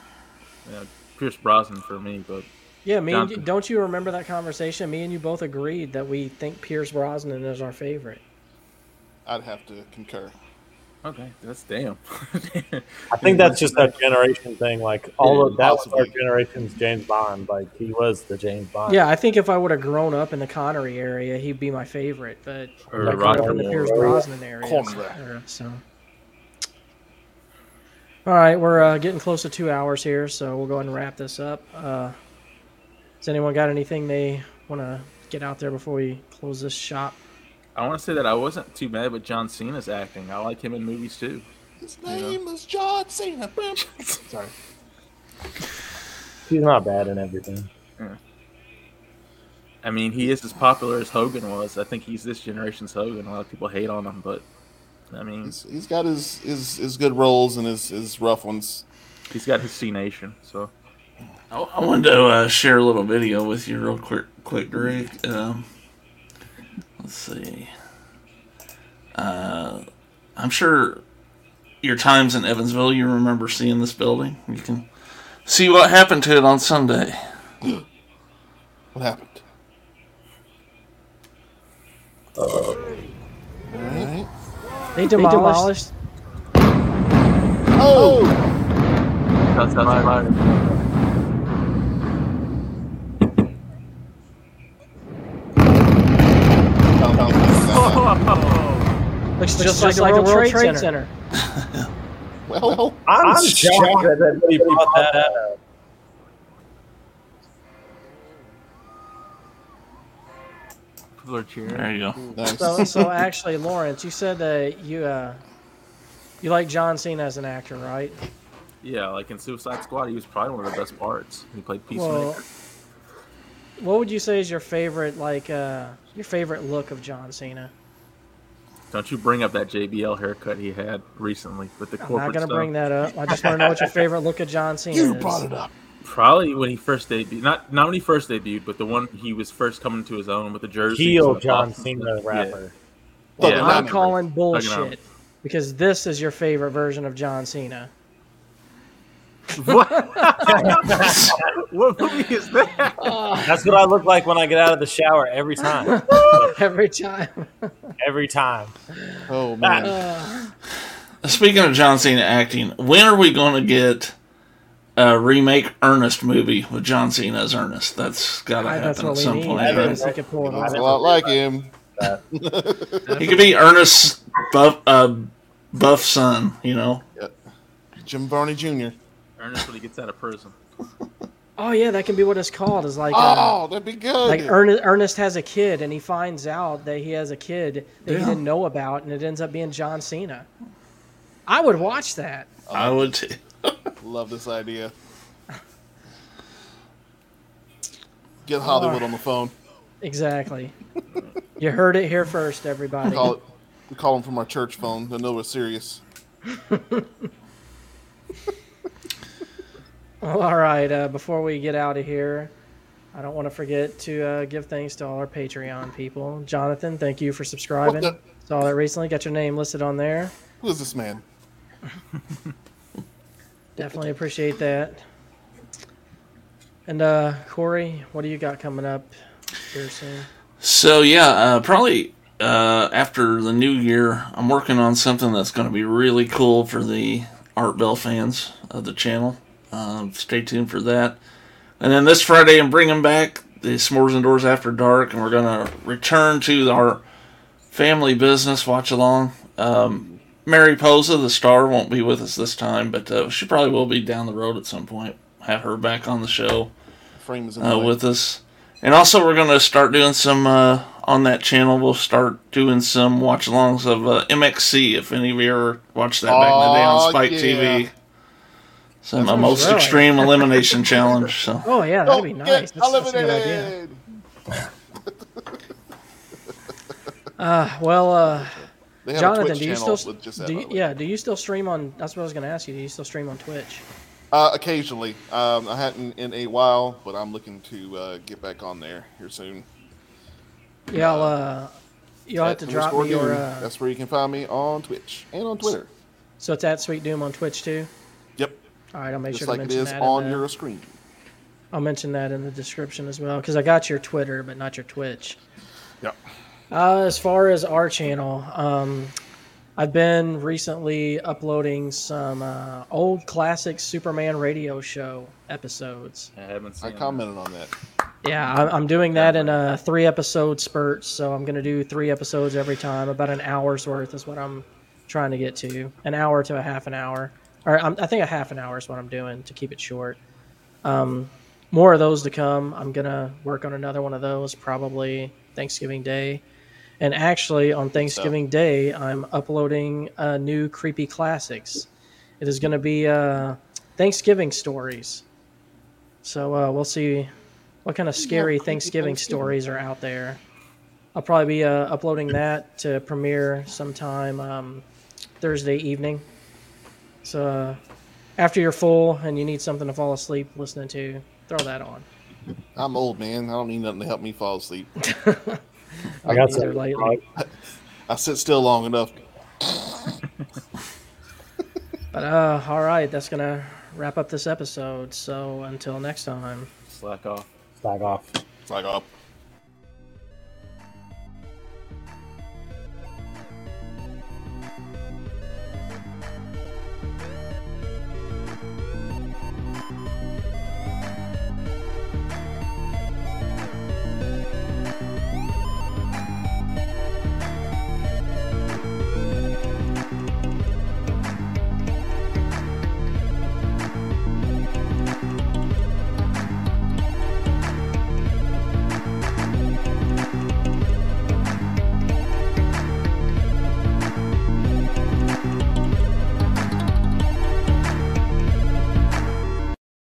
you know, Pierce Brosnan for me, but Yeah, me. And you, don't you remember that conversation? Me and you both agreed that we think Pierce Brosnan is our favorite. I'd have to concur. okay, that's damn. I think that's just a generation thing. Like all Yeah, of that was our generation's James Bond. Like he was the James Bond. Yeah, I think if I would have grown up in the Connery area, he'd be my favorite. But Or I grew Roger up in the Pierce Brosnan area. Connery. So, all right, we're uh, getting close to two hours here, so we'll go ahead and wrap this up. Uh, has anyone got anything they want to get out there before we close this shop? I want to say that I wasn't too mad with John Cena's acting. I like him in movies too. His name is John Cena. Sorry. He's not bad in everything. I mean, he is as popular as Hogan was. I think he's this generation's Hogan. A lot of people hate on him, but I mean, He's, he's got his, his, his good roles and his, his rough ones. he's got his Cenation. So I, I wanted to uh, share a little video with you real quick, quick, Greg. Um, let's see. Uh, I'm sure your times in Evansville, you remember seeing this building. You can see what happened to it on Sunday. What happened? Alright. They demolished. Oh! that's, that's my, Looks just, like, the World Trade, Center. Well, I'm, I'm shocked that nobody brought that up. people are cheering. There you go. nice. So, so actually, Lawrence, you said that you uh, you like John Cena as an actor, right? Yeah, like in Suicide Squad, he was probably one of the best parts. He played Peacemaker. Well, what would you say is your favorite, like, uh, your favorite look of John Cena? Don't you bring up that JBL haircut he had recently with the I'm corporate not gonna stuff. bring that up. I just want to know what your favorite look of John Cena You is. brought it up. Probably when he first debuted, not not when he first debuted, but the one he was first coming to his own with the jersey. Heel John Cena rapper. Thug Yeah. I'm calling bullshit because this is your favorite version of John Cena. What? what movie is that? That's what I look like when I get out of the shower every time. Every time. every time. Oh, man. Uh, Speaking of John Cena acting, when are we going to get a remake Ernest movie with John Cena as Ernest? That's got to happen at some need. point. I right? Yes, he could pull it Looks off. a lot like him. He could be Ernest's buff, uh, buff son, you know. Jim Varney Jr. Ernest when he gets out of prison. Oh yeah, that can be what it's called. Is like uh, Oh, that'd be good. like Ernest, Ernest has a kid and he finds out that he has a kid that he didn't know about, and it ends up being John Cena. I would watch that. I would too. Love this idea. Get Hollywood on the phone. Exactly. you heard it here first, everybody. Call it. We call them from our church phone. They know we're serious. Well, all right. Uh, before we get out of here, I don't want to forget to uh, give thanks to all our Patreon people. Jonathan, thank you for subscribing. What Saw that recently. Got your name listed on there. Who is this man? Definitely appreciate that. And uh, Corey, what do you got coming up here soon? So yeah, uh, probably uh, after the new year, I'm working on something that's going to be really cool for the Art Bell fans of the channel. Um, stay tuned for that. And then this Friday, I'm bringing back the S'mores Indoors After Dark, and we're going to return to our family business watch along. Um, Mary Posa, the star, won't be with us this time, but uh, she probably will be down the road at some point. Have her back on the show Frame is in the uh, with us. And also, we're going to start doing some uh, on that channel. We'll start doing some watch alongs of uh, MXC. If any of you ever watched that back in the day on Spike yeah. TV, some uh, sounds most really- extreme elimination challenge. So Oh yeah, that'd be nice. get That's, that's a good idea. eliminated. Uh, well, uh, They have a Jonathan, do you still just do you, yeah? Do you still stream on? That's what I was going to ask you. Do you still stream on Twitch? Uh, occasionally. Um, I hadn't in a while, but I'm looking to uh, get back on there here soon. Yeah, I'll, uh, you'll have to drop me your. Uh, That's where you can find me on Twitch and on Twitter. so it's at Sweet Doom on Twitch too. Yep, All right, I'll make just sure to like it mention is that. on the, your screen. I'll mention that in the description as well because I got your Twitter, but not your Twitch. Yep. Uh, as far as our channel, um, I've been recently uploading some uh, old classic Superman radio show episodes. I haven't seen I seen. commented on that. Yeah, I'm, I'm doing that in a three episode spurts. So I'm going to do three episodes every time. About an hour's worth is what I'm trying to get to. An hour to a half an hour. Or I'm, I think a half an hour is what I'm doing to keep it short. Um, more of those to come. I'm going to work on another one of those probably Thanksgiving Day. And actually, on Thanksgiving Day, I'm uploading a new creepy classics. It is going to be uh, Thanksgiving stories. So uh, we'll see what kind of scary Thanksgiving, stories are out there. I'll probably be uh, uploading that to premiere sometime um, Thursday evening. So uh, after you're full and you need something to fall asleep listening to, throw that on. I'm old, man. I don't need nothing to help me fall asleep. I got some. lately. I sit still long enough. But uh, all right, that's gonna wrap up this episode. So until next time. Slack off. Back off. It's like, oh,